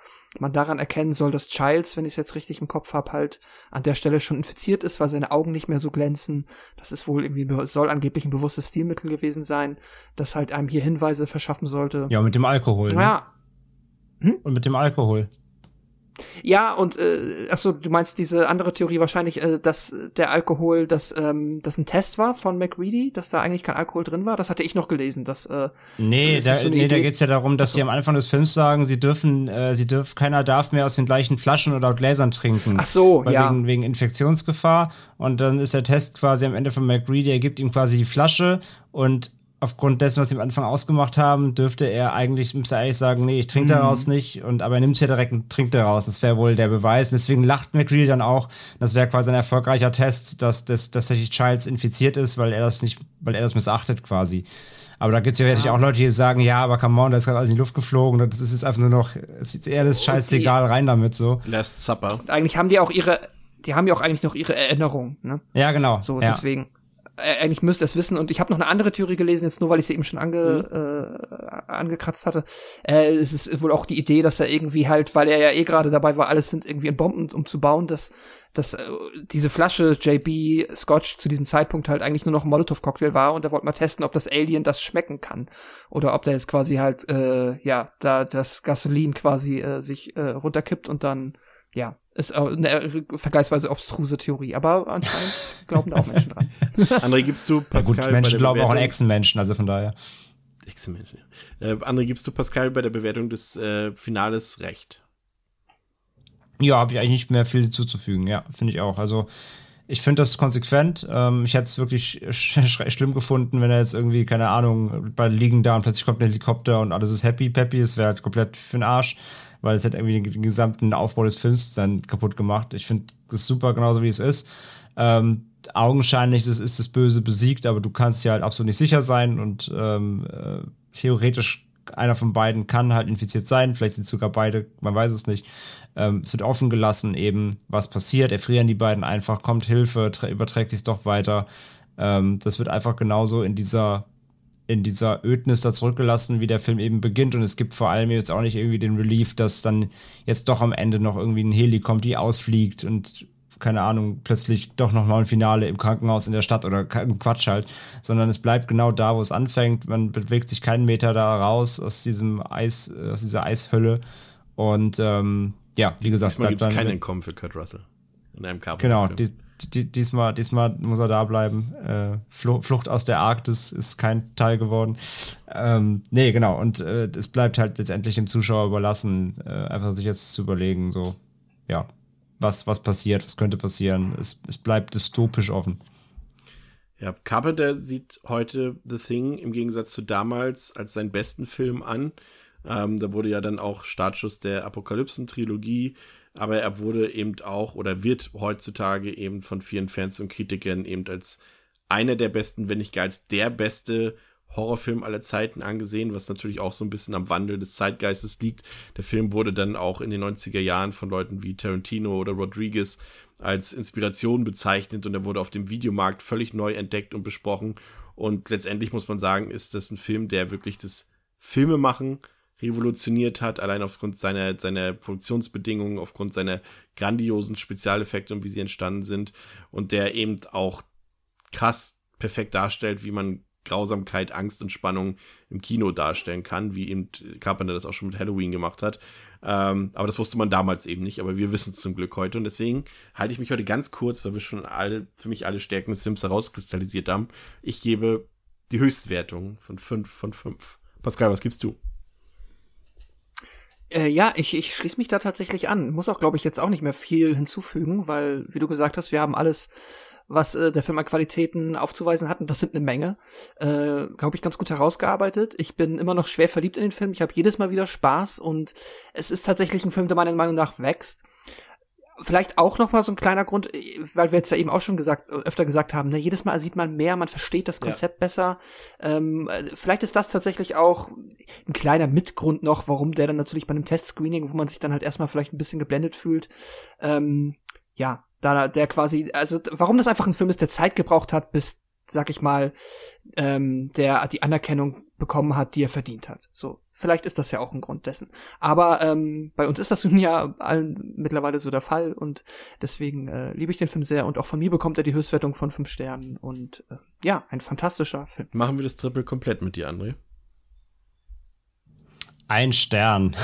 man daran erkennen soll, dass Childs, wenn ich es jetzt richtig im Kopf habe, halt an der Stelle schon infiziert ist, weil seine Augen nicht mehr so glänzen. Das ist wohl irgendwie, soll angeblich ein bewusstes Stilmittel gewesen sein, das halt einem hier Hinweise verschaffen sollte.
Ja, mit dem Alkohol. Ne?
Ja.
Hm? Und mit dem Alkohol.
Ja, und äh, achso, du meinst diese andere Theorie wahrscheinlich, äh, dass der Alkohol, dass ähm, das ein Test war von McReady, dass da eigentlich kein Alkohol drin war? Das hatte ich noch gelesen. Dass, äh,
nee, da, so nee da geht's ja darum, dass achso. sie am Anfang des Films sagen, sie dürfen, äh, sie dürfen, keiner darf mehr aus den gleichen Flaschen oder Gläsern trinken.
Ach so, ja.
Wegen, wegen Infektionsgefahr. Und dann ist der Test quasi am Ende von McReady, er gibt ihm quasi die Flasche und aufgrund dessen, was sie am Anfang ausgemacht haben, dürfte er eigentlich, müsste er eigentlich sagen, nee, ich trinke mhm. daraus nicht. Und aber er nimmt es ja direkt und trinkt daraus. Das wäre wohl der Beweis. Und deswegen lacht McCready dann auch. Das wäre quasi ein erfolgreicher Test, dass, dass, dass tatsächlich Childs infiziert ist, weil er das nicht, weil er das missachtet quasi. Aber da gibt es ja natürlich auch Leute, die sagen, ja, aber come on, da ist gerade alles in die Luft geflogen und das ist jetzt einfach nur noch, es ist eher das scheißegal, rein damit so.
Last Supper.
Und eigentlich haben die auch ihre, die haben ja auch eigentlich noch ihre Erinnerung, ne?
Ja, genau.
So,
ja.
deswegen. Äh, eigentlich müsste es wissen. Und ich habe noch eine andere Theorie gelesen, jetzt nur weil ich sie eben schon ange, mhm. äh, angekratzt hatte. Äh, es ist wohl auch die Idee, dass er irgendwie halt, weil er ja eh gerade dabei war, alles sind irgendwie in Bomben umzubauen, dass, dass äh, diese Flasche JB Scotch zu diesem Zeitpunkt halt eigentlich nur noch ein Molotow-Cocktail war und er wollte mal testen, ob das Alien das schmecken kann. Oder ob der jetzt quasi halt, äh, ja, da das Gasolin quasi äh, sich äh, runterkippt und dann ja, ist eine vergleichsweise obstruse Theorie, aber anscheinend glauben da auch Menschen dran.
André, gibst du
Pascal ja gut, Menschen glauben auch an Echsenmenschen, also von daher.
Echsenmenschen, ja. Äh, André, gibst du Pascal bei der Bewertung des äh, Finales recht?
Ja, habe ich eigentlich nicht mehr viel hinzuzufügen, ja, finde ich auch. Also, ich finde das konsequent. Ähm, ich hätte es wirklich sch schlimm gefunden, wenn er jetzt irgendwie, keine Ahnung, bei liegen da und plötzlich kommt ein Helikopter und alles ist happy, peppy. Es wäre halt komplett für den Arsch weil es hat irgendwie den, gesamten Aufbau des Films dann kaputt gemacht. Ich finde das super, genauso wie es ist. Ähm, augenscheinlich ist, ist das Böse besiegt, aber du kannst ja halt absolut nicht sicher sein und ähm, äh, theoretisch einer von beiden kann halt infiziert sein, vielleicht sind sogar beide, man weiß es nicht. Ähm, es wird offen gelassen, eben, was passiert. Erfrieren die beiden einfach, kommt Hilfe, überträgt sich doch weiter. Ähm, das wird einfach genauso in dieser in dieser Ödnis da zurückgelassen, wie der Film eben beginnt. Und es gibt vor allem jetzt auch nicht irgendwie den Relief, dass dann jetzt doch am Ende noch irgendwie ein Heli kommt, die ausfliegt und keine Ahnung, plötzlich doch nochmal ein Finale im Krankenhaus in der Stadt oder Quatsch halt, sondern es bleibt genau da, wo es anfängt. Man bewegt sich keinen Meter da raus aus diesem Eis, aus dieser Eishölle. Und ähm, ja, wie gesagt,
Diesmal gibt es kein Entkommen für Kurt Russell in einem
Carpenter. Genau, die, diesmal, diesmal muss er da bleiben. Äh, Flucht aus der Arktis ist kein Teil geworden. Ähm, nee, genau. Und äh, es bleibt halt letztendlich dem Zuschauer überlassen, äh, einfach sich jetzt zu überlegen, so, ja, was, was passiert, was könnte passieren. Es, es bleibt dystopisch offen.
Ja, Carpenter sieht heute The Thing im Gegensatz zu damals als seinen besten Film an. Ähm, da wurde ja dann auch Startschuss der Apokalypsen-Trilogie, aber er wurde eben auch oder wird heutzutage eben von vielen Fans und Kritikern eben als einer der besten, wenn nicht gar als der beste Horrorfilm aller Zeiten angesehen, was natürlich auch so ein bisschen am Wandel des Zeitgeistes liegt. Der Film wurde dann auch in den 90er Jahren von Leuten wie Tarantino oder Rodriguez als Inspiration bezeichnet und er wurde auf dem Videomarkt völlig neu entdeckt und besprochen. Und letztendlich muss man sagen, ist das ein Film, der wirklich das Filmemachen revolutioniert hat, allein aufgrund seiner, seiner Produktionsbedingungen, aufgrund seiner grandiosen Spezialeffekte und wie sie entstanden sind und der eben auch krass perfekt darstellt, wie man Grausamkeit, Angst und Spannung im Kino darstellen kann, wie eben Carpenter das auch schon mit Halloween gemacht hat. Ähm, aber das wusste man damals eben nicht, aber wir wissen es zum Glück heute. Und deswegen halte ich mich heute ganz kurz, weil wir schon alle, für mich alle Stärken des Films herauskristallisiert haben. Ich gebe die Höchstwertung von 5 von 5. Pascal, was gibst du?
Äh, ja, ich, ich schließe mich da tatsächlich an. Muss auch, glaube ich, jetzt auch nicht mehr viel hinzufügen, weil, wie du gesagt hast, wir haben alles was äh, der Film an Qualitäten aufzuweisen hat. Und das sind eine Menge. Äh, Glaube ich, ganz gut herausgearbeitet. Ich bin immer noch schwer verliebt in den Film. Ich habe jedes Mal wieder Spaß und es ist tatsächlich ein Film, der meiner Meinung nach wächst. Vielleicht auch noch mal so ein kleiner Grund, weil wir jetzt ja eben auch schon gesagt, öfter gesagt haben, ne, jedes Mal sieht man mehr, man versteht das Konzept ja. besser. Ähm, vielleicht ist das tatsächlich auch ein kleiner Mitgrund noch, warum der dann natürlich bei einem Testscreening, wo man sich dann halt erstmal vielleicht ein bisschen geblendet fühlt, ähm, ja, da der quasi, also warum das einfach ein Film ist, der Zeit gebraucht hat, bis, sag ich mal, ähm, der die Anerkennung bekommen hat, die er verdient hat. So, vielleicht ist das ja auch ein Grund dessen. Aber ähm, bei uns ist das nun ja allen mittlerweile so der Fall und deswegen äh, liebe ich den Film sehr und auch von mir bekommt er die Höchstwertung von fünf Sternen und äh, ja, ein fantastischer Film.
Machen wir das Triple komplett mit dir, André?
Ein Stern.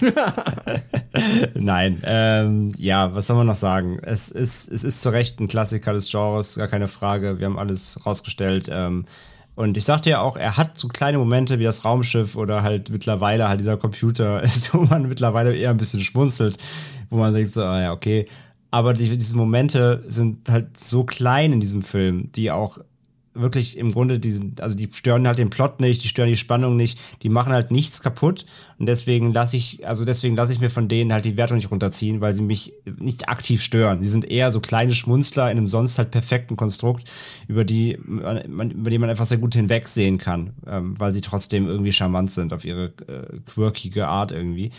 Nein, ähm, ja, was soll man noch sagen? Es ist, es ist zu Recht ein Klassiker des Genres, gar keine Frage. Wir haben alles rausgestellt. Ähm, und ich sagte ja auch, er hat so kleine Momente wie das Raumschiff oder halt mittlerweile halt dieser Computer, wo man mittlerweile eher ein bisschen schmunzelt, wo man denkt so, ah ja, okay. Aber die, diese Momente sind halt so klein in diesem Film, die auch wirklich im Grunde diesen, also die stören halt den Plot nicht, die stören die Spannung nicht, die machen halt nichts kaputt und deswegen lasse ich, also deswegen lasse ich mir von denen halt die Wertung nicht runterziehen, weil sie mich nicht aktiv stören. Sie sind eher so kleine Schmunzler in einem sonst halt perfekten Konstrukt, über die man, über die man einfach sehr gut hinwegsehen kann, ähm, weil sie trotzdem irgendwie charmant sind auf ihre äh, quirkige Art irgendwie.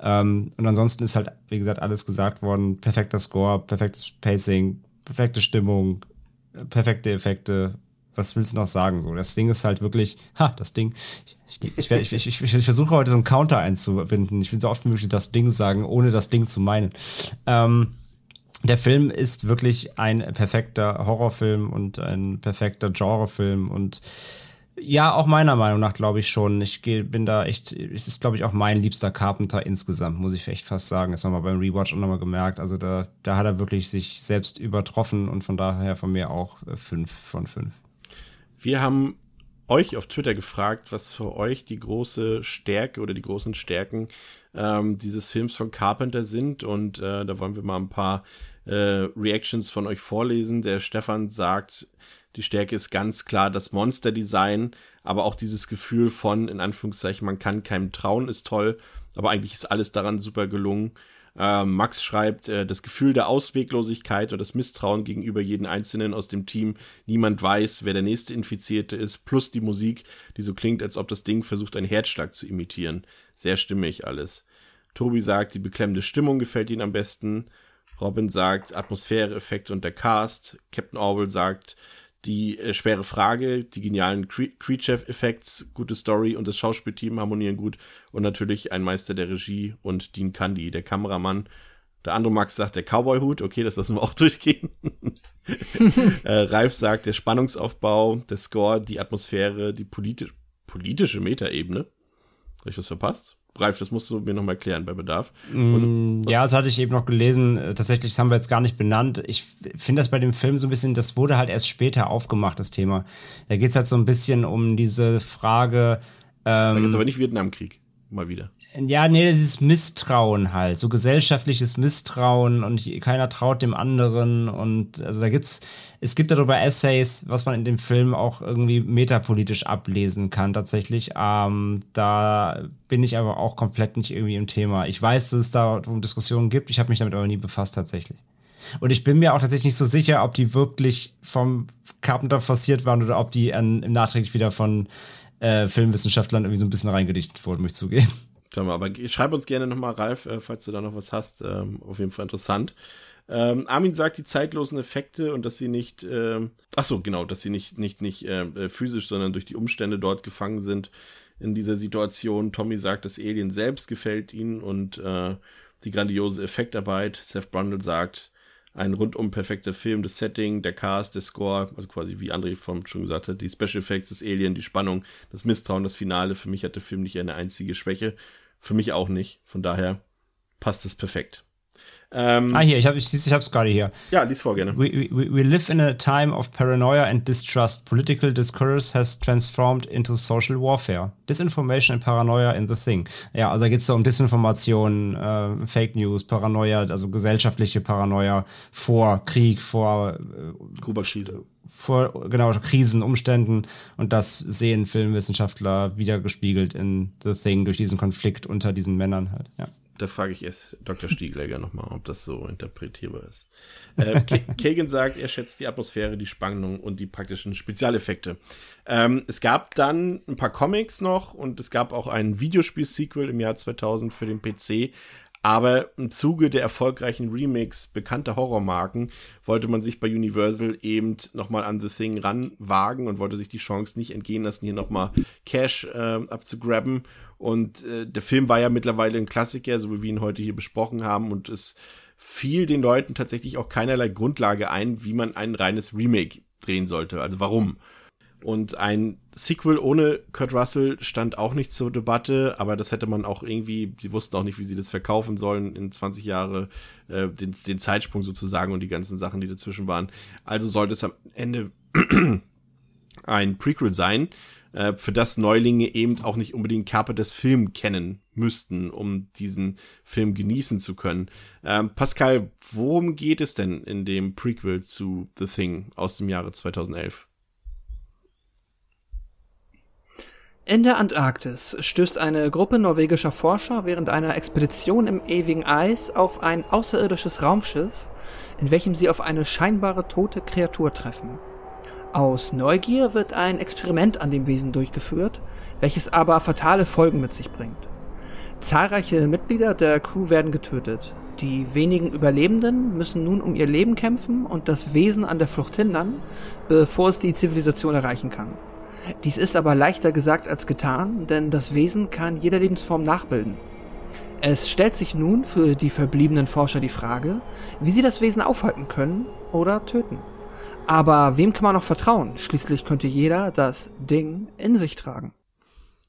Ähm, und ansonsten ist halt, wie gesagt, alles gesagt worden, perfekter Score, perfektes Pacing, perfekte Stimmung, perfekte Effekte, was willst du noch sagen? So, das Ding ist halt wirklich, ha, das Ding. Ich, ich, ich, ich, versuche heute so einen Counter einzubinden. Ich will so oft wie möglich das Ding sagen, ohne das Ding zu meinen. Ähm, der Film ist wirklich ein perfekter Horrorfilm und ein perfekter Genrefilm und ja, auch meiner Meinung nach glaube ich schon. Ich bin da echt, es ist glaube ich auch mein liebster Carpenter insgesamt, muss ich echt fast sagen. Das haben wir beim Rewatch auch nochmal gemerkt. Also da, da hat er wirklich sich selbst übertroffen und von daher von mir auch äh, fünf von fünf.
Wir haben euch auf Twitter gefragt, was für euch die große Stärke oder die großen Stärken ähm, dieses Films von Carpenter sind. Und äh, da wollen wir mal ein paar äh, Reactions von euch vorlesen. Der Stefan sagt, die Stärke ist ganz klar das Monster-Design, aber auch dieses Gefühl von, in Anführungszeichen, man kann keinem trauen, ist toll, aber eigentlich ist alles daran super gelungen. Äh, Max schreibt, äh, das Gefühl der Ausweglosigkeit und das Misstrauen gegenüber jedem Einzelnen aus dem Team. Niemand weiß, wer der nächste Infizierte ist, plus die Musik, die so klingt, als ob das Ding versucht, einen Herzschlag zu imitieren. Sehr stimmig alles. Tobi sagt, die beklemmende Stimmung gefällt ihm am besten. Robin sagt, Atmosphäre, Effekte und der Cast. Captain Orwell sagt, Die äh, schwere Frage, die genialen Creature-Effekts, gute Story und das Schauspielteam harmonieren gut und natürlich ein Meister der Regie und Dean Candy, der Kameramann. Der andere Max sagt der Cowboy-Hut, okay, das lassen wir auch durchgehen. äh, Ralf sagt der Spannungsaufbau, der Score, die Atmosphäre, die politi politische Metaebene. Habe ich was verpasst? Ralf, das musst du mir noch mal erklären bei Bedarf.
Und, ja, das hatte ich eben noch gelesen. Äh, tatsächlich, das haben wir jetzt gar nicht benannt. Ich finde das bei dem Film so ein bisschen, das wurde halt erst später aufgemacht, das Thema. Da geht es halt so ein bisschen um diese Frage.
Ähm, Sag jetzt aber nicht Vietnamkrieg, mal wieder.
Ja, nee, dieses Misstrauen halt, so gesellschaftliches Misstrauen und keiner traut dem anderen und also da gibt's, es gibt darüber Essays, was man in dem Film auch irgendwie metapolitisch ablesen kann tatsächlich. Ähm, da bin ich aber auch komplett nicht irgendwie im Thema. Ich weiß, dass es da Diskussionen gibt, ich habe mich damit aber nie befasst tatsächlich. Und ich bin mir auch tatsächlich nicht so sicher, ob die wirklich vom Carpenter forciert waren oder ob die an, nachträglich wieder von äh, Filmwissenschaftlern irgendwie so ein bisschen reingedichtet wurden, muss ich zugeben.
Schauen wir, aber schreib uns gerne nochmal, Ralf, äh, falls du da noch was hast. Ähm, auf jeden Fall interessant. Ähm, Armin sagt, die zeitlosen Effekte und dass sie nicht, ähm, ach so, genau, dass sie nicht, nicht, nicht äh, physisch, sondern durch die Umstände dort gefangen sind in dieser Situation. Tommy sagt, das Alien selbst gefällt ihnen und äh, die grandiose Effektarbeit. Seth Brundle sagt, ein rundum perfekter Film, das Setting, der Cast, der Score, also quasi wie André vom schon gesagt hat, die Special Effects, das Alien, die Spannung, das Misstrauen, das Finale. Für mich hat der Film nicht eine einzige Schwäche. Für mich auch nicht. Von daher passt es perfekt.
Ähm, ah, hier, ich habe ich, ich hab's gerade hier.
Ja, lies vor gerne.
We, we, we live in a time of paranoia and distrust. Political discourse has transformed into social warfare. Disinformation and paranoia in the thing. Ja, also da geht's so um Disinformation, äh, Fake News, Paranoia, also gesellschaftliche Paranoia vor Krieg, vor
äh, Kuba-Krise.
Vor, genau, Krisen, Umständen. Und das sehen Filmwissenschaftler wieder gespiegelt in The Thing durch diesen Konflikt unter diesen Männern halt, ja
da frage ich erst Dr. Stiegleger nochmal, ob das so interpretierbar ist. Äh, Kagan sagt, er schätzt die Atmosphäre, die Spannung und die praktischen Spezialeffekte. Ähm, es gab dann ein paar Comics noch und es gab auch ein Videospiel-Sequel im Jahr 2000 für den PC. Aber im Zuge der erfolgreichen Remakes bekannter Horrormarken wollte man sich bei Universal eben nochmal an The Thing ranwagen und wollte sich die Chance nicht entgehen lassen, hier nochmal Cash äh, abzugraben. Und äh, der Film war ja mittlerweile ein Klassiker, so wie wir ihn heute hier besprochen haben. Und es fiel den Leuten tatsächlich auch keinerlei Grundlage ein, wie man ein reines Remake drehen sollte. Also warum? Und ein Sequel ohne Kurt Russell stand auch nicht zur Debatte, aber das hätte man auch irgendwie, sie wussten auch nicht, wie sie das verkaufen sollen in 20 Jahre, äh, den, den Zeitsprung sozusagen und die ganzen Sachen, die dazwischen waren. Also sollte es am Ende ein Prequel sein, äh, für das Neulinge eben auch nicht unbedingt Carpenters Film kennen müssten, um diesen Film genießen zu können. Ähm, Pascal, worum geht es denn in dem Prequel zu The Thing aus dem Jahre 2011?
In der Antarktis stößt eine Gruppe norwegischer Forscher während einer Expedition im ewigen Eis auf ein außerirdisches Raumschiff, in welchem sie auf eine scheinbare tote Kreatur treffen. Aus Neugier wird ein Experiment an dem Wesen durchgeführt, welches aber fatale Folgen mit sich bringt. Zahlreiche Mitglieder der Crew werden getötet. Die wenigen Überlebenden müssen nun um ihr Leben kämpfen und das Wesen an der Flucht hindern, bevor es die Zivilisation erreichen kann. Dies ist aber leichter gesagt als getan, denn das Wesen kann jede Lebensform nachbilden. Es stellt sich nun für die verbliebenen Forscher die Frage, wie sie das Wesen aufhalten können oder töten. Aber wem kann man noch vertrauen? Schließlich könnte jeder das Ding in sich tragen.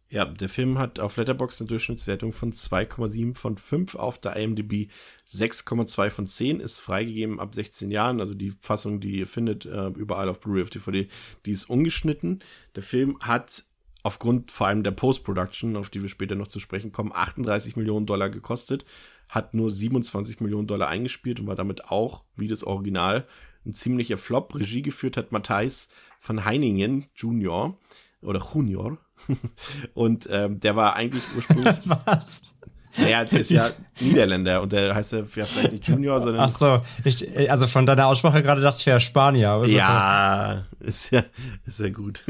Ja, der Film hat auf Letterboxd eine Durchschnittswertung von 2,7 von 5, auf der IMDb 6,2 von 10, ist freigegeben ab 16 Jahren, also die Fassung, die ihr findet, äh, überall auf Blu-ray, auf DVD, die ist ungeschnitten. Der Film hat aufgrund vor allem der Post-Production, auf die wir später noch zu sprechen kommen, 38 Millionen Dollar gekostet, hat nur 27 Millionen Dollar eingespielt und war damit auch, wie das Original, ein ziemlicher Flop. Regie geführt hat Matthijs van Heiningen Junior oder Junior, und ähm, der war eigentlich ursprünglich.
Was?
Naja, der ist ja Niederländer und der heißt ja vielleicht nicht Junior, sondern.
Ach so, ich, also von deiner Aussprache gerade dachte ich, wäre Spanier.
Ist ja, okay. ist ja, ist ja gut.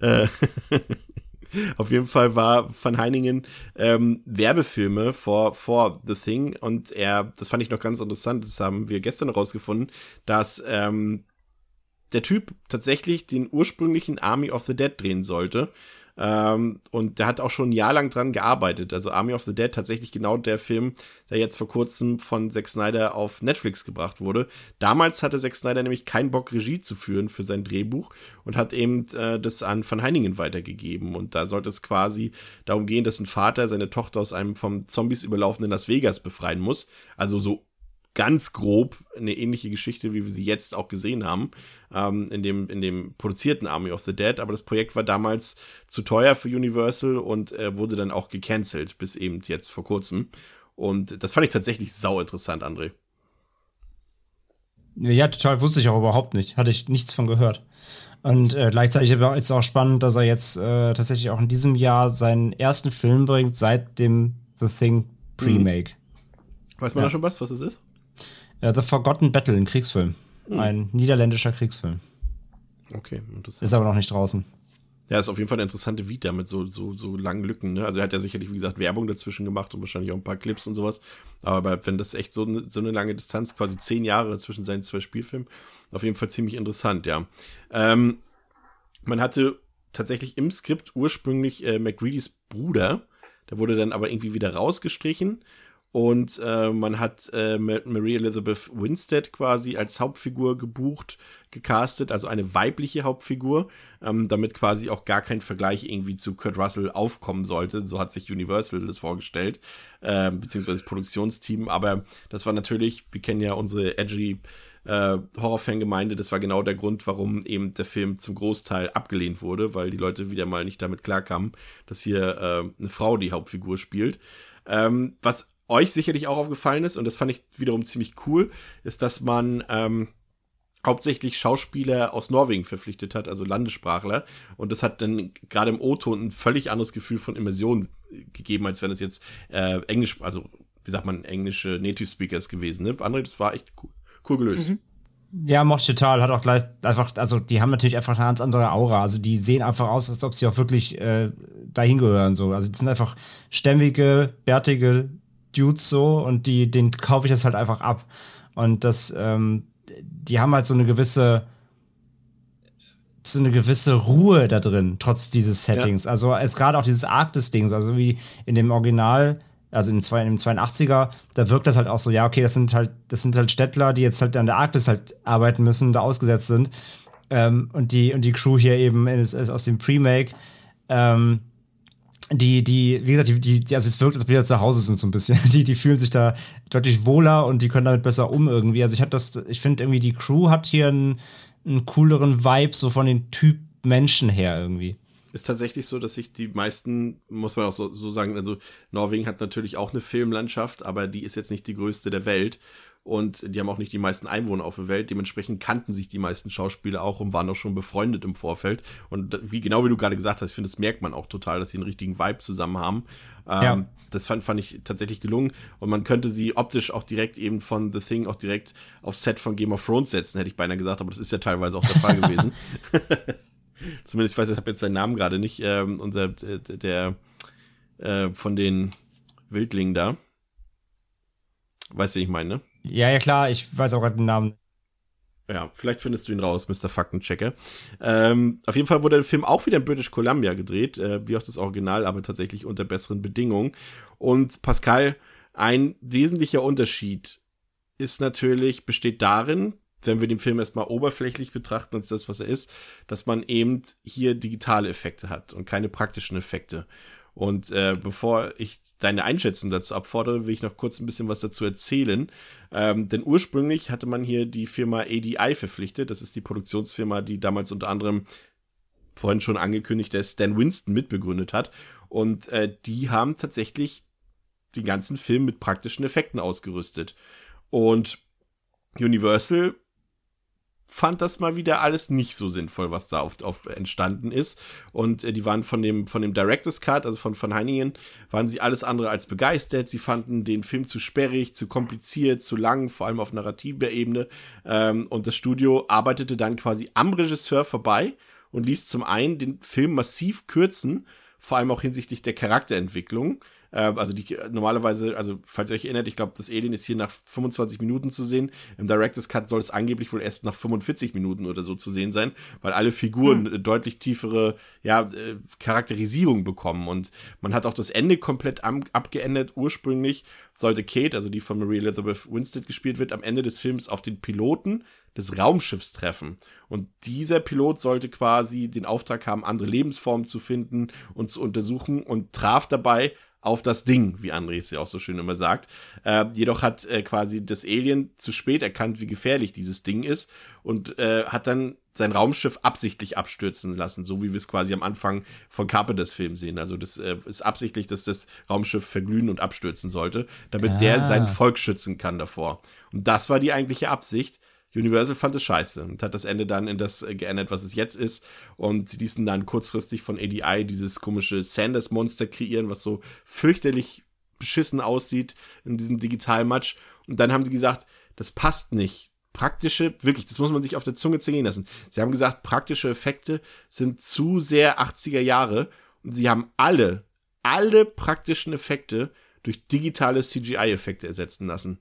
Auf jeden Fall war Van Heiningen ähm, Werbefilme vor, vor The Thing und er, das fand ich noch ganz interessant, das haben wir gestern rausgefunden, dass ähm, der Typ tatsächlich den ursprünglichen Army of the Dead drehen sollte. Ähm, und der hat auch schon ein Jahr lang dran gearbeitet. Also Army of the Dead tatsächlich genau der Film, der jetzt vor kurzem von Zack Snyder auf Netflix gebracht wurde. Damals hatte Zack Snyder nämlich keinen Bock, Regie zu führen für sein Drehbuch und hat eben äh, das an Van Heiningen weitergegeben. Und da sollte es quasi darum gehen, dass ein Vater seine Tochter aus einem vom Zombies überlaufenden Las Vegas befreien muss. Also so ganz grob eine ähnliche Geschichte, wie wir sie jetzt auch gesehen haben, ähm, in, dem, in dem produzierten Army of the Dead. Aber das Projekt war damals zu teuer für Universal und äh, wurde dann auch gecancelt, bis eben jetzt vor kurzem. Und das fand ich tatsächlich sau interessant, André.
Ja, total wusste ich auch überhaupt nicht. Hatte ich nichts von gehört. Und äh, gleichzeitig ist es auch spannend, dass er jetzt äh, tatsächlich auch in diesem Jahr seinen ersten Film bringt seit dem The Thing Pre-Make.
Mhm. Weiß man ja. da schon was, was es ist?
Ja, The Forgotten Battle, ein Kriegsfilm. Hm. Ein niederländischer Kriegsfilm.
Okay, interessant.
Ist aber noch nicht draußen.
Ja, ist auf jeden Fall eine interessante Vita mit so, so, so langen Lücken. Ne? Also er hat ja sicherlich, wie gesagt, Werbung dazwischen gemacht und wahrscheinlich auch ein paar Clips und sowas. Aber wenn das echt so, eine, so eine lange Distanz, quasi zehn Jahre zwischen seinen zwei Spielfilmen, auf jeden Fall ziemlich interessant, ja. Ähm, man hatte tatsächlich im Skript ursprünglich äh, McReadys Bruder. Der wurde dann aber irgendwie wieder rausgestrichen und äh, man hat äh, Marie Elizabeth Winstead quasi als Hauptfigur gebucht, gecastet, also eine weibliche Hauptfigur, ähm, damit quasi auch gar kein Vergleich irgendwie zu Kurt Russell aufkommen sollte. So hat sich Universal das vorgestellt, äh, beziehungsweise das Produktionsteam. Aber das war natürlich, wir kennen ja unsere edgy äh, Horrorfangemeinde, das war genau der Grund, warum eben der Film zum Großteil abgelehnt wurde, weil die Leute wieder mal nicht damit klarkamen, dass hier äh, eine Frau die Hauptfigur spielt. Ähm, was euch sicherlich auch aufgefallen ist, und das fand ich wiederum ziemlich cool, ist, dass man ähm, hauptsächlich Schauspieler aus Norwegen verpflichtet hat, also Landessprachler. Und das hat dann gerade im O-Ton ein völlig anderes Gefühl von Immersion gegeben, als wenn es jetzt äh, Englisch, also wie sagt man, englische Native Speakers gewesen. Ne? Andere, das war echt cool, cool gelöst. Mhm.
Ja, mochte total. Hat auch gleich einfach, also die haben natürlich einfach eine ganz andere Aura. Also die sehen einfach aus, als ob sie auch wirklich äh, dahin gehören. So. Also die sind einfach stämmige, bärtige Dudes so und die, den kaufe ich das halt einfach ab. Und das, ähm, die haben halt so eine gewisse, so eine gewisse Ruhe da drin, trotz dieses Settings. Ja. Also es gerade auch dieses Arktis-Ding, also wie in dem Original, also im, im 82er, da wirkt das halt auch so, ja, okay, das sind halt, das sind halt Städtler, die jetzt halt an der Arktis halt arbeiten müssen, da ausgesetzt sind. Ähm, und die, und die Crew hier eben ist, ist aus dem Pre-Make. Ähm, die, die, wie gesagt, die, die, also es wirkt, als ob die zu Hause sind so ein bisschen. Die, die fühlen sich da deutlich wohler und die können damit besser um irgendwie. Also ich hatte das, ich finde irgendwie die Crew hat hier einen, einen cooleren Vibe so von den Typ Menschen her irgendwie.
Ist tatsächlich so, dass sich die meisten, muss man auch so, so sagen, also Norwegen hat natürlich auch eine Filmlandschaft, aber die ist jetzt nicht die größte der Welt und die haben auch nicht die meisten Einwohner auf der Welt. Dementsprechend kannten sich die meisten Schauspieler auch und waren auch schon befreundet im Vorfeld. Und wie genau wie du gerade gesagt hast, ich finde, das merkt man auch total, dass sie einen richtigen Vibe zusammen haben. Ähm, ja. Das fand, fand ich tatsächlich gelungen. Und man könnte sie optisch auch direkt eben von The Thing auch direkt aufs Set von Game of Thrones setzen, hätte ich beinahe gesagt, aber das ist ja teilweise auch der Fall gewesen. Zumindest, ich weiß, ich habe jetzt seinen Namen gerade nicht. Ähm, unser, äh, der, äh, von den Wildlingen da. Weißt du, wie ich meine, ne?
Ja, ja, klar, ich weiß auch gerade den Namen.
Ja, vielleicht findest du ihn raus, Mr. Faktenchecker. Ähm, auf jeden Fall wurde der Film auch wieder in British Columbia gedreht, äh, wie auch das Original, aber tatsächlich unter besseren Bedingungen. Und Pascal, ein wesentlicher Unterschied ist natürlich, besteht darin, wenn wir den Film erstmal oberflächlich betrachten als das, was er ist, dass man eben hier digitale Effekte hat und keine praktischen Effekte. Und äh, bevor ich deine Einschätzung dazu abfordere, will ich noch kurz ein bisschen was dazu erzählen. Ähm, denn ursprünglich hatte man hier die Firma ADI verpflichtet. Das ist die Produktionsfirma, die damals unter anderem vorhin schon angekündigt, der Stan Winston mitbegründet hat. Und äh, die haben tatsächlich den ganzen Film mit praktischen Effekten ausgerüstet. Und Universal fand das mal wieder alles nicht so sinnvoll, was da auf, auf entstanden ist. Und äh, die waren von dem, von dem Director's Cut, also von, von Heiningen, waren sie alles andere als begeistert. Sie fanden den Film zu sperrig, zu kompliziert, zu lang, vor allem auf narrativer Ebene. Ähm, und das Studio arbeitete dann quasi am Regisseur vorbei und ließ zum einen den Film massiv kürzen, vor allem auch hinsichtlich der Charakterentwicklung. Äh, also die normalerweise, also falls ihr euch erinnert, ich glaube, das Alien ist hier nach 25 Minuten zu sehen. Im Director's Cut soll es angeblich wohl erst nach 45 Minuten oder so zu sehen sein, weil alle Figuren hm. deutlich tiefere ja, äh, Charakterisierung bekommen. Und man hat auch das Ende komplett abgeändert. Ursprünglich sollte Kate, also die von Marie Elizabeth Winstead gespielt wird, am Ende des Films auf den Piloten des Raumschiffs treffen. Und dieser Pilot sollte quasi den Auftrag haben, andere Lebensformen zu finden und zu untersuchen und traf dabei auf das Ding, wie André es ja auch so schön immer sagt. Äh, jedoch hat äh, quasi das Alien zu spät erkannt, wie gefährlich dieses Ding ist und äh, hat dann sein Raumschiff absichtlich abstürzen lassen, so wie wir es quasi am Anfang von Carpenters Film sehen. Also das äh, ist absichtlich, dass das Raumschiff verglühen und abstürzen sollte, damit ah. der sein Volk schützen kann davor. Und das war die eigentliche Absicht. Universal fand es scheiße und hat das Ende dann in das äh, geändert, was es jetzt ist. Und sie ließen dann kurzfristig von ADI dieses komische Sanders-Monster kreieren, was so fürchterlich beschissen aussieht in diesem Digitalmatch. Und dann haben sie gesagt, das passt nicht. Praktische, wirklich, das muss man sich auf der Zunge zergehen lassen. Sie haben gesagt, praktische Effekte sind zu sehr 80er Jahre und sie haben alle, alle praktischen Effekte durch digitale CGI-Effekte ersetzen lassen.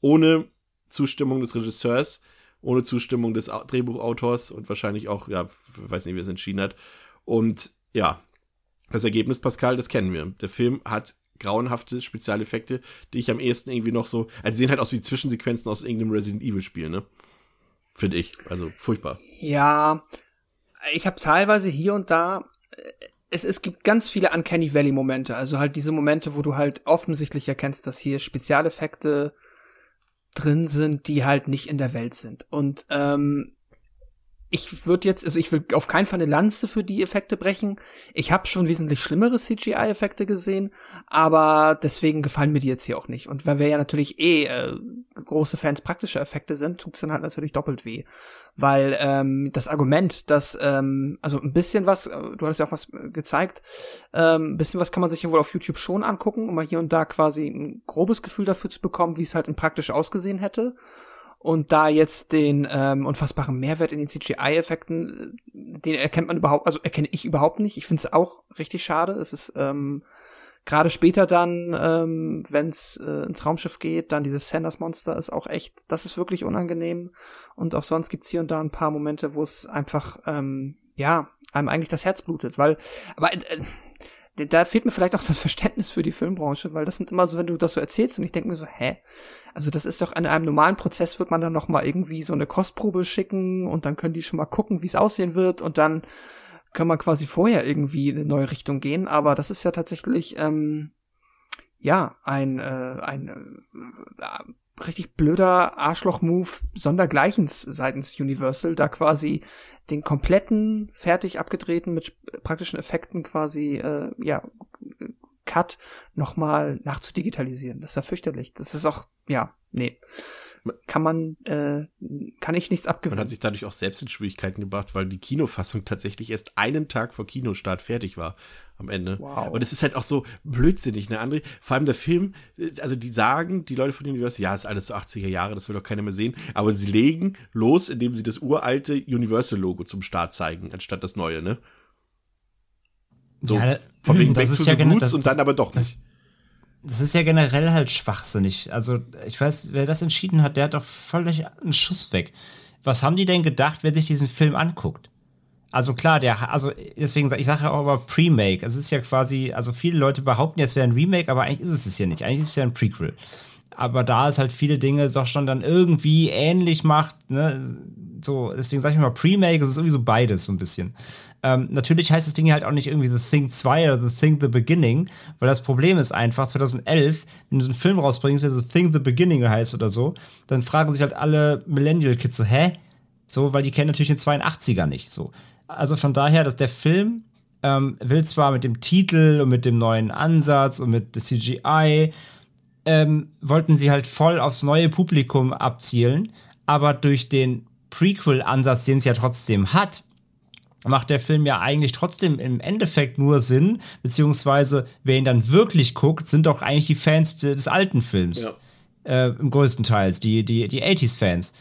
Ohne Zustimmung des Regisseurs, ohne Zustimmung des Drehbuchautors und wahrscheinlich auch, ja, weiß nicht, wie es entschieden hat. Und ja, das Ergebnis, Pascal, das kennen wir. Der Film hat grauenhafte Spezialeffekte, die ich am ehesten irgendwie noch so, also sehen halt aus wie Zwischensequenzen aus irgendeinem Resident Evil Spiel, ne? Finde ich. Also furchtbar.
Ja, ich habe teilweise hier und da, äh, es, es gibt ganz viele Uncanny Valley Momente, also halt diese Momente, wo du halt offensichtlich erkennst, dass hier Spezialeffekte drin sind, die halt nicht in der Welt sind. Und ähm, ich würde jetzt, also ich will auf keinen Fall eine Lanze für die Effekte brechen. Ich habe schon wesentlich schlimmere CGI-Effekte gesehen, aber deswegen gefallen mir die jetzt hier auch nicht. Und weil wir ja natürlich eh äh, große Fans praktischer Effekte sind, tut's dann halt natürlich doppelt weh. Weil ähm, das Argument, dass, ähm, also ein bisschen was, äh, du hattest ja auch was äh, gezeigt, ähm, ein bisschen was kann man sich ja wohl auf YouTube schon angucken, um mal hier und da quasi ein grobes Gefühl dafür zu bekommen, wie es halt in praktisch ausgesehen hätte. Und da jetzt den ähm, unfassbaren Mehrwert in den CGI-Effekten, äh, den erkennt man überhaupt, also erkenne ich überhaupt nicht. Ich finde es auch richtig schade. Es ist ähm, gerade später dann, ähm, wenn es äh, ins Raumschiff geht, dann dieses Sanders-Monster ist auch echt, das ist wirklich unangenehm. Und auch sonst gibt's hier und da ein paar Momente, wo es einfach, ähm, ja, einem eigentlich das Herz blutet, weil, aber äh, da fehlt mir vielleicht auch das Verständnis für die Filmbranche, weil das sind immer so, wenn du das so erzählst und ich denke mir so, hä? Also das ist doch in einem normalen Prozess wird man dann noch mal irgendwie so eine Kostprobe schicken und dann können die schon mal gucken, wie es aussehen wird und dann kann man quasi vorher irgendwie in eine neue Richtung gehen. Aber das ist ja tatsächlich ähm, ja ein äh, ein äh, richtig blöder Arschloch-Move sondergleichens seitens Universal, da quasi den kompletten fertig abgedrehten mit praktischen Effekten quasi äh, ja Cut nochmal nachzudigitalisieren. Das ist ja fürchterlich. Das ist auch ja nee kann man, äh, kann ich nichts abgewinnen.
Man hat sich dadurch auch selbst in Schwierigkeiten gebracht, weil die Kinofassung tatsächlich erst einen Tag vor Kinostart fertig war am Ende. Wow. Und es ist halt auch so blödsinnig, ne, André? Vor allem der Film, äh, also die sagen, die Leute von Universal, ja, ist alles so 80er Jahre, das will doch keiner mehr sehen, aber sie legen los, indem sie das uralte Universal-Logo zum Start zeigen, anstatt das neue, ne? So, ja, von wegen das ist ja genau, das, und dann aber doch
das, nicht das ist ja generell halt schwachsinnig. Also, ich weiß, wer das entschieden hat, der hat doch völlig einen Schuss weg. Was haben die denn gedacht, wer sich diesen Film anguckt? Also klar, der, also deswegen sage ich sage ja auch aber Pre-Make. Es ist ja quasi, also viele Leute behaupten jetzt, wäre ein Remake, aber eigentlich ist es es ja nicht. Eigentlich ist es ja ein Prequel. Aber da es halt viele Dinge doch schon dann irgendwie ähnlich macht, ne, so, deswegen sage ich mal Pre-Make, es ist irgendwie so beides so ein bisschen. Ähm, natürlich heißt das Ding halt auch nicht irgendwie The Thing 2 oder The Thing The Beginning, weil das Problem ist einfach, 2011, wenn du so einen Film rausbringst, der The Thing The Beginning heißt oder so, dann fragen sich halt alle Millennial-Kids so, hä? So, weil die kennen natürlich den 82er nicht, so. Also von daher, dass der Film ähm, will zwar mit dem Titel und mit dem neuen Ansatz und mit der CGI, ähm, wollten sie halt voll aufs neue Publikum abzielen, aber durch den Prequel-Ansatz, den es ja trotzdem hat, macht der Film ja eigentlich trotzdem im Endeffekt nur Sinn, beziehungsweise wer ihn dann wirklich guckt, sind doch eigentlich die Fans des alten Films. Ja. Äh, Im größten Teils, die, die, die 80s-Fans.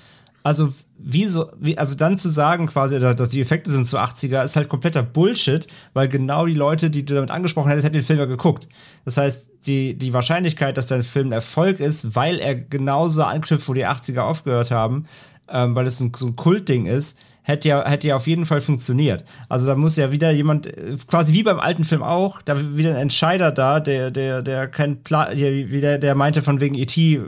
Also, wie so, wie, also dann zu sagen quasi, dass die Effekte sind zu 80er, ist halt kompletter Bullshit, weil genau die Leute, die du damit angesprochen hättest, hätten den Film ja geguckt. Das heißt, die, die Wahrscheinlichkeit, dass dein Film ein Erfolg ist, weil er genauso anknüpft, wo die 80er aufgehört haben, ähm, weil es ein, so ein Kultding ist, hätte ja, hätte ja auf jeden Fall funktioniert. Also da muss ja wieder jemand, quasi wie beim alten Film auch, da wieder ein Entscheider da, der, der, der kein Plan, der, der meinte von wegen E.T. äh,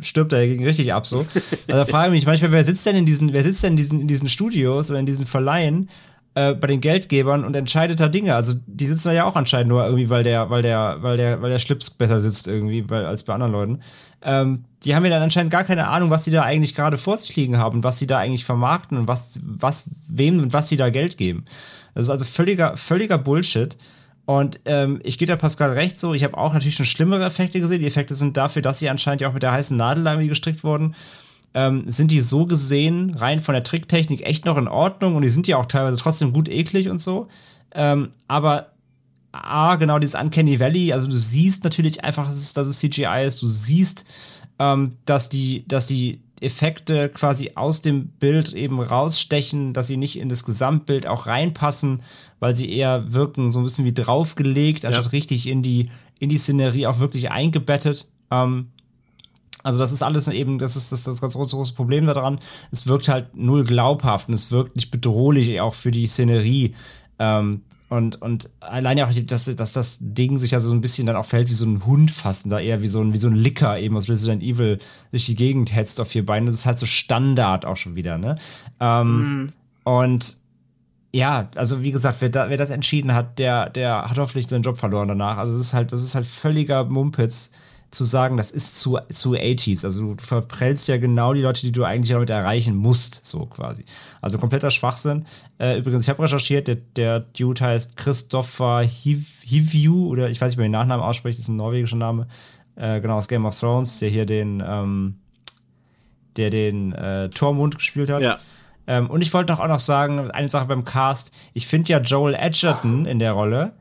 stirbt er ging richtig ab so. Also da frage ich mich manchmal, wer sitzt denn in diesen, wer sitzt denn in diesen, in diesen Studios oder in diesen Verleihen, äh, bei den Geldgebern und entscheidet da Dinge. Also die sitzen da ja auch anscheinend nur irgendwie, weil der, weil der, weil der, weil der Schlips besser sitzt irgendwie, weil, als bei anderen Leuten. Ähm, die haben ja dann anscheinend gar keine Ahnung, was sie da eigentlich gerade vor sich liegen haben, was sie da eigentlich vermarkten und was, was, wem und was sie da Geld geben. Das ist also völliger, völliger Bullshit. Und ähm, ich gebe da Pascal recht so, ich habe auch natürlich schon schlimmere Effekte gesehen. Die Effekte sind dafür, dass sie anscheinend ja auch mit der heißen Nadel irgendwie gestrickt wurden. Ähm, sind die so gesehen, rein von der Tricktechnik, echt noch in Ordnung und die sind ja auch teilweise trotzdem gut eklig und so. Ähm, aber A, genau dieses Uncanny Valley, also du siehst natürlich einfach, dass es, dass es CGI ist, du siehst, ähm, dass die, dass die Effekte quasi aus dem Bild eben rausstechen, dass sie nicht in das Gesamtbild auch reinpassen, weil sie eher wirken so ein bisschen wie draufgelegt, anstatt ja. richtig in die, in die Szenerie auch wirklich eingebettet. Ähm, also das ist alles eben, das ist das, das ganz große, große Problem daran. Es wirkt halt null glaubhaft und es wirkt nicht bedrohlich auch für die Szenerie. Ähm, und, und alleine auch, dass, dass das Ding sich ja so ein bisschen dann auch fällt wie so ein Hund fassen, da eher wie so ein, wie so ein Licker eben aus Resident Evil durch die Gegend hetzt auf vier Beinen. Das ist halt so Standard auch schon wieder, ne? Ähm, mm. Und ja, also wie gesagt, wer, da, wer das entschieden hat, der, der hat hoffentlich seinen Job verloren danach. Also das ist halt, das ist halt völliger Mumpitz zu sagen, das ist zu, zu 80s. Also du verprellst ja genau die Leute, die du eigentlich damit erreichen musst, so quasi. Also kompletter Schwachsinn. Äh, übrigens, ich habe recherchiert, der, der Dude heißt Christopher Hivju, oder ich weiß nicht, wie man den Nachnamen ausspricht, das ist ein norwegischer Name. Äh, genau, aus Game of Thrones, der hier den, ähm, der den äh, Tormund gespielt hat. Ja. Ähm, und ich wollte noch auch noch sagen, eine Sache beim Cast. Ich finde ja Joel Edgerton in der Rolle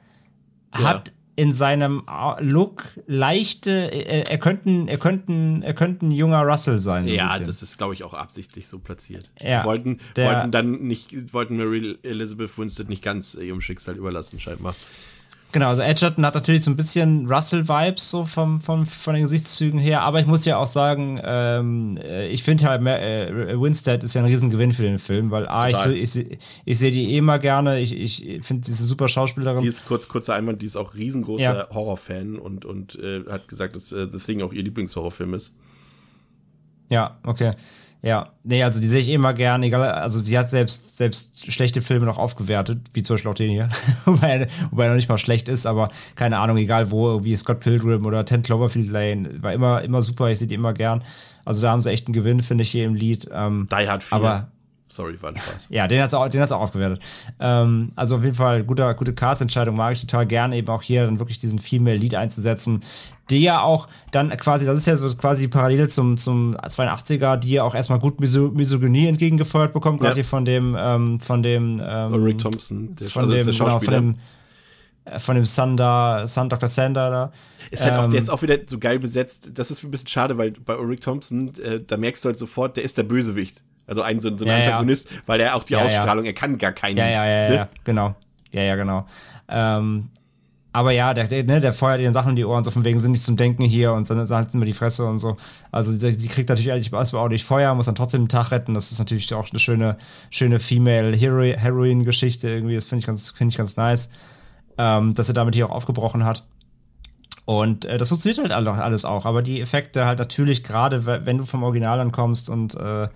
ja. hat in seinem Look leichte, äh, er könnten, er könnten, er könnten junger Russell sein.
Ja, das ist, glaube ich, auch absichtlich so platziert. Ja, wollten, der, wollten dann nicht, wollten Mary Elizabeth Winstead nicht ganz ihrem Schicksal überlassen, scheinbar.
Genau, also Edgerton hat natürlich so ein bisschen Russell-Vibes so vom, vom, von den Gesichtszügen her, aber ich muss ja auch sagen, ähm, äh, ich finde halt, äh, Winstead ist ja ein Riesengewinn für den Film, weil A, Total. ich, ich, ich sehe die eh mal gerne, ich, ich finde sie ist eine super Schauspielerin.
Die ist kurz, kurzer Einwand, die ist auch riesengroßer ja. Horrorfan und, und äh, hat gesagt, dass äh, The Thing auch ihr Lieblingshorrorfilm ist.
Ja, okay. Ja, nee, also die sehe ich immer gern, egal, also sie hat selbst, selbst schlechte Filme noch aufgewertet, wie zum Beispiel auch den hier, wobei, wobei er noch nicht mal schlecht ist, aber keine Ahnung, egal wo, wie Scott Pilgrim oder Ten Cloverfield Lane, war immer, immer super, ich sehe die immer gern. Also da haben sie echt einen Gewinn, finde ich, hier im Lied. Ähm,
Die Hard 4.
Aber
Sorry, war ein Spaß.
ja, den hat es auch, den hat's auch aufgewertet. Ähm, also auf jeden Fall guter, gute Cast-Entscheidung, mag ich total gerne, eben auch hier dann wirklich diesen Female Lead einzusetzen, die ja auch dann quasi, das ist ja so quasi parallel zum, zum 82er, die ja auch erstmal gut Miso Misogynie entgegengefeuert bekommt, gerade ja. hier von dem, ähm, von dem, ähm,
Rick Thompson,
der, von, also dem, genau, von dem, äh, von dem Sunder, Sun Dr. Sander da.
Ist halt ähm, auch, der ähm, ist auch wieder so geil besetzt. Das ist ein bisschen schade, weil bei Rick Thompson, äh, da merkst du halt sofort, der ist der Bösewicht. Also ein so, so ein ja, Antagonist, ja. weil er auch die ja, Ausstrahlung, er kann gar keinen.
Ja, ja, ja,
ne?
ja, genau. Ja, ja, genau. Ähm, aber ja, der, der, ne, der feuert ihren Sachen in die Ohren, so von wegen sind nicht zum Denken hier und dann halten wir die Fresse und so. Also die, die kriegt natürlich eigentlich auch nicht Feuer, muss dann trotzdem den Tag retten. Das ist natürlich auch eine schöne, schöne Female Heroin-Geschichte irgendwie. Das finde ich ganz, finde ich ganz nice, ähm, dass er damit hier auch aufgebrochen hat. Und äh, das funktioniert halt alles auch, aber die Effekte halt natürlich gerade, wenn du vom Original ankommst und äh,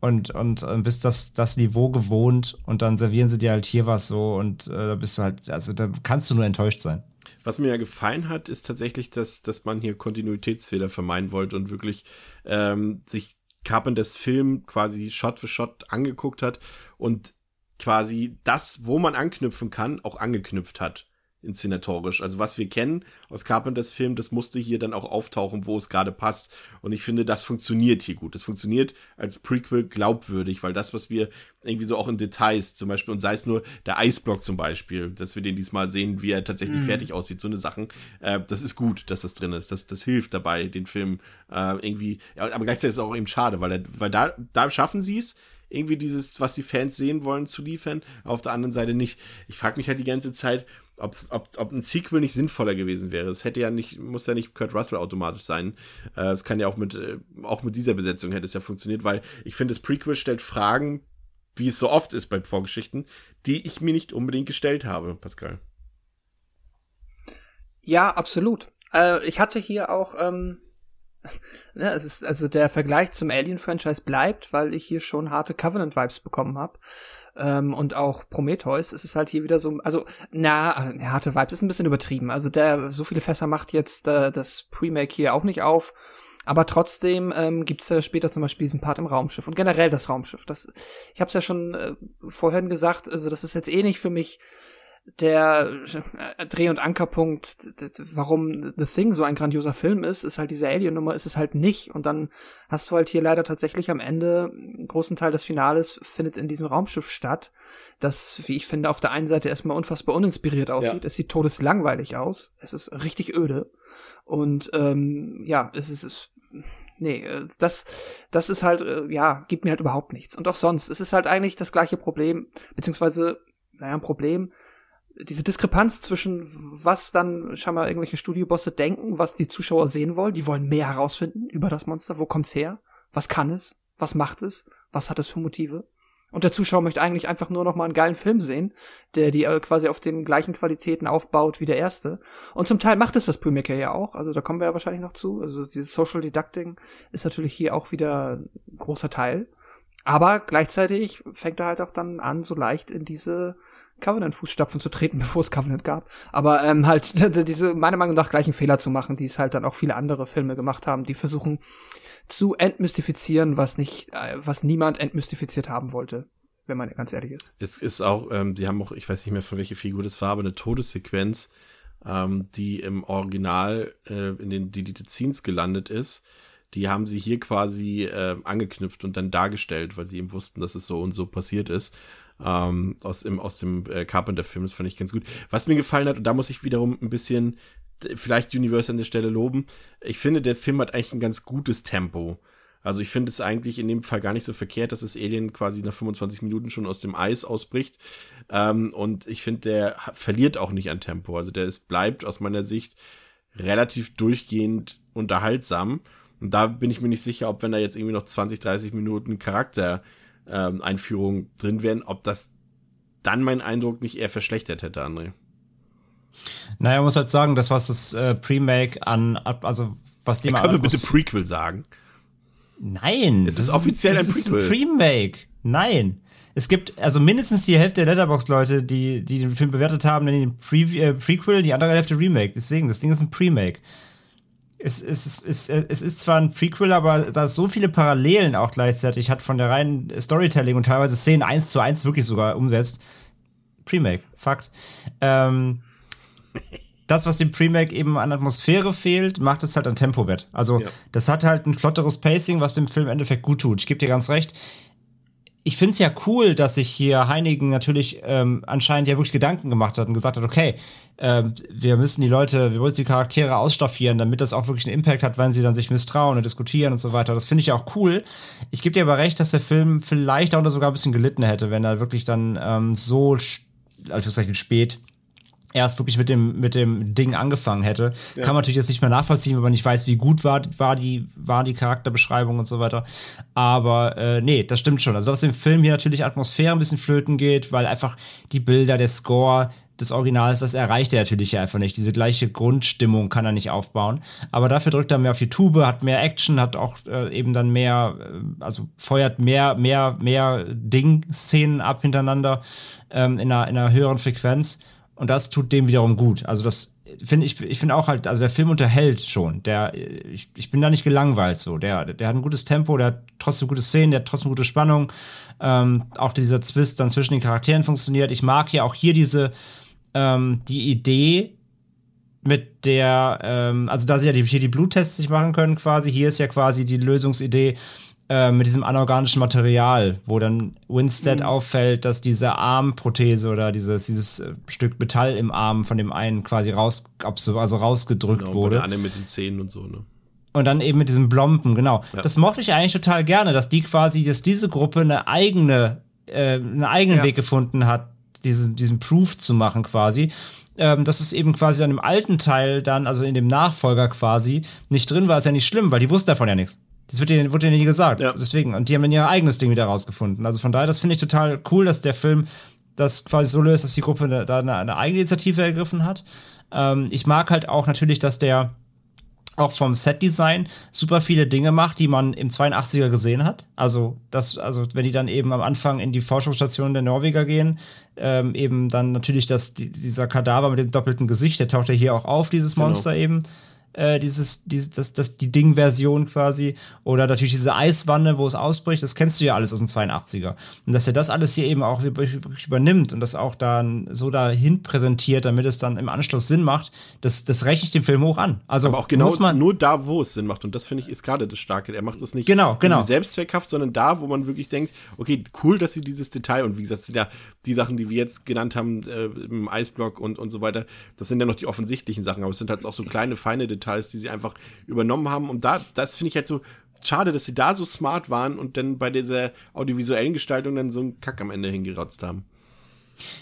und, und, bist das, das Niveau gewohnt und dann servieren sie dir halt hier was so und äh, da bist du halt, also da kannst du nur enttäuscht sein.
Was mir ja gefallen hat, ist tatsächlich, dass, dass man hier Kontinuitätsfehler vermeiden wollte und wirklich ähm, sich Carpenters Film quasi Shot für Shot angeguckt hat und quasi das, wo man anknüpfen kann, auch angeknüpft hat. Inszenatorisch. Also was wir kennen aus Carpenters Film, das musste hier dann auch auftauchen, wo es gerade passt. Und ich finde, das funktioniert hier gut. Das funktioniert als Prequel glaubwürdig, weil das, was wir irgendwie so auch in Details, zum Beispiel, und sei es nur der Eisblock zum Beispiel, dass wir den diesmal sehen, wie er tatsächlich mhm. fertig aussieht, so eine Sachen, äh, das ist gut, dass das drin ist. Das, das hilft dabei, den Film äh, irgendwie, aber gleichzeitig ist es auch eben schade, weil, er, weil da, da schaffen sie es, irgendwie dieses, was die Fans sehen wollen, zu liefern, auf der anderen Seite nicht. Ich frage mich halt die ganze Zeit, ob's, ob, ob ein Sequel nicht sinnvoller gewesen wäre. Es hätte ja nicht, muss ja nicht Kurt Russell automatisch sein. Äh, es kann ja auch mit, äh, auch mit dieser Besetzung hätte es ja funktioniert, weil ich finde, das Prequel stellt Fragen, wie es so oft ist bei Vorgeschichten, die ich mir nicht unbedingt gestellt habe, Pascal.
Ja, absolut. Äh, ich hatte hier auch, ähm, ne, es ist, also der Vergleich zum Alien-Franchise bleibt, weil ich hier schon harte Covenant-Vibes bekommen habe ähm, und auch Prometheus, es ist halt hier wieder so, also, na, äh, harte Vibes ist ein bisschen übertrieben. Also der, so viele Fässer macht jetzt äh, das Pre-Make hier auch nicht auf. Aber trotzdem ähm, gibt es ja später zum Beispiel diesen Part im Raumschiff und generell das Raumschiff. Das, ich habe es ja schon äh, vorhin gesagt, also das ist jetzt eh nicht für mich der äh, Dreh- und Ankerpunkt, warum The Thing so ein grandioser Film ist, ist halt diese Alien-Nummer, ist es halt nicht. Und dann hast du halt hier leider tatsächlich am Ende, einen großen Teil des Finales findet in diesem Raumschiff statt, das, wie ich finde, auf der einen Seite erstmal unfassbar uninspiriert aussieht. Ja. Es sieht todeslangweilig aus. Es ist richtig öde. Und ähm, ja, es ist, es, nee, äh, das, das ist halt, äh, ja, gibt mir halt überhaupt nichts. Und auch sonst, es ist halt eigentlich das gleiche Problem, beziehungsweise, naja, ein Problem, diese Diskrepanz zwischen was dann scheinbar irgendwelche Studiobosse denken, was die Zuschauer sehen wollen, die wollen mehr herausfinden über das Monster, wo kommt's her, was kann es, was macht es, was hat es für Motive. Und der Zuschauer möchte eigentlich einfach nur noch mal einen geilen Film sehen, der die äh, quasi auf den gleichen Qualitäten aufbaut wie der erste. Und zum Teil macht es das Premiere ja auch, also da kommen wir ja wahrscheinlich noch zu. Also dieses Social Deducting ist natürlich hier auch wieder ein großer Teil. Aber gleichzeitig fängt er halt auch dann an, so leicht in diese Covenant-Fußstapfen zu treten, bevor es Covenant gab. Aber ähm, halt diese meiner Meinung nach gleichen Fehler zu machen, die es halt dann auch viele andere Filme gemacht haben, die versuchen zu entmystifizieren, was nicht, äh, was niemand entmystifiziert haben wollte, wenn man ganz ehrlich ist.
Es ist auch, ähm, die haben auch, ich weiß nicht mehr von welcher Figur das war, aber eine Todessequenz, ähm, die im Original äh, in den Deleted Scenes gelandet ist. Die haben sie hier quasi äh, angeknüpft und dann dargestellt, weil sie eben wussten, dass es so und so passiert ist ähm, aus dem, aus dem äh, Carpenter-Film. Das fand ich ganz gut. Was mir gefallen hat, und da muss ich wiederum ein bisschen vielleicht Universal an der Stelle loben, ich finde, der Film hat eigentlich ein ganz gutes Tempo. Also ich finde es eigentlich in dem Fall gar nicht so verkehrt, dass das Alien quasi nach 25 Minuten schon aus dem Eis ausbricht. Ähm, und ich finde, der verliert auch nicht an Tempo. Also der ist, bleibt aus meiner Sicht relativ durchgehend unterhaltsam. Und da bin ich mir nicht sicher, ob wenn da jetzt irgendwie noch 20, 30 Minuten Charakter ähm, Einführung drin wären, ob das dann mein Eindruck nicht eher verschlechtert hätte, André.
Naja, muss halt sagen, das, was das äh, Pre-Make an, also was die
mal. Können wir bitte Prequel sagen?
Nein.
Es ist offiziell
ein Prequel. Ist ein Pre-Make. Nein. Es gibt also mindestens die Hälfte der Letterbox-Leute, die, die den Film bewertet haben, nennen den Pre äh, Prequel, die andere Hälfte Remake. Deswegen, das Ding ist ein Pre-Make es, es, es, es ist zwar ein Prequel, aber da es so viele Parallelen auch gleichzeitig hat von der reinen Storytelling und teilweise Szenen eins zu eins wirklich sogar umsetzt. Premake, Fakt. Ähm, das, was dem Premake eben an Atmosphäre fehlt, macht es halt an Tempo wett. Also, ja. das hat halt ein flotteres Pacing, was dem Film im Endeffekt gut tut. Ich gebe dir ganz recht ich finde es ja cool, dass sich hier Heinigen natürlich ähm, anscheinend ja wirklich Gedanken gemacht hat und gesagt hat, okay, äh, wir müssen die Leute, wir wollen die Charaktere ausstaffieren, damit das auch wirklich einen Impact hat, wenn sie dann sich misstrauen und diskutieren und so weiter. Das finde ich ja auch cool. Ich gebe dir aber recht, dass der Film vielleicht auch sogar ein bisschen gelitten hätte, wenn er wirklich dann ähm, so, also spät erst wirklich mit dem, mit dem Ding angefangen hätte. Ja. Kann man natürlich jetzt nicht mehr nachvollziehen, wenn man nicht weiß, wie gut war, war, die, war die Charakterbeschreibung und so weiter. Aber äh, nee, das stimmt schon. Also, dass dem Film hier natürlich Atmosphäre ein bisschen flöten geht, weil einfach die Bilder, der Score, des Originals, das erreicht er natürlich ja einfach nicht. Diese gleiche Grundstimmung kann er nicht aufbauen. Aber dafür drückt er mehr auf die Tube, hat mehr Action, hat auch äh, eben dann mehr, äh, also feuert mehr, mehr, mehr Ding-Szenen ab hintereinander ähm, in, einer, in einer höheren Frequenz. Und das tut dem wiederum gut. Also das finde ich, ich finde auch halt, also der Film unterhält schon. Der, ich, ich bin da nicht gelangweilt so. Der, der hat ein gutes Tempo, der hat trotzdem gute Szenen, der hat trotzdem gute Spannung. Ähm, auch dieser Twist dann zwischen den Charakteren funktioniert. Ich mag ja auch hier diese, ähm, die Idee mit der, ähm, also da sie ja die, hier die Bluttests nicht machen können quasi, hier ist ja quasi die Lösungsidee äh, mit diesem anorganischen Material, wo dann Winstead
Mhm.
auffällt, dass diese Armprothese oder dieses, dieses äh, Stück Metall im Arm von dem einen quasi raus, also rausgedrückt
Genau,
wurde.
Anne mit den Zähnen und so, ne?
Und dann eben mit diesem Blompen, genau.
Ja.
Das mochte ich eigentlich total gerne, dass die quasi, dass diese Gruppe eine eigene, äh, einen eigenen
Ja.
Weg gefunden hat, diesen, diesen Proof zu machen quasi. Ähm, dass es eben quasi dann im alten Teil dann, also in dem Nachfolger quasi, nicht drin war, ist ja nicht schlimm, weil die wussten davon ja nichts. Das wird denen, wurde denen nie gesagt.
Ja.
Deswegen. Und die haben dann ihr eigenes Ding wieder rausgefunden. Also von daher, das finde ich total cool, dass der Film das quasi so löst, dass die Gruppe da da eine, eine eigene Initiative ergriffen hat. Ähm, ich mag halt auch natürlich, dass der auch vom Setdesign super viele Dinge macht, die man im 82er gesehen hat. Also, das, also wenn die dann eben am Anfang in die Forschungsstation der Norweger gehen, ähm, eben dann natürlich das, die, dieser Kadaver mit dem doppelten Gesicht, der taucht ja hier auch auf, dieses Monster eben. Äh, dieses, dieses, das, das, die Ding-Version quasi. Oder natürlich diese Eiswanne, wo es ausbricht, das kennst du ja alles aus dem 82er. Und dass er das alles hier eben auch wirklich übernimmt und das auch dann so dahin präsentiert, damit es dann im Anschluss Sinn macht, das, das rechne ich dem Film hoch an. Also
Aber auch genau
muss man,
nur da, wo es Sinn macht. Und das finde ich ist gerade das Starke. Er macht es nicht
Genau, genau.
selbstzweckhaft, sondern da, wo man wirklich denkt, okay, cool, dass sie dieses Detail und wie gesagt, ja die Sachen, die wir jetzt genannt haben, äh, im Eisblock und, und so weiter, das sind ja noch die offensichtlichen Sachen, aber es sind halt auch so kleine, feine Details, die sie einfach übernommen haben. Und da, das finde ich halt so schade, dass sie da so smart waren und dann bei dieser audiovisuellen Gestaltung dann so einen Kack am Ende hingerotzt haben.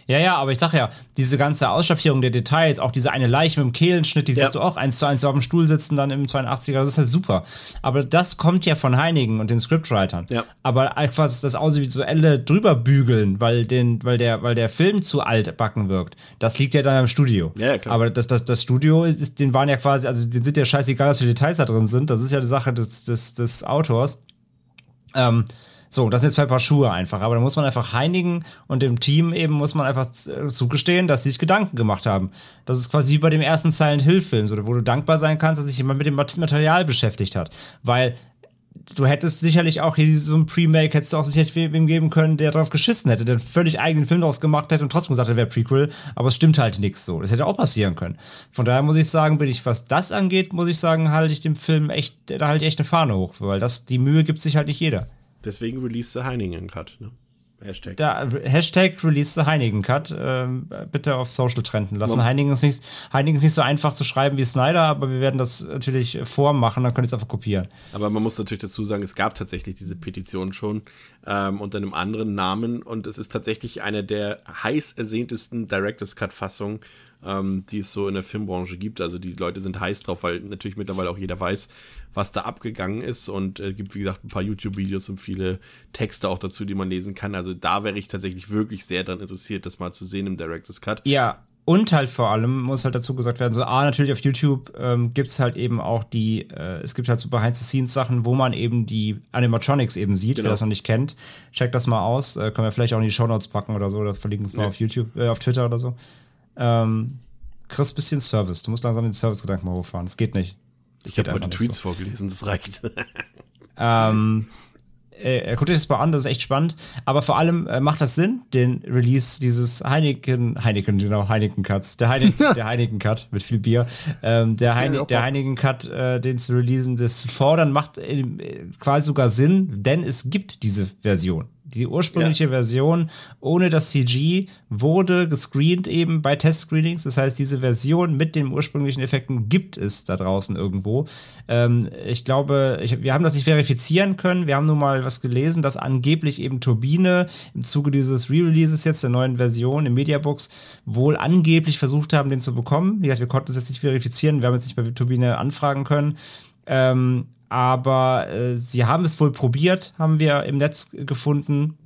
Ja, ja, aber ich sag ja, diese ganze Ausstaffierung der Details, auch diese eine Leiche mit dem Kehlenschnitt, die
Ja.
siehst du auch eins zu eins so auf dem Stuhl sitzen dann im 82er, das ist halt super. Aber das kommt ja von Heinigen und den Scriptwritern.
Ja.
Aber einfach das Audiovisuelle drüber bügeln, weil, den, weil, der, weil der Film zu altbacken wirkt, das liegt ja dann am Studio.
Ja, klar.
Aber das, das, das Studio ist, den waren ja quasi, also denen sind ja scheißegal, was für Details da drin sind. Das ist ja die Sache des, des, des Autors. Ähm, so, das sind jetzt zwei Paar Schuhe einfach. Aber da muss man einfach Heinigen und dem Team eben muss man einfach äh, zugestehen, dass sie sich Gedanken gemacht haben. Das ist quasi wie bei dem ersten Silent Hill-Film, so, wo du dankbar sein kannst, dass sich jemand mit dem Mat- Material beschäftigt hat. Weil du hättest sicherlich auch hier so ein Pre-Make, hättest du auch sicherlich wem geben können, der drauf geschissen hätte, der einen völlig eigenen Film daraus gemacht hätte und trotzdem gesagt, er wäre Prequel, aber es stimmt halt nichts so. Das hätte auch passieren können. Von daher muss ich sagen, bin ich, was das angeht, muss ich sagen, halte ich dem Film echt, da halte ich echt eine Fahne hoch, weil das, die Mühe gibt sich halt nicht jeder.
Deswegen release the Heinigen Cut. Ne? Hashtag.
Da, Hashtag Release the Heinigen Cut. Ähm, bitte auf Social trenden lassen.
Ja.
Heinigen ist, nicht, Heinigen ist nicht so einfach zu schreiben wie Snyder, aber wir werden das natürlich vormachen, dann könnt ihr es einfach kopieren.
Aber man muss natürlich dazu sagen, es gab tatsächlich diese Petition schon ähm, unter einem anderen Namen und es ist tatsächlich eine der heiß ersehntesten Director's Cut-Fassungen, ähm, die es so in der Filmbranche gibt. Also die Leute sind heiß drauf, weil natürlich mittlerweile auch jeder weiß, was da abgegangen ist und äh, gibt, wie gesagt, ein paar YouTube-Videos und viele Texte auch dazu, die man lesen kann. Also da wäre ich tatsächlich wirklich sehr daran interessiert, das mal zu sehen im Director's Cut.
Ja, und halt vor allem muss halt dazu gesagt werden, so, ah, natürlich auf YouTube ähm, gibt's halt eben auch die, äh, es gibt halt so Behind-the-Scenes-Sachen, wo man eben die Animatronics eben sieht,
Genau.
wer das noch nicht kennt. Checkt das mal aus, äh, können wir vielleicht auch in die Shownotes packen oder so, oder verlinken es mal
Ja.
auf YouTube, äh, auf Twitter oder so. Ähm, kriegst bisschen Service, du musst langsam den Service-Gedanken mal hochfahren, das geht nicht. Das
Ich habe heute Tweets vorgelesen, das reicht.
ähm, äh, guckt euch das mal an, das ist echt spannend. Aber vor allem äh, macht das Sinn, den Release dieses Heineken, Heineken, genau, Heineken Cuts, der, Heine, der Heineken Cut mit viel Bier, ähm, der, Heine,
Ja,
der Heineken Cut, äh, den zu releasen, das zu fordern, macht äh, quasi sogar Sinn, denn es gibt diese Version. Die ursprüngliche Version ohne das CG wurde gescreent eben bei Testscreenings. Das heißt, diese Version mit den ursprünglichen Effekten gibt es da draußen irgendwo. Ähm, ich glaube, ich, wir haben das nicht verifizieren können. Wir haben nur mal was gelesen, dass angeblich eben Turbine im Zuge dieses Re-Releases jetzt der neuen Version im Mediabooks wohl angeblich versucht haben, den zu bekommen. Wie gesagt, wir konnten es jetzt nicht verifizieren. Wir haben jetzt nicht bei Turbine anfragen können. Ähm, aber äh, sie haben es wohl probiert, haben wir im Netz gefunden.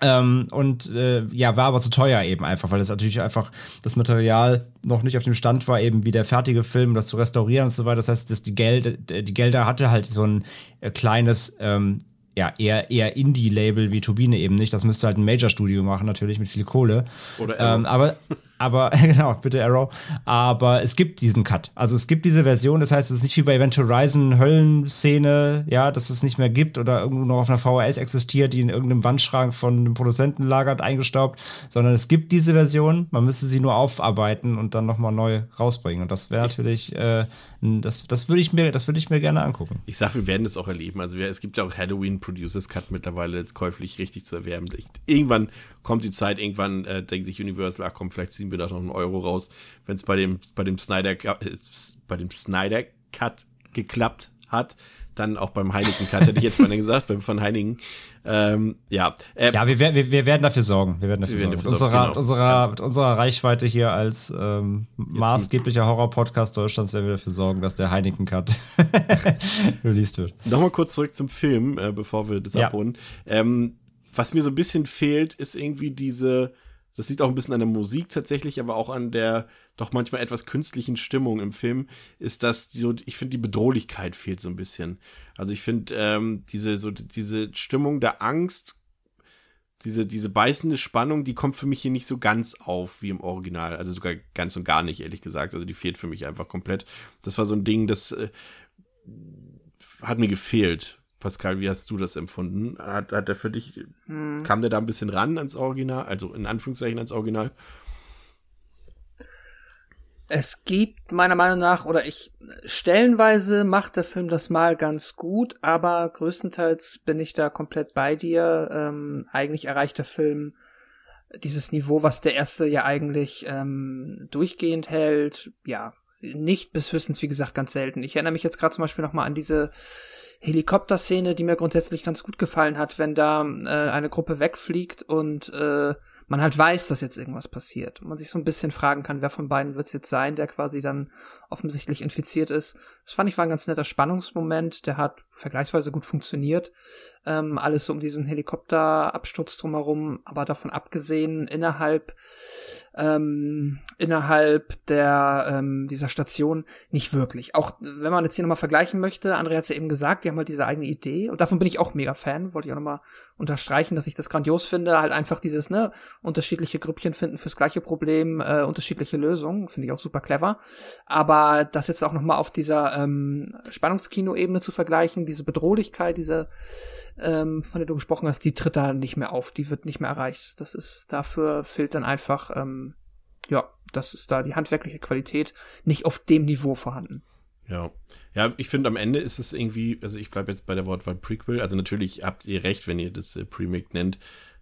Ähm, und äh, ja, war aber zu teuer eben einfach, weil es natürlich einfach das Material noch nicht auf dem Stand war, eben wie der fertige Film, das zu restaurieren und so weiter. Das heißt, dass die, Geld, die Gelder hatte halt so ein äh, kleines, ähm, ja, eher, eher Indie-Label wie Turbine eben nicht. Das müsste halt ein Major-Studio machen, natürlich mit viel Kohle.
Oder
ähm, aber, aber genau, bitte Arrow. Aber es gibt diesen Cut. Also es gibt diese Version, das heißt, es ist nicht wie bei Event Horizon Höllenszene, ja, dass es nicht mehr gibt oder irgendwo noch auf einer VHS existiert, die in irgendeinem Wandschrank von einem Produzenten lagert, eingestaubt, sondern es gibt diese Version, man müsste sie nur aufarbeiten und dann nochmal neu rausbringen. Und das wäre natürlich, äh, das, das würde ich mir, das würde ich mir gerne angucken.
Ich sag, wir werden das auch erleben. Also es gibt ja auch Halloween Producers Cut mittlerweile käuflich richtig zu erwerben. Ich, irgendwann kommt die Zeit, irgendwann äh, denkt sich Universal, ach komm, vielleicht ziehen wir da noch einen Euro raus, wenn es bei dem, bei dem Snyder, äh, bei dem Snyder Cut geklappt hat. Dann auch beim Heineken Cut, hätte ich jetzt mal gesagt, beim von Heineken. Ähm, ja.
Äh, ja, wir, wir, wir werden dafür sorgen. Wir werden dafür wir sorgen. Werden dafür mit, unserer, genau. unserer, mit unserer Reichweite hier als ähm, maßgeblicher Horror-Podcast Deutschlands werden wir dafür sorgen, dass der Heineken Cut released wird.
Nochmal kurz zurück zum Film, äh, bevor wir das ja. abholen. Ähm, was mir so ein bisschen fehlt, ist irgendwie diese, das liegt auch ein bisschen an der Musik tatsächlich, aber auch an der doch manchmal etwas künstlichen Stimmung im Film, ist dass so, ich finde, die Bedrohlichkeit fehlt so ein bisschen. Also ich finde, ähm, diese, so, diese Stimmung der Angst, diese, diese beißende Spannung, die kommt für mich hier nicht so ganz auf wie im Original. Also sogar ganz und gar nicht, ehrlich gesagt. Also die fehlt für mich einfach komplett. Das war so ein Ding, das äh, hat mir gefehlt. Pascal, wie hast du das empfunden? Hat, hat er für dich, hm. kam der da ein bisschen ran ans Original, also in Anführungszeichen ans Original?
Es gibt meiner Meinung nach, oder ich, stellenweise macht der Film das mal ganz gut, aber größtenteils bin ich da komplett bei dir. Ähm, eigentlich erreicht der Film dieses Niveau, was der erste ja eigentlich ähm, durchgehend hält. Ja, nicht bis höchstens, wie gesagt, ganz selten. Ich erinnere mich jetzt gerade zum Beispiel nochmal an diese Helikopterszene, die mir grundsätzlich ganz gut gefallen hat, wenn da äh, eine Gruppe wegfliegt und äh, man halt weiß, dass jetzt irgendwas passiert. Und man sich so ein bisschen fragen kann, wer von beiden wird es jetzt sein, der quasi dann offensichtlich infiziert ist. Das fand ich war ein ganz netter Spannungsmoment, der hat vergleichsweise gut funktioniert. Ähm, alles so um diesen Helikopterabsturz drumherum, aber davon abgesehen, innerhalb ähm, innerhalb der ähm, dieser Station nicht wirklich. Auch wenn man jetzt hier nochmal vergleichen möchte, Andrea hat es ja eben gesagt, die haben halt diese eigene Idee und davon bin ich auch mega Fan, wollte ich auch nochmal unterstreichen, dass ich das grandios finde, halt einfach dieses, ne, unterschiedliche Grüppchen finden fürs gleiche Problem, äh, unterschiedliche Lösungen, finde ich auch super clever. Aber das jetzt auch nochmal auf dieser ähm, Spannungskino-Ebene zu vergleichen, diese Bedrohlichkeit, diese ähm, von der du gesprochen hast, die tritt da nicht mehr auf, die wird nicht mehr erreicht. Das ist, dafür fehlt dann einfach, ähm, ja, das ist da die handwerkliche Qualität nicht auf dem Niveau vorhanden.
Ja. Ja, ich finde am Ende ist es irgendwie, also ich bleibe jetzt bei der Wortwahl Prequel, also natürlich habt ihr recht, wenn ihr das äh, Premic nennt,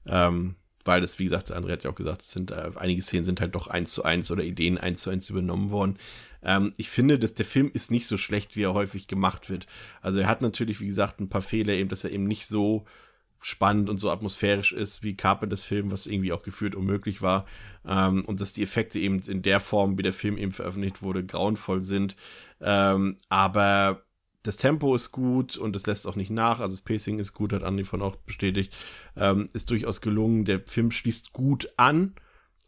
ähm, weil das, wie gesagt, André hat ja auch gesagt, es sind, äh, einige Szenen sind halt doch eins zu eins oder Ideen eins zu eins übernommen worden. Ähm, ich finde, dass der Film ist nicht so schlecht, wie er häufig gemacht wird. Also er hat natürlich, wie gesagt, ein paar Fehler, eben, dass er eben nicht so spannend und so atmosphärisch ist wie Carpenters Film, was irgendwie auch geführt unmöglich war. Ähm, und dass die Effekte eben in der Form, wie der Film eben veröffentlicht wurde, grauenvoll sind. Ähm, aber das Tempo ist gut und es lässt auch nicht nach. Also das Pacing ist gut, hat Andi von auch bestätigt. Ähm, ist durchaus gelungen. Der Film schließt gut an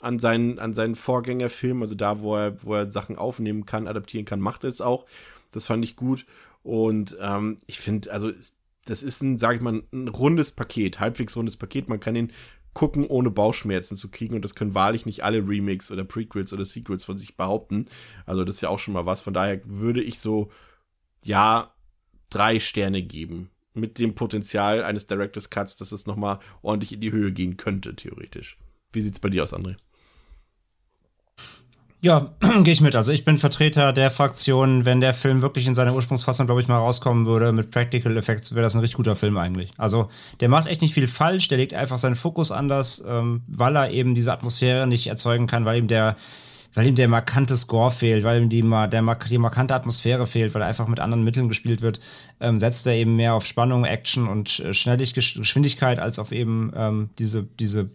an seinen, an seinen Vorgängerfilm, also da, wo er, wo er Sachen aufnehmen kann, adaptieren kann, macht er es auch. Das fand ich gut. Und ähm, ich finde, also das ist ein, sag ich mal, ein rundes Paket, halbwegs rundes Paket. Man kann ihn gucken, ohne Bauchschmerzen zu kriegen. Und das können wahrlich nicht alle Remakes oder Prequels oder Sequels von sich behaupten. Also das ist ja auch schon mal was. Von daher würde ich so, ja, drei Sterne geben. Mit dem Potenzial eines Director's Cuts, dass es nochmal ordentlich in die Höhe gehen könnte, theoretisch. Wie sieht's bei dir aus, André?
Ja, gehe ich mit. Also ich bin Vertreter der Fraktion, wenn der Film wirklich in seiner Ursprungsfassung, glaube ich, mal rauskommen würde mit Practical Effects, wäre das ein richtig guter Film eigentlich. Also der macht echt nicht viel falsch, der legt einfach seinen Fokus anders, ähm, weil er eben diese Atmosphäre nicht erzeugen kann, weil ihm der weil ihm der markante Score fehlt, weil ihm die, der, die markante Atmosphäre fehlt, weil er einfach mit anderen Mitteln gespielt wird, ähm, setzt er eben mehr auf Spannung, Action und äh, Geschwindigkeit als auf eben ähm, diese, diese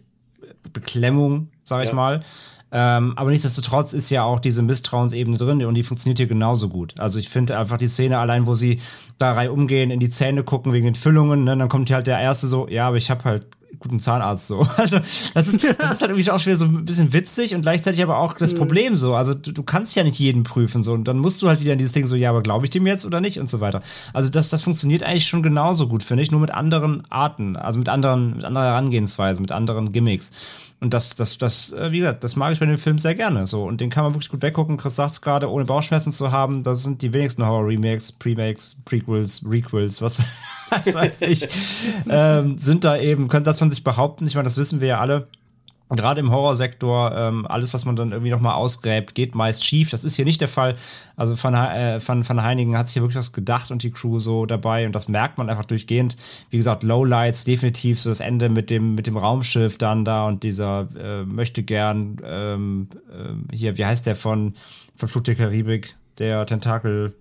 Beklemmung, sag ich ja. mal. Ähm, aber nichtsdestotrotz ist ja auch diese Misstrauensebene drin und die funktioniert hier genauso gut. Also ich finde einfach die Szene allein, wo sie da rein umgehen, in die Zähne gucken wegen den Füllungen, ne, dann kommt hier halt der erste so, ja, aber ich habe halt guten Zahnarzt so. Also das ist, das ist halt irgendwie auch schwer so ein bisschen witzig und gleichzeitig aber auch das Problem so. Also du, du kannst ja nicht jeden prüfen so und dann musst du halt wieder in dieses Ding so, ja, aber glaube ich dem jetzt oder nicht und so weiter. Also das, das funktioniert eigentlich schon genauso gut, finde ich, nur mit anderen Arten, also mit anderen, mit anderer Herangehensweise, mit anderen Gimmicks. Und das, das, das, äh, wie gesagt, das mag ich bei dem Film sehr gerne. So. Und den kann man wirklich gut weggucken. Chris sagt es gerade, ohne Bauchschmerzen zu haben. Das sind die wenigsten Horror-Remakes, Premakes, Prequels, Requels, was, was weiß ich. ähm, sind da eben, können das von sich behaupten. Ich meine, das wissen wir ja alle gerade im Horrorsektor, ähm, alles, was man dann irgendwie nochmal ausgräbt, geht meist schief. Das ist hier nicht der Fall. Also Van, äh, Van, Van Heinigen hat sich hier wirklich was gedacht und die Crew so dabei und das merkt man einfach durchgehend. Wie gesagt, Lowlights definitiv, so das Ende mit dem, mit dem Raumschiff dann da und dieser äh, möchte gern, ähm, äh, hier, wie heißt der von, von Flug der Karibik, der Tentakel.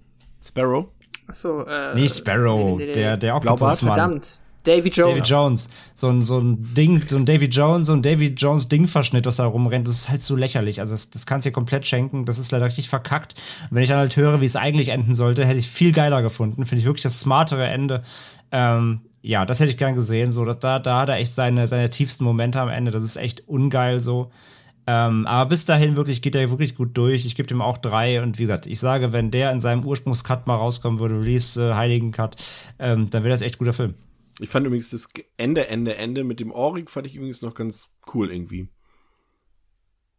Sparrow?
Achso, äh.
Nee, Sparrow,
nee, nee, nee.
der, der
Blaubart?
Oktopusmann.
Verdammt. Davy Jones.
Davy Jones. So ein, so ein Ding, so ein Davy Jones, so ein Davy Jones Dingverschnitt, das da rumrennt, das ist halt so lächerlich. Also das, das kannst du dir komplett schenken. Das ist leider richtig verkackt. Und wenn ich dann halt höre, wie es eigentlich enden sollte, hätte ich viel geiler gefunden. Finde ich wirklich das smartere Ende. Ähm, ja, das hätte ich gern gesehen. So, dass da, da hat er echt seine, seine tiefsten Momente am Ende. Das ist echt ungeil so. Ähm, aber bis dahin wirklich geht er wirklich gut durch. Ich gebe dem auch drei. Und wie gesagt, ich sage, wenn der in seinem Ursprungscut mal rauskommen würde, Release äh, Heiligen Cut, ähm, dann wäre das echt guter Film.
Ich fand übrigens das Ende, Ende, Ende mit dem Ohrring fand ich übrigens noch ganz cool irgendwie.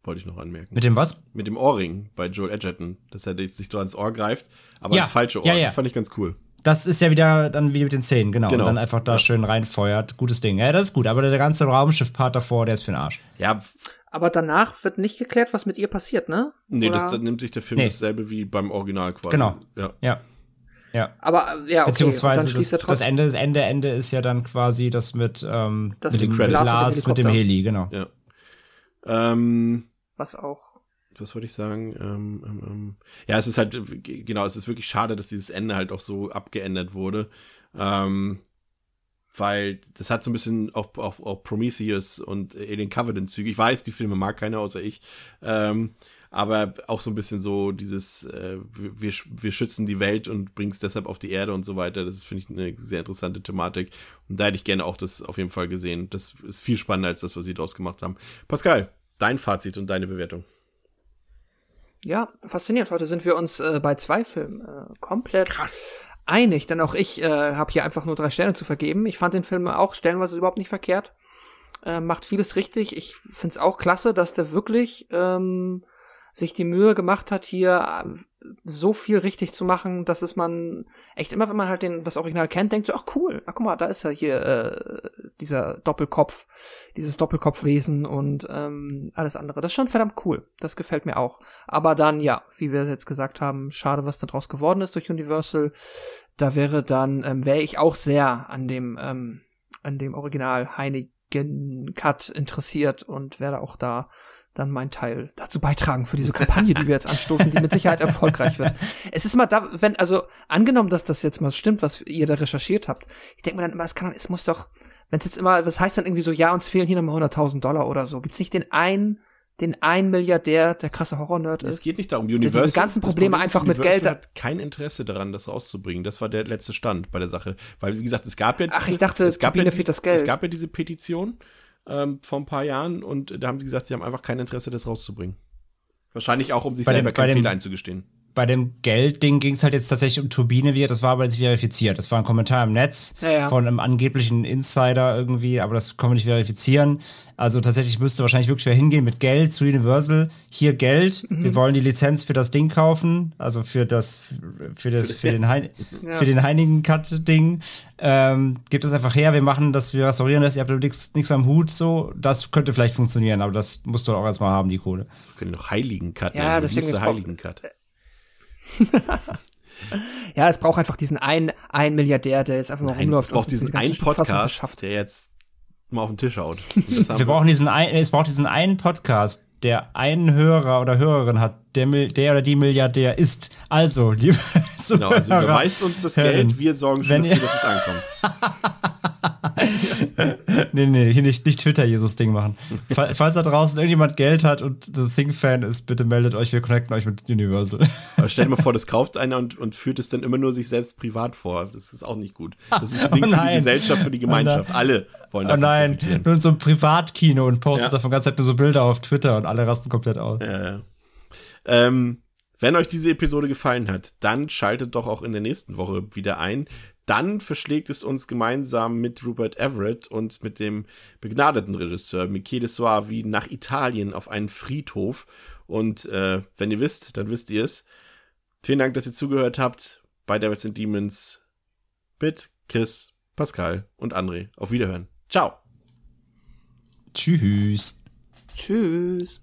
Wollte ich noch anmerken.
Mit dem was?
Mit dem Ohrring bei Joel Edgerton, dass er sich so ans Ohr greift, aber
Ja,
ans falsche Ohr.
ja, ja.
Das fand ich ganz cool.
Das ist ja wieder dann wie mit den Zähnen, genau.
Genau.
Und dann einfach da
Ja.
schön reinfeuert. Gutes Ding. Ja, das ist gut. Aber der ganze Raumschiff-Part davor, der ist für den Arsch.
Ja,
Aber danach wird nicht geklärt, was mit ihr passiert, ne?
nee,
Oder-
das, dann nimmt sich der Film
Nee.
dasselbe wie beim Original quasi.
Genau.
Ja.
Ja. Ja.
Aber äh, ja, okay.
Beziehungsweise
und dann schließt er
das, das
trotzdem.
Ende, das Ende, Ende ist ja dann quasi das mit, ähm,
Das
mit dem
Credits.
Glas, mit dem. Heli, genau.
ja. Ähm,
Was auch.
was wollte ich sagen? Ähm, ähm, ähm. Ja, es ist halt, genau, es ist wirklich schade, dass dieses Ende halt auch so abgeändert wurde. Ähm, weil das hat so ein bisschen auch, auch, auch Prometheus und Alien Covenant-Züge. Ich weiß, die Filme mag keiner außer ich. Aber auch so ein bisschen so dieses, äh, wir, wir schützen die Welt und bringen es deshalb auf die Erde und so weiter. Das finde ich, eine sehr interessante Thematik. Und da hätte ich gerne auch das auf jeden Fall gesehen. Das ist viel spannender als das, was sie draus gemacht haben. Pascal, dein Fazit und deine Bewertung.
Ja, faszinierend. Heute sind wir uns äh, bei zwei Filmen äh, komplett einig, denn auch ich äh, habe hier einfach nur drei Sterne zu vergeben. Ich fand den Film auch stellenweise überhaupt nicht verkehrt. Äh, macht vieles richtig. Ich finde es auch klasse, dass der wirklich ähm, sich die Mühe gemacht hat, hier äh, so viel richtig zu machen, dass es man echt immer, wenn man halt den, das Original kennt, denkt so, ach cool, ach guck mal, da ist ja hier äh, dieser Doppelkopf, dieses Doppelkopfwesen und ähm, alles andere. Das ist schon verdammt cool. Das gefällt mir auch. Aber dann, ja, wie wir jetzt gesagt haben, schade, was da draus geworden ist durch Universal. Da wäre dann, ähm, wäre ich auch sehr an dem, ähm, an dem Original Heinigen Cut interessiert und werde auch da dann mein Teil dazu beitragen für diese Kampagne, die wir jetzt anstoßen, die mit Sicherheit erfolgreich wird. Es ist immer da, wenn, also angenommen, dass das jetzt mal stimmt, was ihr da recherchiert habt, ich denke mir dann immer, es kann, es muss doch, wenn es jetzt immer, was heißt dann irgendwie so, ja, uns fehlen hier nochmal 100.000 Dollar oder so, gibt's nicht den einen, den einen Milliardär, der krasse Horror-Nerd
Es
ist?
geht nicht darum,
diese
Universal.
ganzen
das
Probleme
Problem
einfach mit
Universal
Geld-
hat kein Interesse daran, das rauszubringen. Das war der letzte Stand bei der Sache. Weil, wie gesagt, es gab ja.
Ach, ich dachte,
es gab ja,
fehlt das Geld.
Es gab ja diese Petition ähm, vor ein paar Jahren und da haben sie gesagt, sie haben einfach kein Interesse, das rauszubringen. Wahrscheinlich auch, um sich
Bei dem-
selber
bei
keinen
dem-
Fehler einzugestehen.
Bei dem Geldding ging es halt jetzt tatsächlich um Turbine, wie das war aber nicht verifiziert. Das war ein Kommentar im Netz
Ja, ja.
von einem angeblichen Insider irgendwie, aber das können wir nicht verifizieren. Also tatsächlich müsste wahrscheinlich wirklich wer hingehen mit Geld zu Universal. Hier Geld,
Mhm.
wir wollen die Lizenz für das Ding kaufen, also für das, für das, für den, Hein,
Ja.
für den Heinigen Cut Ding. Ähm, gebt es einfach her, wir machen das, wir restaurieren das, ihr habt nichts nichts am Hut, so. Das könnte vielleicht funktionieren, aber das musst du auch erstmal haben, die Kohle.
Wir können noch Heiligen Cut
Ja, deswegen
hieß der
ist-
Heiligen Cut.
Ja, es braucht einfach diesen einen, einen Milliardär, der jetzt einfach mal
Nein, es
rumläuft
braucht
und
diesen einen Podcast, der jetzt mal auf den Tisch haut. Haben
Wir brauchen diesen ein, es braucht diesen einen Podcast, der einen Hörer oder Hörerin hat, der, der oder die Milliardär ist. Also, liebe
Genau, also
Zuhörer,
überweist uns das Geld, wir sorgen schon
wenn
dafür, dass es ankommt.
nee, nee, hier nicht, nicht Twitter-Jesus-Ding machen. Fall- Falls da draußen irgendjemand Geld hat und The Thing-Fan ist, bitte meldet euch, wir connecten euch mit Universal.
Aber stell dir mal vor, das kauft einer und, und führt es dann immer nur sich selbst privat vor. Das ist auch nicht gut. Das ist ein Ding
Oh
für die. Gesellschaft, für die Gemeinschaft. Alle wollen
Oh
davon
nein, nur in so einem Privatkino und postet
Ja.
davon ganz Zeit nur so Bilder auf Twitter und alle rasten komplett aus.
Ja, ja. Ähm, wenn euch diese Episode gefallen hat, dann schaltet doch auch in der nächsten Woche wieder ein. Dann verschlägt es uns gemeinsam mit Rupert Everett und mit dem begnadeten Regisseur Michele Soavi nach Italien auf einen Friedhof. Und äh, wenn ihr wisst, dann wisst ihr es. Vielen Dank, dass ihr zugehört habt bei Devils and Demons mit Chris, Pascal und André. Auf Wiederhören. Ciao.
Tschüss.
Tschüss.